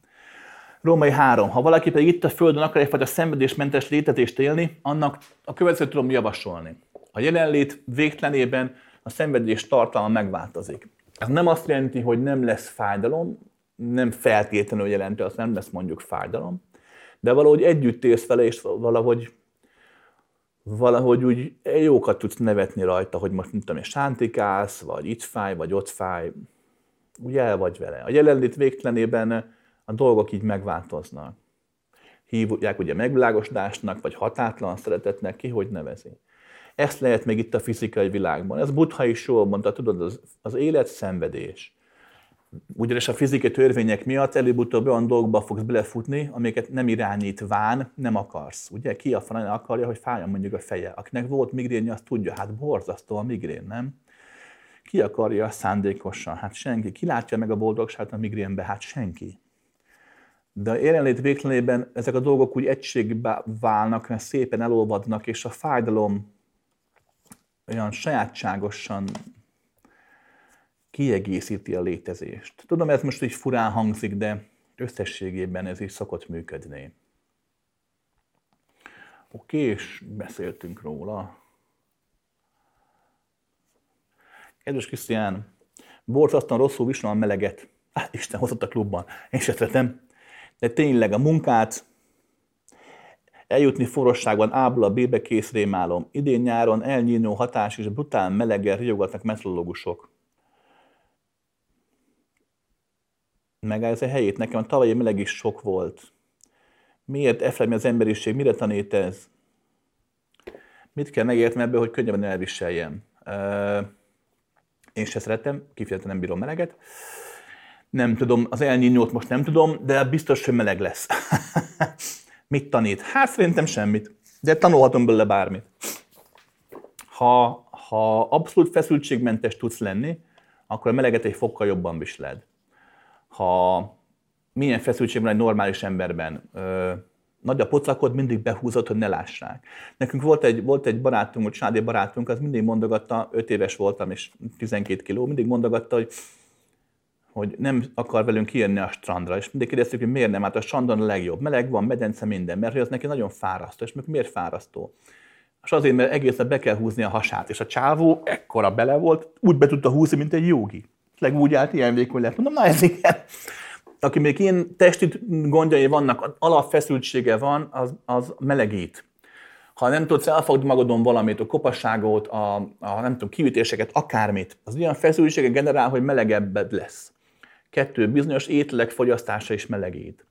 Római 3. Ha valaki pedig itt a Földön akar egyfajta szenvedésmentes létezést élni, annak a következőt tudom javasolni. A jelenlét végtelenében a szenvedés tartalma megváltozik. Ez nem azt jelenti, hogy nem lesz fájdalom, nem feltétlenül jelenti, azt nem lesz mondjuk fájdalom, de valahogy együtt élsz vele, és valahogy valahogy úgy jókat tudsz nevetni rajta, hogy most nem tudom, és sántikálsz, vagy itt fáj, vagy ott fáj, úgy el vagy vele. A jelenlét végtelenében a dolgok így megváltoznak. Hívják ugye megvilágosodásnak, vagy hatátlan szeretetnek, ki hogy nevezi. Ezt lehet még itt a fizikai világban. Ez Buddha is jól mondta, tudod, az, az élet szenvedés. Ugyanis a fizikai törvények miatt előbb-utóbb olyan dolgokba fogsz belefutni, amiket nem irányít ván, nem akarsz. Ugye ki a franán akarja, hogy fájjon mondjuk a feje. Akinek volt migrénje, azt tudja, hát borzasztó a migrén, nem? Ki akarja szándékosan? Hát senki. Ki látja meg a boldogságot a migrénbe? Hát senki. De a jelenlét végtelenében ezek a dolgok úgy egységbe válnak, mert szépen elolvadnak, és a fájdalom olyan sajátságosan kiegészíti a létezést. Tudom, ez most így furán hangzik, de összességében ez is szokott működni. Oké, és beszéltünk róla. Kedves Krisztián, borzasztóan rosszul viselem a meleget. Ah, Isten hozott a klubban. Én se szeretem. De tényleg a munkát, eljutni forrosságban A-ból a B-be kész rémálom. Idén nyáron elnyíló hatás és brutál meleggel riogatnak metrológusok. megállsz a helyét. Nekem a tavalyi meleg is sok volt. Miért Efraim az emberiség? Mire tanít ez? Mit kell megérteni ebből, hogy könnyebben elviseljem? Én se szeretem, kifejezetten nem bírom meleget. Nem tudom, az elnyínyót most nem tudom, de biztos, hogy meleg lesz. Mit tanít? Hát szerintem semmit. De tanulhatom belőle bármit. Ha, ha abszolút feszültségmentes tudsz lenni, akkor a meleget egy fokkal jobban viseled ha milyen feszültség van egy normális emberben, ö, nagy a pocakod, mindig behúzott, hogy ne lássák. Nekünk volt egy, volt egy barátunk, egy családi barátunk, az mindig mondogatta, 5 éves voltam, és 12 kiló, mindig mondogatta, hogy hogy nem akar velünk kijönni a strandra, és mindig kérdeztük, hogy miért nem, hát a strandon a legjobb, meleg van, medence, minden, mert hogy az neki nagyon fárasztó, és miért fárasztó? És azért, mert egészen be kell húzni a hasát, és a csávó ekkora bele volt, úgy be tudta húzni, mint egy jogi tényleg úgy állt, ilyen vékony lett. Mondom, na ez igen. Aki még ilyen testi gondjai vannak, alapfeszültsége van, az, az melegít. Ha nem tudsz elfogni magadon valamit, a kopasságot, a, a nem tudom, kiütéseket, akármit, az olyan feszültséget generál, hogy melegebbed lesz. Kettő, bizonyos ételek fogyasztása is melegít.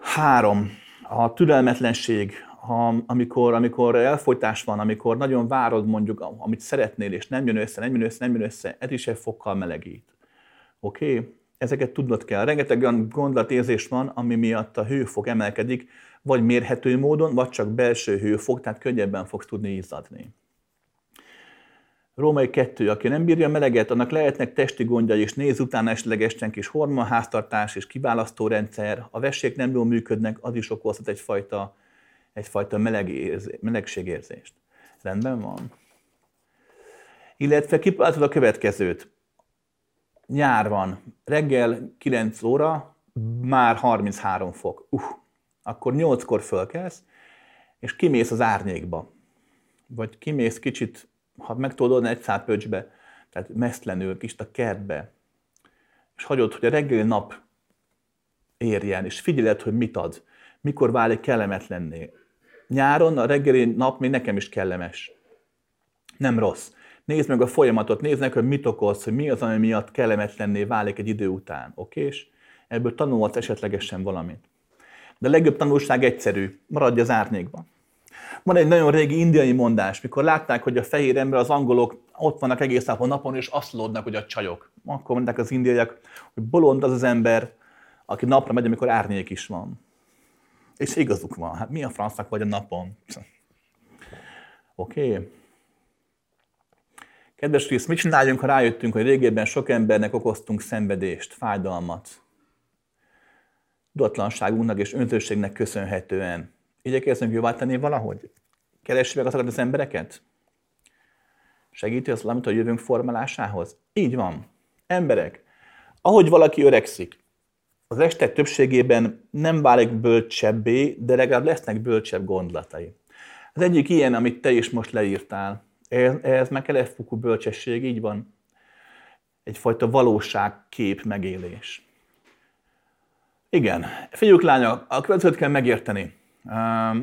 Három, a türelmetlenség, ha, amikor, amikor elfolytás van, amikor nagyon várod mondjuk, amit szeretnél, és nem jön össze, nem jön össze, nem jön össze, ez is egy fokkal melegít. Oké? Okay? Ezeket tudnod kell. Rengeteg olyan gondolatérzés van, ami miatt a hőfok emelkedik, vagy mérhető módon, vagy csak belső hőfok, tehát könnyebben fogsz tudni izzadni. Római kettő, aki nem bírja meleget, annak lehetnek testi gondjai, és néz utána esetlegesen kis hormonháztartás és kiválasztórendszer, a vessék nem jól működnek, az is okozhat egyfajta, egyfajta meleg érzi, melegségérzést. Rendben van. Illetve kipáltod a következőt. Nyár van, reggel 9 óra, már 33 fok. Uh, akkor 8-kor fölkelsz, és kimész az árnyékba. Vagy kimész kicsit ha meg tudod oldani egy szál pöcsbe, tehát mesztlenül, kis a kertbe, és hagyod, hogy a reggeli nap érjen, és figyeled, hogy mit ad, mikor válik kellemetlenné. Nyáron a reggeli nap még nekem is kellemes. Nem rossz. Nézd meg a folyamatot, nézd meg, hogy mit okoz, hogy mi az, ami miatt kellemetlenné válik egy idő után. Oké? És ebből tanulhatsz esetlegesen valamit. De a legjobb tanulság egyszerű, maradj az árnyékban. Van egy nagyon régi indiai mondás, mikor látták, hogy a fehér ember, az angolok ott vannak egész nap a napon, és azt hogy a csajok. Akkor mondták az indiaiak, hogy bolond az az ember, aki napra megy, amikor árnyék is van. És igazuk van. Hát mi a francnak vagy a napon? Oké. Okay. Kedves Krisz, mit csináljunk, ha rájöttünk, hogy régebben sok embernek okoztunk szenvedést, fájdalmat, tudatlanságunknak és öntőségnek köszönhetően? Igyekezzünk jóvá tenni valahogy? Keressük meg azokat az embereket? Segíti az valamit a jövőnk formálásához? Így van. Emberek, ahogy valaki öregszik, az este többségében nem válik bölcsebbé, de legalább lesznek bölcsebb gondolatai. Az egyik ilyen, amit te is most leírtál, ehhez meg kell fukú bölcsesség, így van. Egyfajta valóságkép megélés. Igen, fiúk, lányok, a következőt kell megérteni.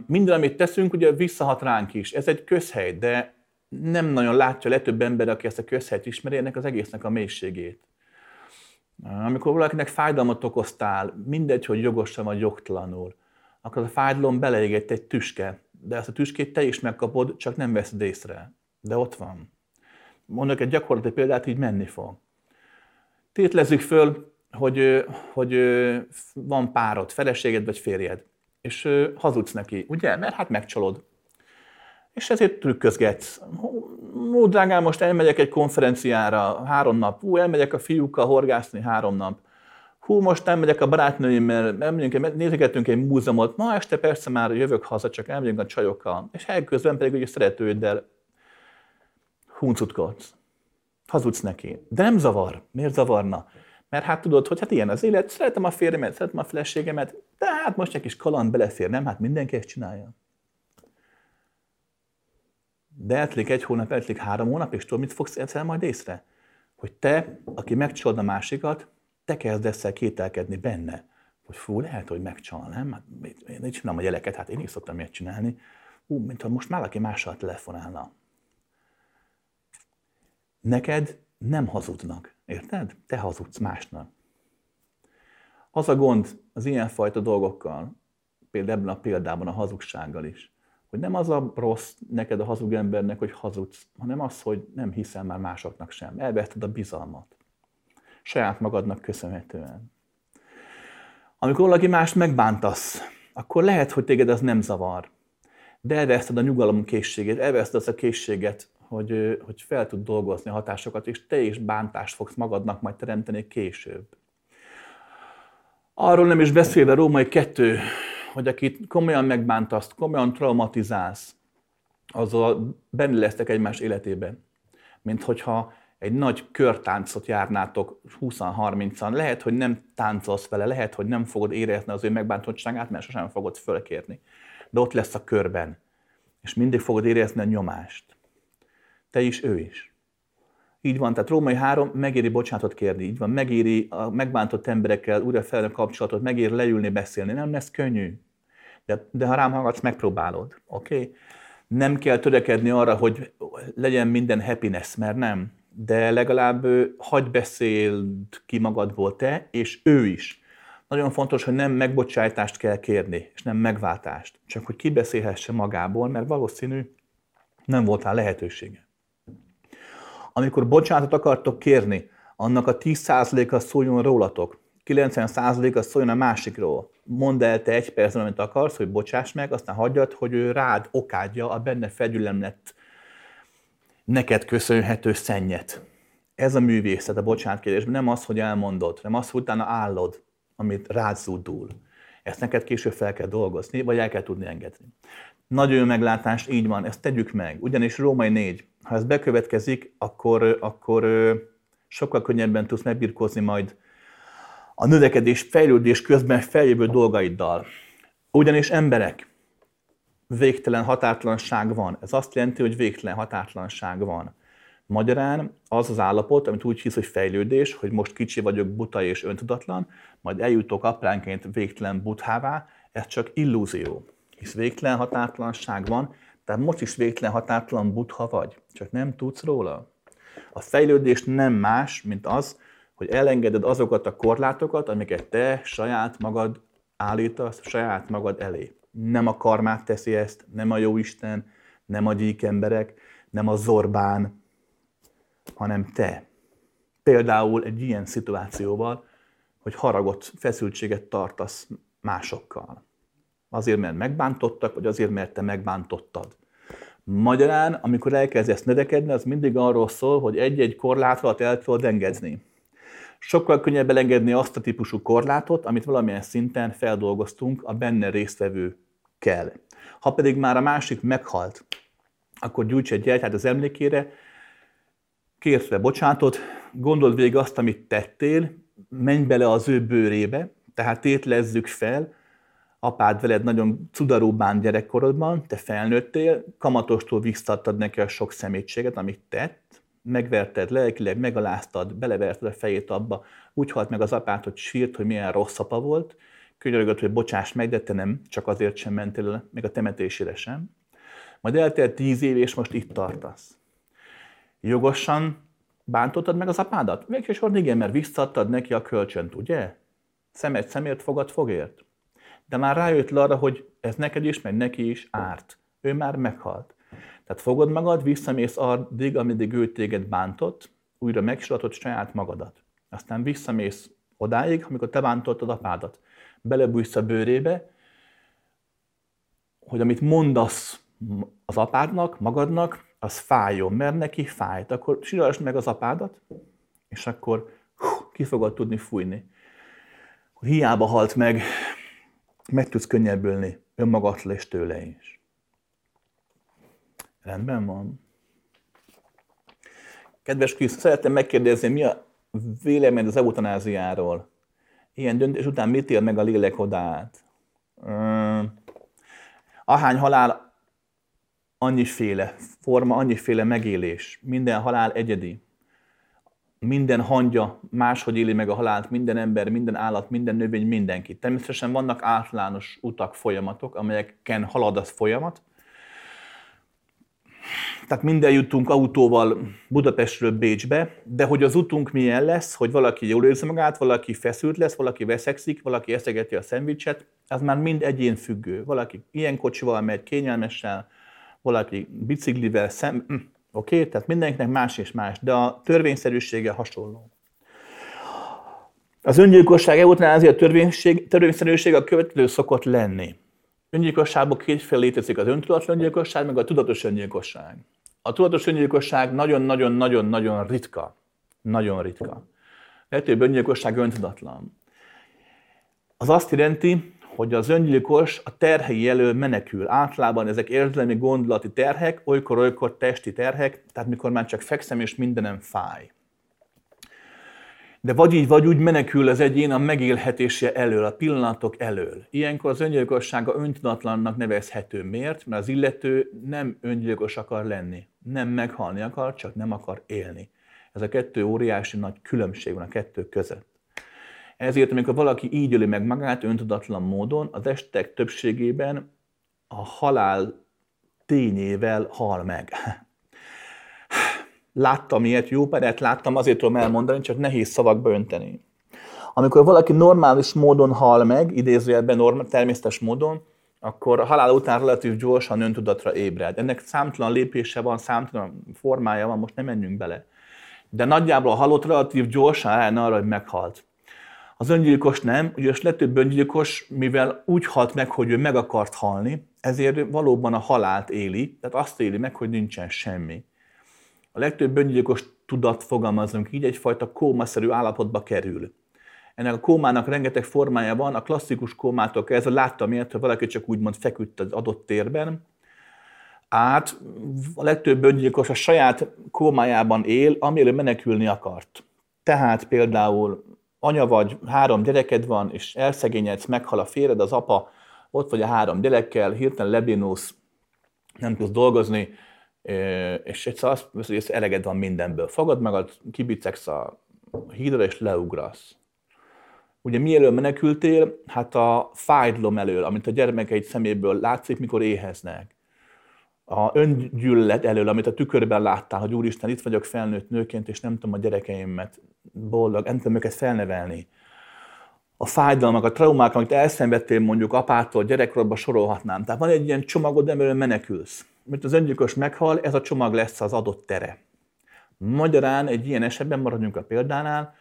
Minden, amit teszünk, ugye visszahat ránk is. Ez egy közhely, de nem nagyon látja a legtöbb ember, aki ezt a közhelyt ismeri, ennek az egésznek a mélységét. Amikor valakinek fájdalmat okoztál, mindegy, hogy jogosan vagy jogtalanul, akkor a fájdalom beleégett egy tüske, de ezt a tüskét te is megkapod, csak nem veszed észre. De ott van. Mondok egy gyakorlati példát, így menni fog. Tétlezzük föl, hogy, hogy van párod, feleséged vagy férjed és hazudsz neki, ugye? Mert hát megcsalod. És ezért trükközgetsz. Ó, drágám, most elmegyek egy konferenciára három nap. Hú, elmegyek a fiúkkal horgászni három nap. Hú, most nem megyek a barátnőimmel, elmegyünk, nézegetünk egy múzeumot. Ma este persze már jövök haza, csak elmegyünk a csajokkal. És elközben pedig ugye szeretőddel huncutkodsz. Hazudsz neki. De nem zavar. Miért zavarna? Mert hát tudod, hogy hát ilyen az élet, szeretem a férjemet, szeretem a feleségemet, de hát most egy kis kaland belefér, nem? Hát mindenki ezt csinálja. De eltelik egy hónap, eltelik három hónap, és tudod, mit fogsz egyszer majd észre? Hogy te, aki megcsalod a másikat, te kezdesz el kételkedni benne. Hogy fú, lehet, hogy megcsal, nem? Hát én így csinálom a gyereket, hát én is szoktam ilyet csinálni. Ú, mint ha most már valaki mással telefonálna. Neked nem hazudnak. Érted? Te hazudsz másnak. Az a gond az ilyenfajta dolgokkal, például ebben a példában a hazugsággal is, hogy nem az a rossz neked a hazug embernek, hogy hazudsz, hanem az, hogy nem hiszel már másoknak sem. Elvetted a bizalmat. Saját magadnak köszönhetően. Amikor valaki mást megbántasz, akkor lehet, hogy téged az nem zavar. De elveszted a nyugalom készségét, elveszted azt a készséget, hogy, hogy fel tud dolgozni a hatásokat, és te is bántást fogsz magadnak majd teremteni később. Arról nem is beszélve Római kettő, hogy akit komolyan megbántasz, komolyan traumatizálsz, azzal benne lesztek egymás életébe. Mint hogyha egy nagy körtáncot járnátok 20-30-an. Lehet, hogy nem táncolsz vele, lehet, hogy nem fogod érezni az ő megbántottságát, mert sosem fogod fölkérni. De ott lesz a körben. És mindig fogod érezni a nyomást. Te is, ő is. Így van, tehát Római 3 megéri bocsánatot kérni, így van, megéri a megbántott emberekkel újra fel a kapcsolatot, megéri leülni, beszélni. Nem lesz könnyű, de, de ha rám hallgatsz, megpróbálod, oké? Okay? Nem kell törekedni arra, hogy legyen minden happiness, mert nem. De legalább hagy beszéld ki magadból te, és ő is. Nagyon fontos, hogy nem megbocsájtást kell kérni, és nem megváltást. Csak hogy kibeszélhesse magából, mert valószínű nem volt rá lehetősége. Amikor bocsánatot akartok kérni, annak a 10%-a szóljon rólatok, 90%-a szóljon a másikról. Mondd el te egy percben, amit akarsz, hogy bocsáss meg, aztán hagyjad, hogy ő rád okádja a benne fegyülemlett neked köszönhető szennyet. Ez a művészet a bocsánatkérésben. Nem az, hogy elmondod, nem az, hogy utána állod, amit rád zúdul. Ezt neked később fel kell dolgozni, vagy el kell tudni engedni. Nagyon jó meglátás, így van, ezt tegyük meg. Ugyanis Római 4, ha ez bekövetkezik, akkor, akkor sokkal könnyebben tudsz megbirkózni majd a növekedés, fejlődés közben feljövő dolgaiddal. Ugyanis emberek, végtelen határtlanság van. Ez azt jelenti, hogy végtelen határtlanság van. Magyarán az az állapot, amit úgy hisz, hogy fejlődés, hogy most kicsi vagyok, buta és öntudatlan, majd eljutok apránként végtelen buthává, ez csak illúzió. Hisz végtelen határtlanság van, tehát most is végtelen határtalan butha vagy, csak nem tudsz róla. A fejlődés nem más, mint az, hogy elengeded azokat a korlátokat, amiket te saját magad állítasz, saját magad elé. Nem a karmát teszi ezt, nem a jóisten, nem a gyík emberek, nem a zorbán, hanem te. Például egy ilyen szituációval, hogy haragot, feszültséget tartasz másokkal. Azért, mert megbántottak, vagy azért, mert te megbántottad. Magyarán, amikor elkezdesz növekedni, az mindig arról szól, hogy egy-egy korlátot el tudod engedni. Sokkal könnyebb elengedni azt a típusú korlátot, amit valamilyen szinten feldolgoztunk a benne résztvevő kell. Ha pedig már a másik meghalt, akkor gyújts egy gyertyát az emlékére, kérsz bocsánatot, gondold végig azt, amit tettél, menj bele az ő bőrébe, tehát tétlezzük fel, apád veled nagyon cudarú bánt gyerekkorodban, te felnőttél, kamatostól visszadtad neki a sok szemétséget, amit tett, megverted lelkileg, megaláztad, beleverted a fejét abba, úgy halt meg az apát, hogy sírt, hogy milyen rossz apa volt, könyörögött, hogy bocsáss meg, de te nem, csak azért sem mentél el, meg a temetésére sem. Majd eltelt tíz év, és most itt tartasz. Jogosan bántottad meg az apádat? Végsősorban igen, mert visszadtad neki a kölcsönt, ugye? Szemet szemért, fogad fogért. De már rájött le arra, hogy ez neked is, meg neki is árt. Ő már meghalt. Tehát fogod magad, visszamész addig, ameddig ő téged bántott, újra megsiratod saját magadat. Aztán visszamész odáig, amikor te bántottad apádat. Belebújsz a bőrébe, hogy amit mondasz az apádnak, magadnak, az fájjon, mert neki fájt. Akkor sírasd meg az apádat, és akkor hú, ki fogod tudni fújni. Hiába halt meg, meg tudsz könnyebbülni önmagadtól és tőle is. Rendben van. Kedves Krisz, szeretném megkérdezni, mi a vélemény az eutanáziáról? Ilyen döntés után mit él meg a lélek odát? Ahány halál, annyiféle forma, annyiféle megélés. Minden halál egyedi. Minden hangja máshogy éli meg a halált, minden ember, minden állat, minden növény, mindenki. Természetesen vannak általános utak, folyamatok, amelyeken halad az folyamat, tehát minden jutunk autóval Budapestről Bécsbe, de hogy az utunk milyen lesz, hogy valaki jól érzi magát, valaki feszült lesz, valaki veszekszik, valaki eszegeti a szendvicset, az már mind egyén függő. Valaki ilyen kocsival megy kényelmesen, valaki biciklivel szem... Oké, okay? tehát mindenkinek más és más, de a törvényszerűsége hasonló. Az öngyilkosság eutanázia törvényszerűség a következő szokott lenni. Öngyilkosságban kétféle létezik az öntudatlan öngyilkosság, meg a tudatos öngyilkosság. A tudatos öngyilkosság nagyon-nagyon-nagyon-nagyon ritka. Nagyon ritka. Legtöbb öngyilkosság öntudatlan. Az azt jelenti, hogy az öngyilkos a terhei elől menekül. Általában ezek érzelmi gondolati terhek, olykor-olykor testi terhek, tehát mikor már csak fekszem és mindenem fáj. De vagy így, vagy úgy menekül az egyén a megélhetése elől, a pillanatok elől. Ilyenkor az öngyilkossága öntudatlannak nevezhető. Miért? Mert az illető nem öngyilkos akar lenni. Nem meghalni akar, csak nem akar élni. Ez a kettő óriási nagy különbség van a kettő között. Ezért, amikor valaki így öli meg magát öntudatlan módon, az estek többségében a halál tényével hal meg. Láttam ilyet, jó peret láttam, azért tudom elmondani, csak nehéz szavakba önteni. Amikor valaki normális módon hal meg, idézőjelben normál, természetes módon, akkor a halál után relatív gyorsan öntudatra ébred. Ennek számtalan lépése van, számtalan formája van, most nem menjünk bele. De nagyjából a halott relatív gyorsan állna arra, hogy meghalt. Az öngyilkos nem, ugyanis legtöbb öngyilkos, mivel úgy halt meg, hogy ő meg akart halni, ezért valóban a halált éli, tehát azt éli meg, hogy nincsen semmi. A legtöbb öngyilkos tudat, fogalmazunk így, egyfajta kómaszerű állapotba kerül. Ennek a kómának rengeteg formája van, a klasszikus kómától kezdve láttam ilyet, hogy valaki csak úgymond feküdt az adott térben, át a legtöbb öngyilkos a saját kómájában él, amiről menekülni akart. Tehát például anya vagy, három gyereked van, és elszegényedsz, meghal a férjed, az apa, ott vagy a három gyerekkel, hirtelen lebénulsz, nem tudsz dolgozni, és egyszer azt mondod, hogy eleged van mindenből. Fogad magad, kibicegsz a hídra, és leugrasz. Ugye mi elől menekültél? Hát a fájdalom elől, amit a gyermekeid szeméből látszik, mikor éheznek. A öngyűlölet elől, amit a tükörben láttál, hogy úristen, itt vagyok felnőtt nőként, és nem tudom a gyerekeimet boldog, nem tudom őket felnevelni. A fájdalmak, a traumák, amit elszenvedtél mondjuk apától, gyerekkorban sorolhatnám. Tehát van egy ilyen csomagod, amiről menekülsz. Mert az öngyilkos meghal, ez a csomag lesz az adott tere. Magyarán egy ilyen esetben maradjunk a példánál,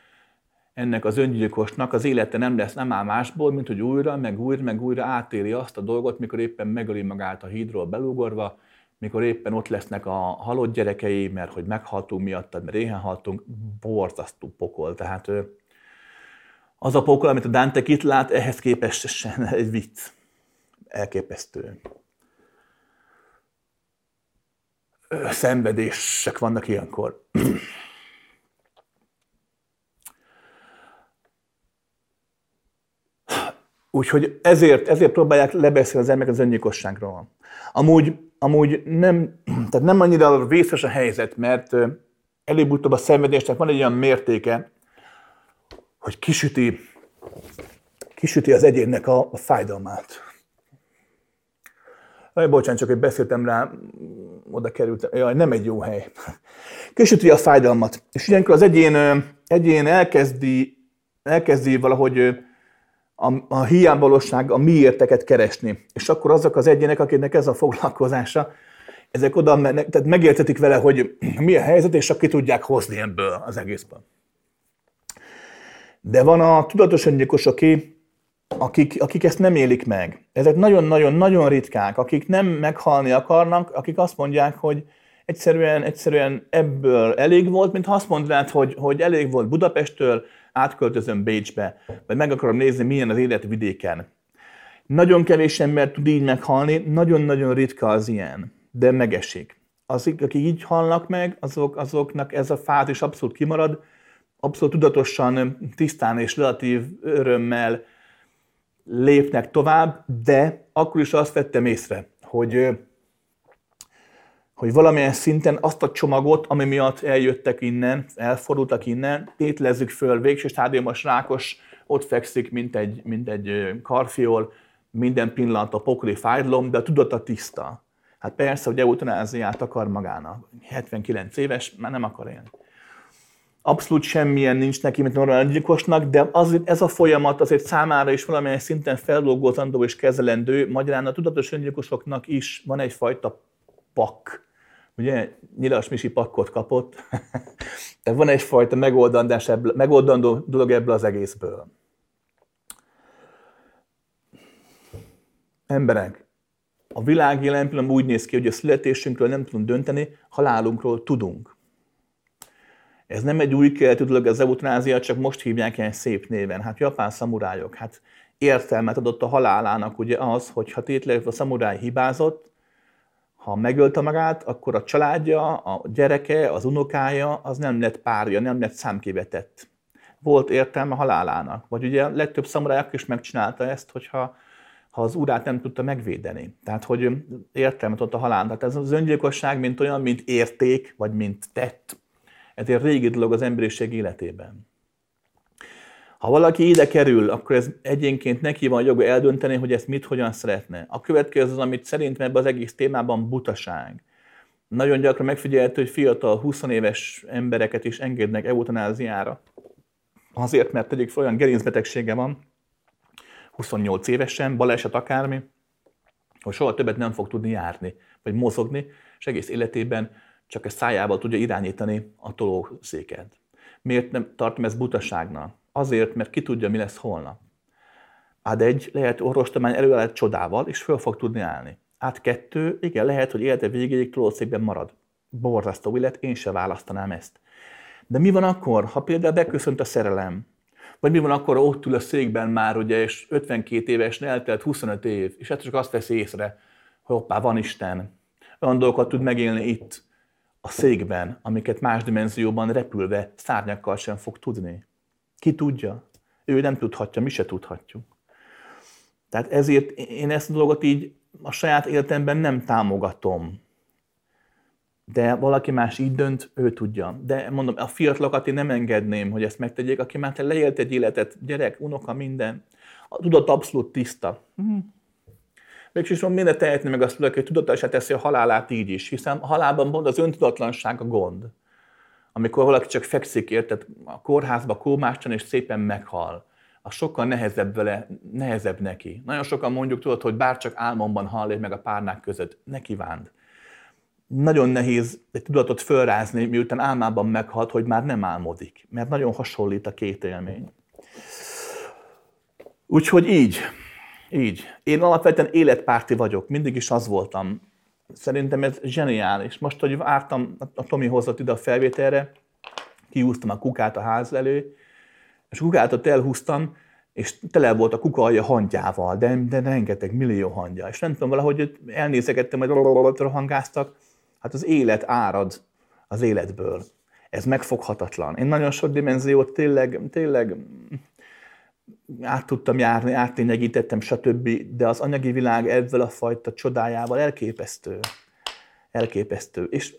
ennek az öngyilkosnak az élete nem lesz, nem áll másból, mint hogy újra, meg újra, meg újra átéli azt a dolgot, mikor éppen megöli magát a hídról belugorva, mikor éppen ott lesznek a halott gyerekei, mert hogy meghaltunk miattad, mert éhen haltunk, borzasztó pokol. Tehát az a pokol, amit a Dante itt lát, ehhez képest egy vicc. Elképesztő. Szenvedések vannak ilyenkor. Úgyhogy ezért, ezért próbálják lebeszélni az emberek az öngyilkosságról. Amúgy, amúgy nem, tehát nem annyira vészes a helyzet, mert előbb-utóbb a szenvedésnek van egy olyan mértéke, hogy kisüti, kisüti az egyénnek a, a fájdalmát. Aj, bocsánat, csak egy beszéltem rá, oda kerültem. Jaj, nem egy jó hely. Kisüti a fájdalmat. És ilyenkor az egyén, egyén elkezdi, elkezdi valahogy a, a hiányvalóság, a miérteket keresni. És akkor azok az egyének, akiknek ez a foglalkozása, ezek oda mennek, tehát megértetik vele, hogy mi a helyzet, és aki tudják hozni ebből az egészből. De van a tudatos öngyilkos, aki, akik, akik ezt nem élik meg. Ezek nagyon-nagyon-nagyon ritkák, akik nem meghalni akarnak, akik azt mondják, hogy egyszerűen, egyszerűen ebből elég volt, mint ha azt mondnád, hogy, hogy elég volt Budapesttől, átköltözöm Bécsbe, vagy meg akarom nézni, milyen az élet vidéken. Nagyon kevés ember tud így meghalni, nagyon-nagyon ritka az ilyen, de megesik. Azok, akik így halnak meg, azok, azoknak ez a fát is abszolút kimarad, abszolút tudatosan, tisztán és relatív örömmel lépnek tovább, de akkor is azt vettem észre, hogy hogy valamilyen szinten azt a csomagot, ami miatt eljöttek innen, elfordultak innen, tételezzük föl, végső stádiumos rákos ott fekszik, mint egy, mint egy karfiol, minden pillanat a pokoli fájdalom, de a tudata tiszta. Hát persze, hogy eutanáziát akar magának. 79 éves, már nem akar élni. Abszolút semmilyen nincs neki, mint normál gyilkosnak, de az, ez a folyamat azért számára is valamilyen szinten feldolgozandó és kezelendő. Magyarán a tudatos öngyilkosoknak is van egyfajta pak ugye nyilas misi pakkot kapott, de van egyfajta megoldandás ebből, megoldandó dolog ebből az egészből. Emberek, a világ jelen pillanatban úgy néz ki, hogy a születésünkről nem tudunk dönteni, halálunkról tudunk. Ez nem egy új keletű dolog, az eutanázia, csak most hívják ilyen szép néven. Hát japán szamurájok, hát értelmet adott a halálának ugye az, hogy ha tétleg a szamuráj hibázott, ha megölte magát, akkor a családja, a gyereke, az unokája, az nem lett párja, nem lett számkivetett. Volt értelme halálának. Vagy ugye legtöbb szamurájuk is megcsinálta ezt, hogyha ha az urát nem tudta megvédeni. Tehát, hogy értelmet ott a halál. Tehát ez az öngyilkosság, mint olyan, mint érték, vagy mint tett. Ez egy régi dolog az emberiség életében. Ha valaki ide kerül, akkor ez egyénként neki van joga eldönteni, hogy ezt mit, hogyan szeretne. A következő az, amit szerintem ebben az egész témában butaság. Nagyon gyakran megfigyelhető, hogy fiatal, 20 éves embereket is engednek eutanáziára. Azért, mert egyik olyan gerincbetegsége van, 28 évesen, baleset akármi, hogy soha többet nem fog tudni járni, vagy mozogni, és egész életében csak a szájával tudja irányítani a tolószéket. Miért nem tartom ezt butaságnak? Azért, mert ki tudja, mi lesz holnap. Át egy, lehet orvostudomány előáll csodával, és föl fog tudni állni. Át kettő, igen, lehet, hogy élete végéig tolószékben marad. borzasztó illet, én se választanám ezt. De mi van akkor, ha például beköszönt a szerelem, vagy mi van akkor, ott ül a székben már, ugye, és 52 éves, eltelt 25 év, és hát csak azt veszi észre, hogy hoppá, van Isten. Olyan dolgokat tud megélni itt, a székben, amiket más dimenzióban repülve szárnyakkal sem fog tudni. Ki tudja? Ő nem tudhatja, mi se tudhatjuk. Tehát ezért én ezt a dolgot így a saját életemben nem támogatom. De valaki más így dönt, ő tudja. De mondom, a fiatalokat én nem engedném, hogy ezt megtegyék, aki már te leélt egy életet, gyerek, unoka, minden. A tudat abszolút tiszta. Hm. Mégis van minden tehetni meg azt tudok, hogy tudatosá teszi a halálát így is, hiszen a halálban pont az öntudatlanság a gond. Amikor valaki csak fekszik, érted, a kórházba kómásan és szépen meghal az sokkal nehezebb vele, nehezebb neki. Nagyon sokan mondjuk, tudod, hogy bár csak álmomban hall meg a párnák között, ne kívánd. Nagyon nehéz egy tudatot fölrázni, miután álmában meghalt, hogy már nem álmodik, mert nagyon hasonlít a két élmény. Úgyhogy így, így. Én alapvetően életpárti vagyok, mindig is az voltam. Szerintem ez zseniális. Most, hogy vártam, a Tomi hozott ide a felvételre, kiúztam a kukát a ház elő, és a kukátot elhúztam, és tele volt a kuka alja hangyával, de, de rengeteg millió hangya. És nem tudom, valahogy elnézegettem, hogy rohangáztak, hát az élet árad az életből. Ez megfoghatatlan. Én nagyon sok dimenziót tényleg, tényleg át tudtam járni, áttényegítettem, stb., de az anyagi világ ezzel a fajta csodájával elképesztő. Elképesztő. És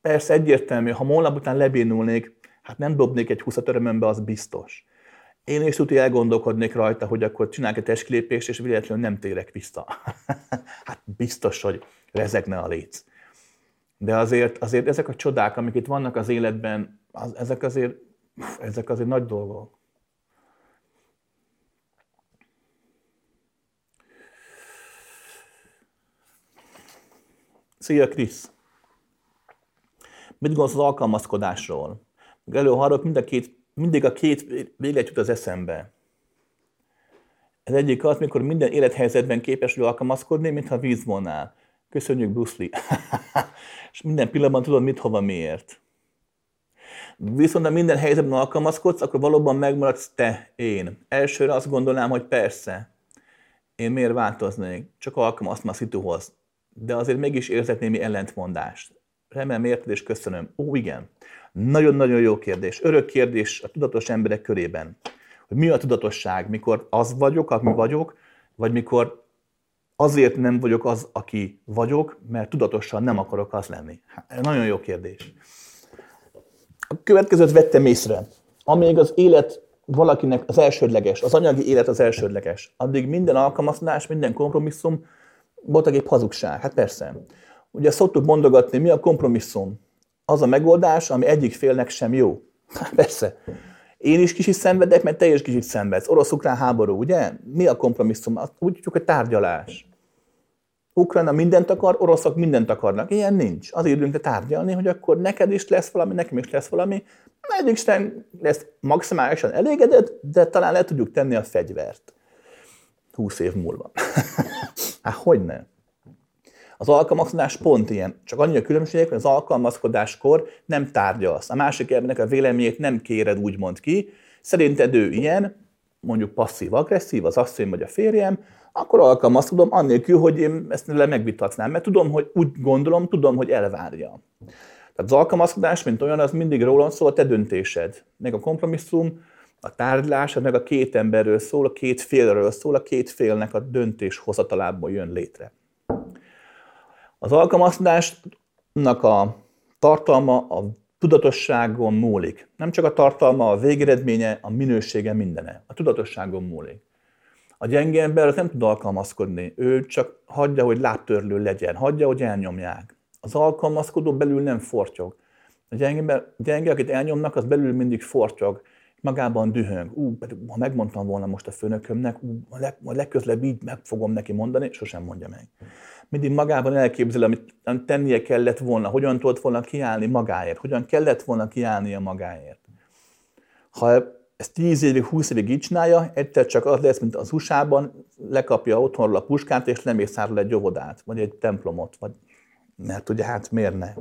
persze egyértelmű, ha molnap után lebénulnék, hát nem dobnék egy 20 örömömbe, az biztos. Én is tudja elgondolkodnék rajta, hogy akkor csinálok egy testkilépést, és véletlenül nem térek vissza. hát biztos, hogy rezegne a léc. De azért, azért ezek a csodák, amik itt vannak az életben, az, ezek, azért, ezek azért nagy dolgok. Szia, Krisz! Mit gondolsz az alkalmazkodásról? Előharok, mind a két, mindig a két véglet jut az eszembe. Ez egyik az, mikor minden élethelyzetben képes vagy alkalmazkodni, mintha víz volnál. Köszönjük, Bruce Lee. és minden pillanatban tudod, mit, hova, miért. Viszont ha minden helyzetben alkalmazkodsz, akkor valóban megmaradsz te, én. Elsőre azt gondolnám, hogy persze, én miért változnék, csak alkalmaztam a szituhoz. De azért mégis érzek némi ellentmondást. Remélem érted és köszönöm. Ó, igen. Nagyon-nagyon jó kérdés. Örök kérdés a tudatos emberek körében. Hogy mi a tudatosság? Mikor az vagyok, aki vagyok, vagy mikor azért nem vagyok az, aki vagyok, mert tudatosan nem akarok az lenni. Hát, nagyon jó kérdés. A következőt vettem észre. Amíg az élet valakinek az elsődleges, az anyagi élet az elsődleges, addig minden alkalmazás, minden kompromisszum voltak hazugság. Hát persze. Ugye szoktuk mondogatni, mi a kompromisszum? az a megoldás, ami egyik félnek sem jó. Persze. Én is kicsit szenvedek, mert te is kicsit szenvedsz. Orosz-ukrán háború, ugye? Mi a kompromisszum? Úgy tudjuk, hogy tárgyalás. Ukrajna mindent akar, oroszok mindent akarnak. Ilyen nincs. Azért ülünk tárgyalni, hogy akkor neked is lesz valami, nekem is lesz valami. Mert Isten lesz maximálisan elégedett, de talán le tudjuk tenni a fegyvert. Húsz év múlva. hát hogy ne? Az alkalmazkodás pont ilyen. Csak annyi a különbség, hogy az alkalmazkodáskor nem tárgyalsz. A másik embernek a véleményét nem kéred úgymond ki. Szerinted ő ilyen, mondjuk passzív-agresszív, az asszony vagy a férjem, akkor alkalmazkodom annélkül, hogy én ezt le megvitatnám, mert tudom, hogy úgy gondolom, tudom, hogy elvárja. Tehát az alkalmazkodás, mint olyan, az mindig rólam szól, a te döntésed. Meg a kompromisszum, a tárgyalás, meg a két emberről szól, a két félről szól, a két félnek a döntéshozatalából jön létre. Az alkalmazkodásnak a tartalma a tudatosságon múlik. Nem csak a tartalma, a végeredménye, a minősége mindene. A tudatosságon múlik. A gyenge ember az nem tud alkalmazkodni. Ő csak hagyja, hogy lábtörlő legyen, hagyja, hogy elnyomják. Az alkalmazkodó belül nem fortyog. A gyenge, gyenge akit elnyomnak, az belül mindig fortyog, magában dühöng. Ú, ha megmondtam volna most a főnökömnek, ú, leg, legközelebb így meg fogom neki mondani, sosem mondja meg mindig magában elképzel, amit tennie kellett volna, hogyan tudott volna kiállni magáért, hogyan kellett volna kiállnia magáért. Ha ezt 10 évig, 20 évig így csinálja, egyszer csak az lesz, mint az USA-ban, lekapja otthonról a puskát, és lemészárol egy óvodát, vagy egy templomot, vagy, mert ugye hát miért ne?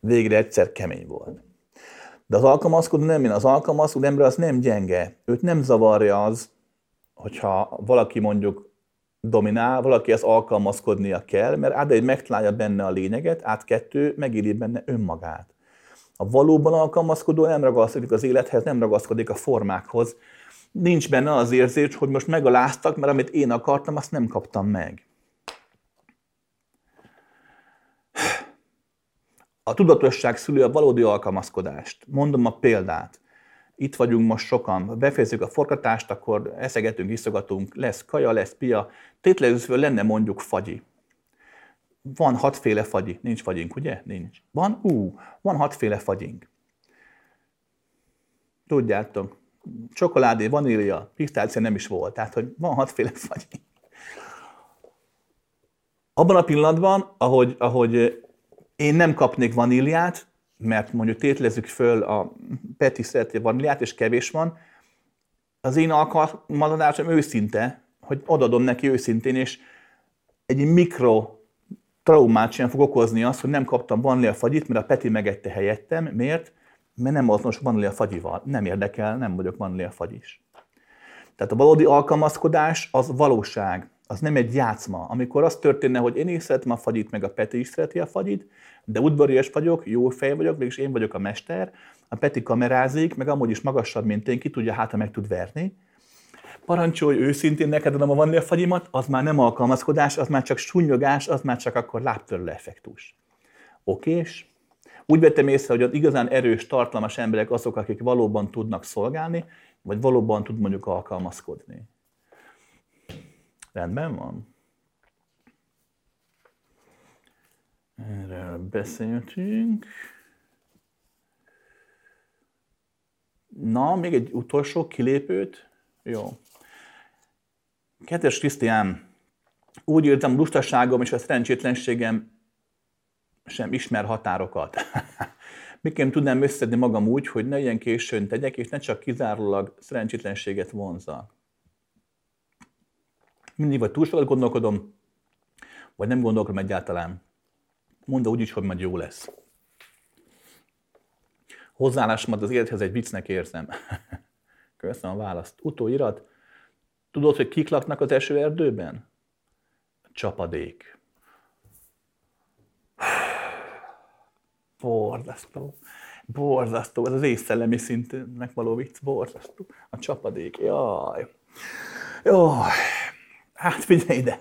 végre egyszer kemény volt. De az alkalmazkodó nem, az alkalmazkodó ember az nem gyenge. Őt nem zavarja az, hogyha valaki mondjuk dominál, valaki ezt alkalmazkodnia kell, mert át egy megtalálja benne a lényeget, át kettő megéri benne önmagát. A valóban alkalmazkodó nem ragaszkodik az élethez, nem ragaszkodik a formákhoz. Nincs benne az érzés, hogy most megaláztak, mert amit én akartam, azt nem kaptam meg. A tudatosság szülő a valódi alkalmazkodást. Mondom a példát. Itt vagyunk most sokan, befejezzük a forgatást, akkor eszegetünk, iszogatunk, lesz kaja, lesz pia. Tétleőzve lenne mondjuk fagyi. Van hatféle fagyi. Nincs fagyink, ugye? Nincs. Van? Ú, van hatféle fagyink. Tudjátok, csokoládé, vanília, pisztácia nem is volt, tehát hogy van hatféle fagyi. Abban a pillanatban, ahogy, ahogy én nem kapnék vaníliát, mert mondjuk tétlezzük föl a Peti szereti vaníliát, és kevés van, az én alkalmazásom őszinte, hogy odadom neki őszintén, és egy mikro traumát sem fog okozni az, hogy nem kaptam vanília fagyit, mert a Peti megette helyettem. Miért? Mert nem azonos vanília fagyival. Nem érdekel, nem vagyok vanília fagyis. Tehát a valódi alkalmazkodás az valóság az nem egy játszma. Amikor az történne, hogy én is szeretem a fagyit, meg a Peti is szereti a fagyit, de udvarias vagyok, jó fej vagyok, mégis én vagyok a mester, a Peti kamerázik, meg amúgy is magasabb, mint én, ki tudja, hát meg tud verni. Parancsolj őszintén neked adom a vanília fagyimat, az már nem alkalmazkodás, az már csak sunyogás, az már csak akkor lábtörlő effektus. Okés? Úgy vettem észre, hogy az igazán erős, tartalmas emberek azok, akik valóban tudnak szolgálni, vagy valóban tud mondjuk alkalmazkodni. Rendben van? Erről beszéltünk. Na, még egy utolsó kilépőt. Jó. Kedves Krisztián, úgy értem, lustaságom és a szerencsétlenségem sem ismer határokat. Miként tudnám összedni magam úgy, hogy ne ilyen későn tegyek, és ne csak kizárólag szerencsétlenséget vonzak mindig vagy túl sokat gondolkodom, vagy nem gondolkodom egyáltalán. Mondta úgy is, hogy majd jó lesz. Hozzáállásomat az élethez egy viccnek érzem. Köszönöm a választ. Utóirat. Tudod, hogy kik laknak az esőerdőben? Csapadék. Borzasztó. Borzasztó. Ez az észszellemi szintnek való vicc. Borzasztó. A csapadék. Jaj. Jaj. Hát figyelj ide!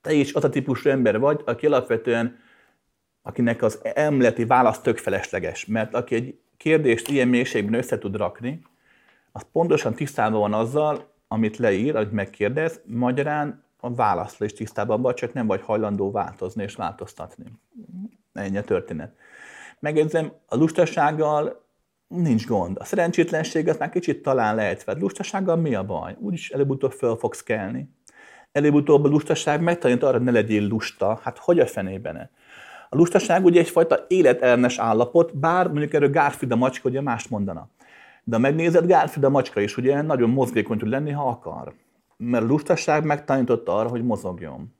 Te is az a típusú ember vagy, aki alapvetően, akinek az emleti válasz tök felesleges. Mert aki egy kérdést ilyen mélységben össze tud rakni, az pontosan tisztában van azzal, amit leír, amit megkérdez, magyarán a válaszra is tisztában vagy, csak nem vagy hajlandó változni és változtatni. Ennyi a történet. Megjegyzem, a lustasággal nincs gond. A szerencsétlenség az már kicsit talán lehet vedd. Lustasággal mi a baj? Úgyis előbb-utóbb föl fogsz kelni. Előbb-utóbb a lustaság megtanít arra, hogy ne legyél lusta. Hát hogy a fenében -e? A lustaság ugye egyfajta életellenes állapot, bár mondjuk erről Gárfid a macska ugye más mondana. De megnézed, Gárfid a macska is ugye nagyon mozgékony tud lenni, ha akar. Mert a lustaság megtanította arra, hogy mozogjon.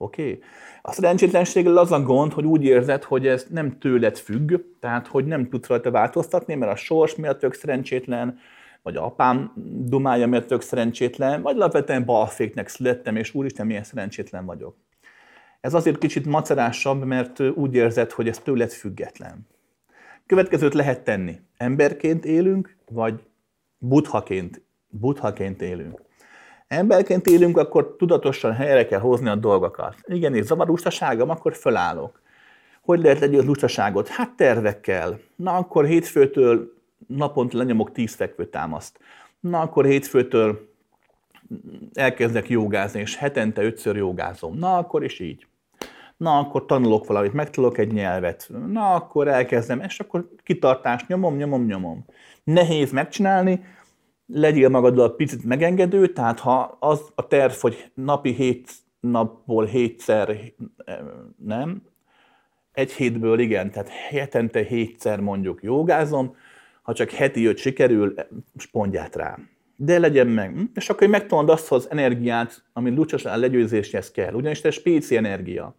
Oké? Okay? A szerencsétlenséggel az a gond, hogy úgy érzed, hogy ez nem tőled függ, tehát hogy nem tudsz rajta változtatni, mert a sors miatt tök szerencsétlen, vagy a apám dumája miatt tök szerencsétlen, vagy alapvetően balféknek születtem, és úristen, milyen szerencsétlen vagyok. Ez azért kicsit macerásabb, mert úgy érzed, hogy ez tőled független. Következőt lehet tenni. Emberként élünk, vagy buddhaként, buddhaként élünk emberként élünk, akkor tudatosan helyre kell hozni a dolgokat. Igen, és zavar lustaságom, akkor fölállok. Hogy lehet legyőzni lustaságot? Hát tervekkel. Na akkor hétfőtől naponta lenyomok tíz fekvőtámaszt. Na akkor hétfőtől elkezdek jogázni, és hetente ötször jogázom. Na akkor is így. Na akkor tanulok valamit, megtanulok egy nyelvet. Na akkor elkezdem, és akkor kitartást nyomom, nyomom, nyomom. Nehéz megcsinálni, legyél magaddal picit megengedő, tehát ha az a terv, hogy napi hét napból hétszer, nem, egy hétből igen, tehát hetente hétszer mondjuk jogázom, ha csak heti öt sikerül, spondját rá. De legyen meg. Hm? És akkor megtanulod azt az energiát, ami lucsosan legyőzéshez kell. Ugyanis ez spéci energia.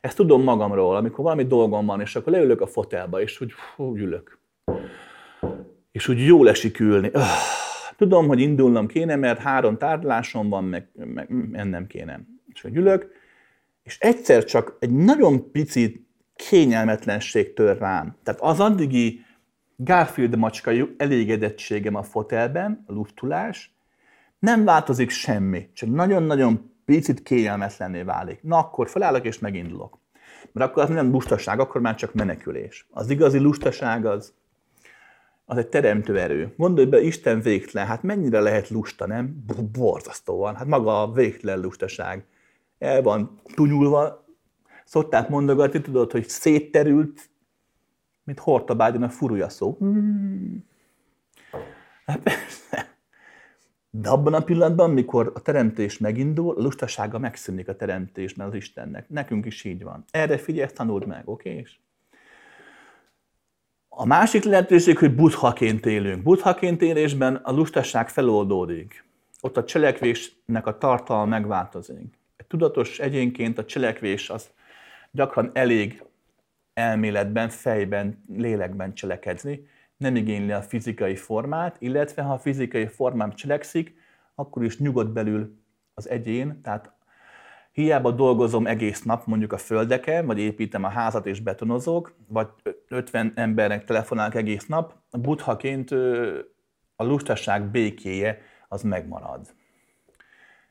Ezt tudom magamról, amikor valami dolgom van, és akkor leülök a fotelba, és úgy hú, ülök. És úgy jól esik ülni. Tudom, hogy indulnom kéne, mert három tárgyalásom van, meg, meg mennem kéne. És hogy ülök, és egyszer csak egy nagyon pici kényelmetlenség tör rám. Tehát az addigi Garfield macska elégedettségem a fotelben, a luftulás, nem változik semmi, csak nagyon-nagyon picit kényelmetlenné válik. Na akkor felállok és megindulok. Mert akkor az nem lustaság, akkor már csak menekülés. Az igazi lustaság az, az egy teremtő erő. Gondolj be, Isten végtelen, hát mennyire lehet lusta, nem? Borzasztó van. Hát maga a végtelen lustaság. El van tunyulva, szokták mondogatni, tudod, hogy szétterült, mint Hortabágyon a furúja szó. Hmm. Hát persze. De abban a pillanatban, amikor a teremtés megindul, a lustasága megszűnik a teremtésben az Istennek. Nekünk is így van. Erre figyelj, tanuld meg, oké? Okay? A másik lehetőség, hogy buddhaként élünk. Buddhaként élésben a lustaság feloldódik. Ott a cselekvésnek a tartalma megváltozik. Egy tudatos egyénként a cselekvés az gyakran elég elméletben, fejben, lélekben cselekedni, nem igényli a fizikai formát, illetve ha a fizikai formám cselekszik, akkor is nyugodt belül az egyén, tehát hiába dolgozom egész nap mondjuk a földeken, vagy építem a házat és betonozok, vagy 50 embernek telefonálok egész nap, buddhaként a lustaság békéje az megmarad.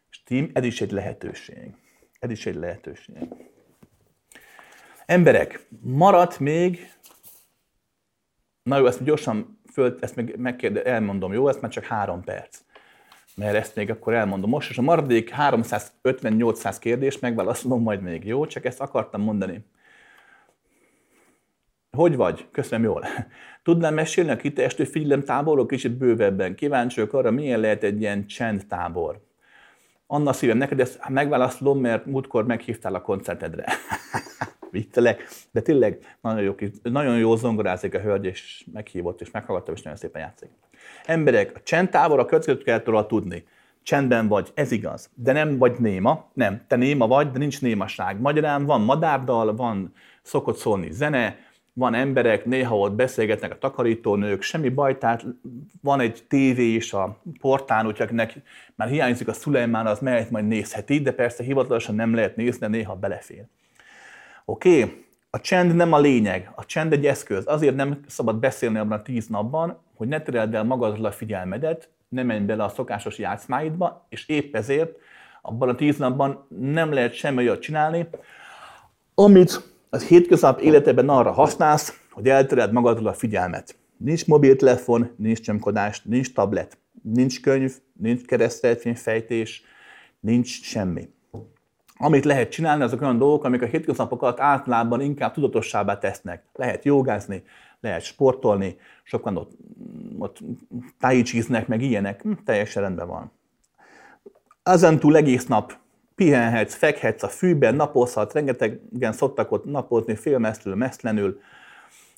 És tím, ez is egy lehetőség. Ez is egy lehetőség. Emberek, maradt még Na jó, ezt gyorsan föl, ezt meg megkérde, elmondom, jó? Ezt már csak három perc. Mert ezt még akkor elmondom most, és a maradék 350-800 kérdést megválaszolom majd még, jó? Csak ezt akartam mondani. Hogy vagy? Köszönöm jól. Tudnám mesélni a kiteestő figyelemtáborról kicsit bővebben? Kíváncsi vagyok arra, milyen lehet egy ilyen csendtábor. Anna szívem, neked ezt megválaszolom, mert múltkor meghívtál a koncertedre. viccelek, de tényleg nagyon jó, nagyon jó zongorázik a hölgy, és meghívott, és meghallgattam, és nagyon szépen játszik. Emberek, a csendtávol a következőt kell tudni. Csendben vagy, ez igaz, de nem vagy néma, nem, te néma vagy, de nincs némaság. Magyarán van madárdal, van szokott szólni zene, van emberek, néha ott beszélgetnek a takarítónők, semmi baj, tehát van egy tévé is a portán, úgyhogy akinek már hiányzik a Szulejmán, az mehet majd nézheti, de persze hivatalosan nem lehet nézni, de néha belefér. Oké? Okay? A csend nem a lényeg, a csend egy eszköz. Azért nem szabad beszélni abban a tíz napban, hogy ne tereld el magadról a figyelmedet, ne menj bele a szokásos játszmáidba, és épp ezért abban a tíz napban nem lehet semmi olyat csinálni, amit az hétköznap életedben arra használsz, hogy eltered magadról a figyelmet. Nincs mobiltelefon, nincs csomkodás, nincs tablet, nincs könyv, nincs kereszteltvényfejtés, nincs semmi. Amit lehet csinálni, azok olyan dolgok, amik a hétköznapokat általában inkább tudatossábbá tesznek. Lehet jogázni, lehet sportolni, sokan ott, ott tájicsíznek, meg ilyenek, hm, teljesen rendben van. Ezen túl egész nap pihenhetsz, fekhetsz a fűben, napozhatsz, rengetegen szoktak ott napozni félmesztlenül, mesztlenül,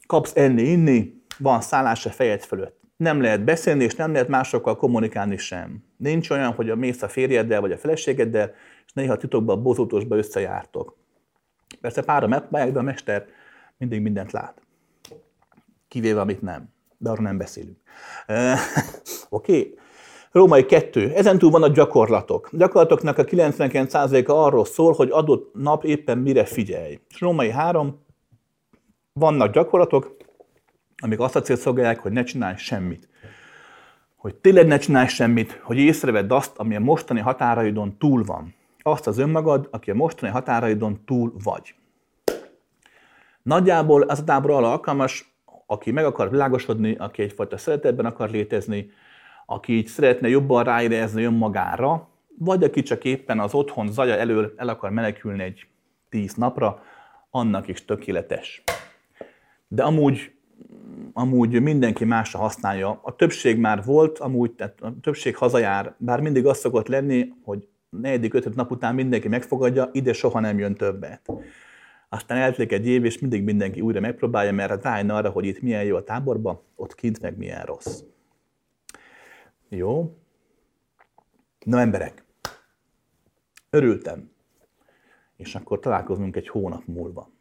kapsz enni, inni, van szállás a fejed fölött. Nem lehet beszélni, és nem lehet másokkal kommunikálni sem. Nincs olyan, hogy a mész a férjeddel vagy a feleségeddel, és néha titokban bozótosba összejártok. Persze pára megpróbálják, de a mester mindig mindent lát. Kivéve, amit nem. De arról nem beszélünk. Oké. Okay. Római 2. Ezen túl van a gyakorlatok. A gyakorlatoknak a 99%-a arról szól, hogy adott nap éppen mire figyelj. És Római 3. Vannak gyakorlatok, amik azt a célt szolgálják, hogy ne csinálj semmit. Hogy tényleg ne csinálj semmit, hogy észrevedd azt, ami a mostani határaidon túl van azt az önmagad, aki a mostani határaidon túl vagy. Nagyjából ez a tábor alkalmas, aki meg akar világosodni, aki egyfajta szeretetben akar létezni, aki így szeretne jobban ráérezni önmagára, vagy aki csak éppen az otthon zaja elől el akar menekülni egy tíz napra, annak is tökéletes. De amúgy, amúgy mindenki másra használja. A többség már volt, amúgy, tehát a többség hazajár, bár mindig az szokott lenni, hogy negyedik, ötöt nap után mindenki megfogadja, ide soha nem jön többet. Aztán eltelik egy év, és mindig mindenki újra megpróbálja, mert rájön arra, hogy itt milyen jó a táborban, ott kint meg milyen rossz. Jó? Na emberek, örültem. és akkor találkozunk egy hónap múlva.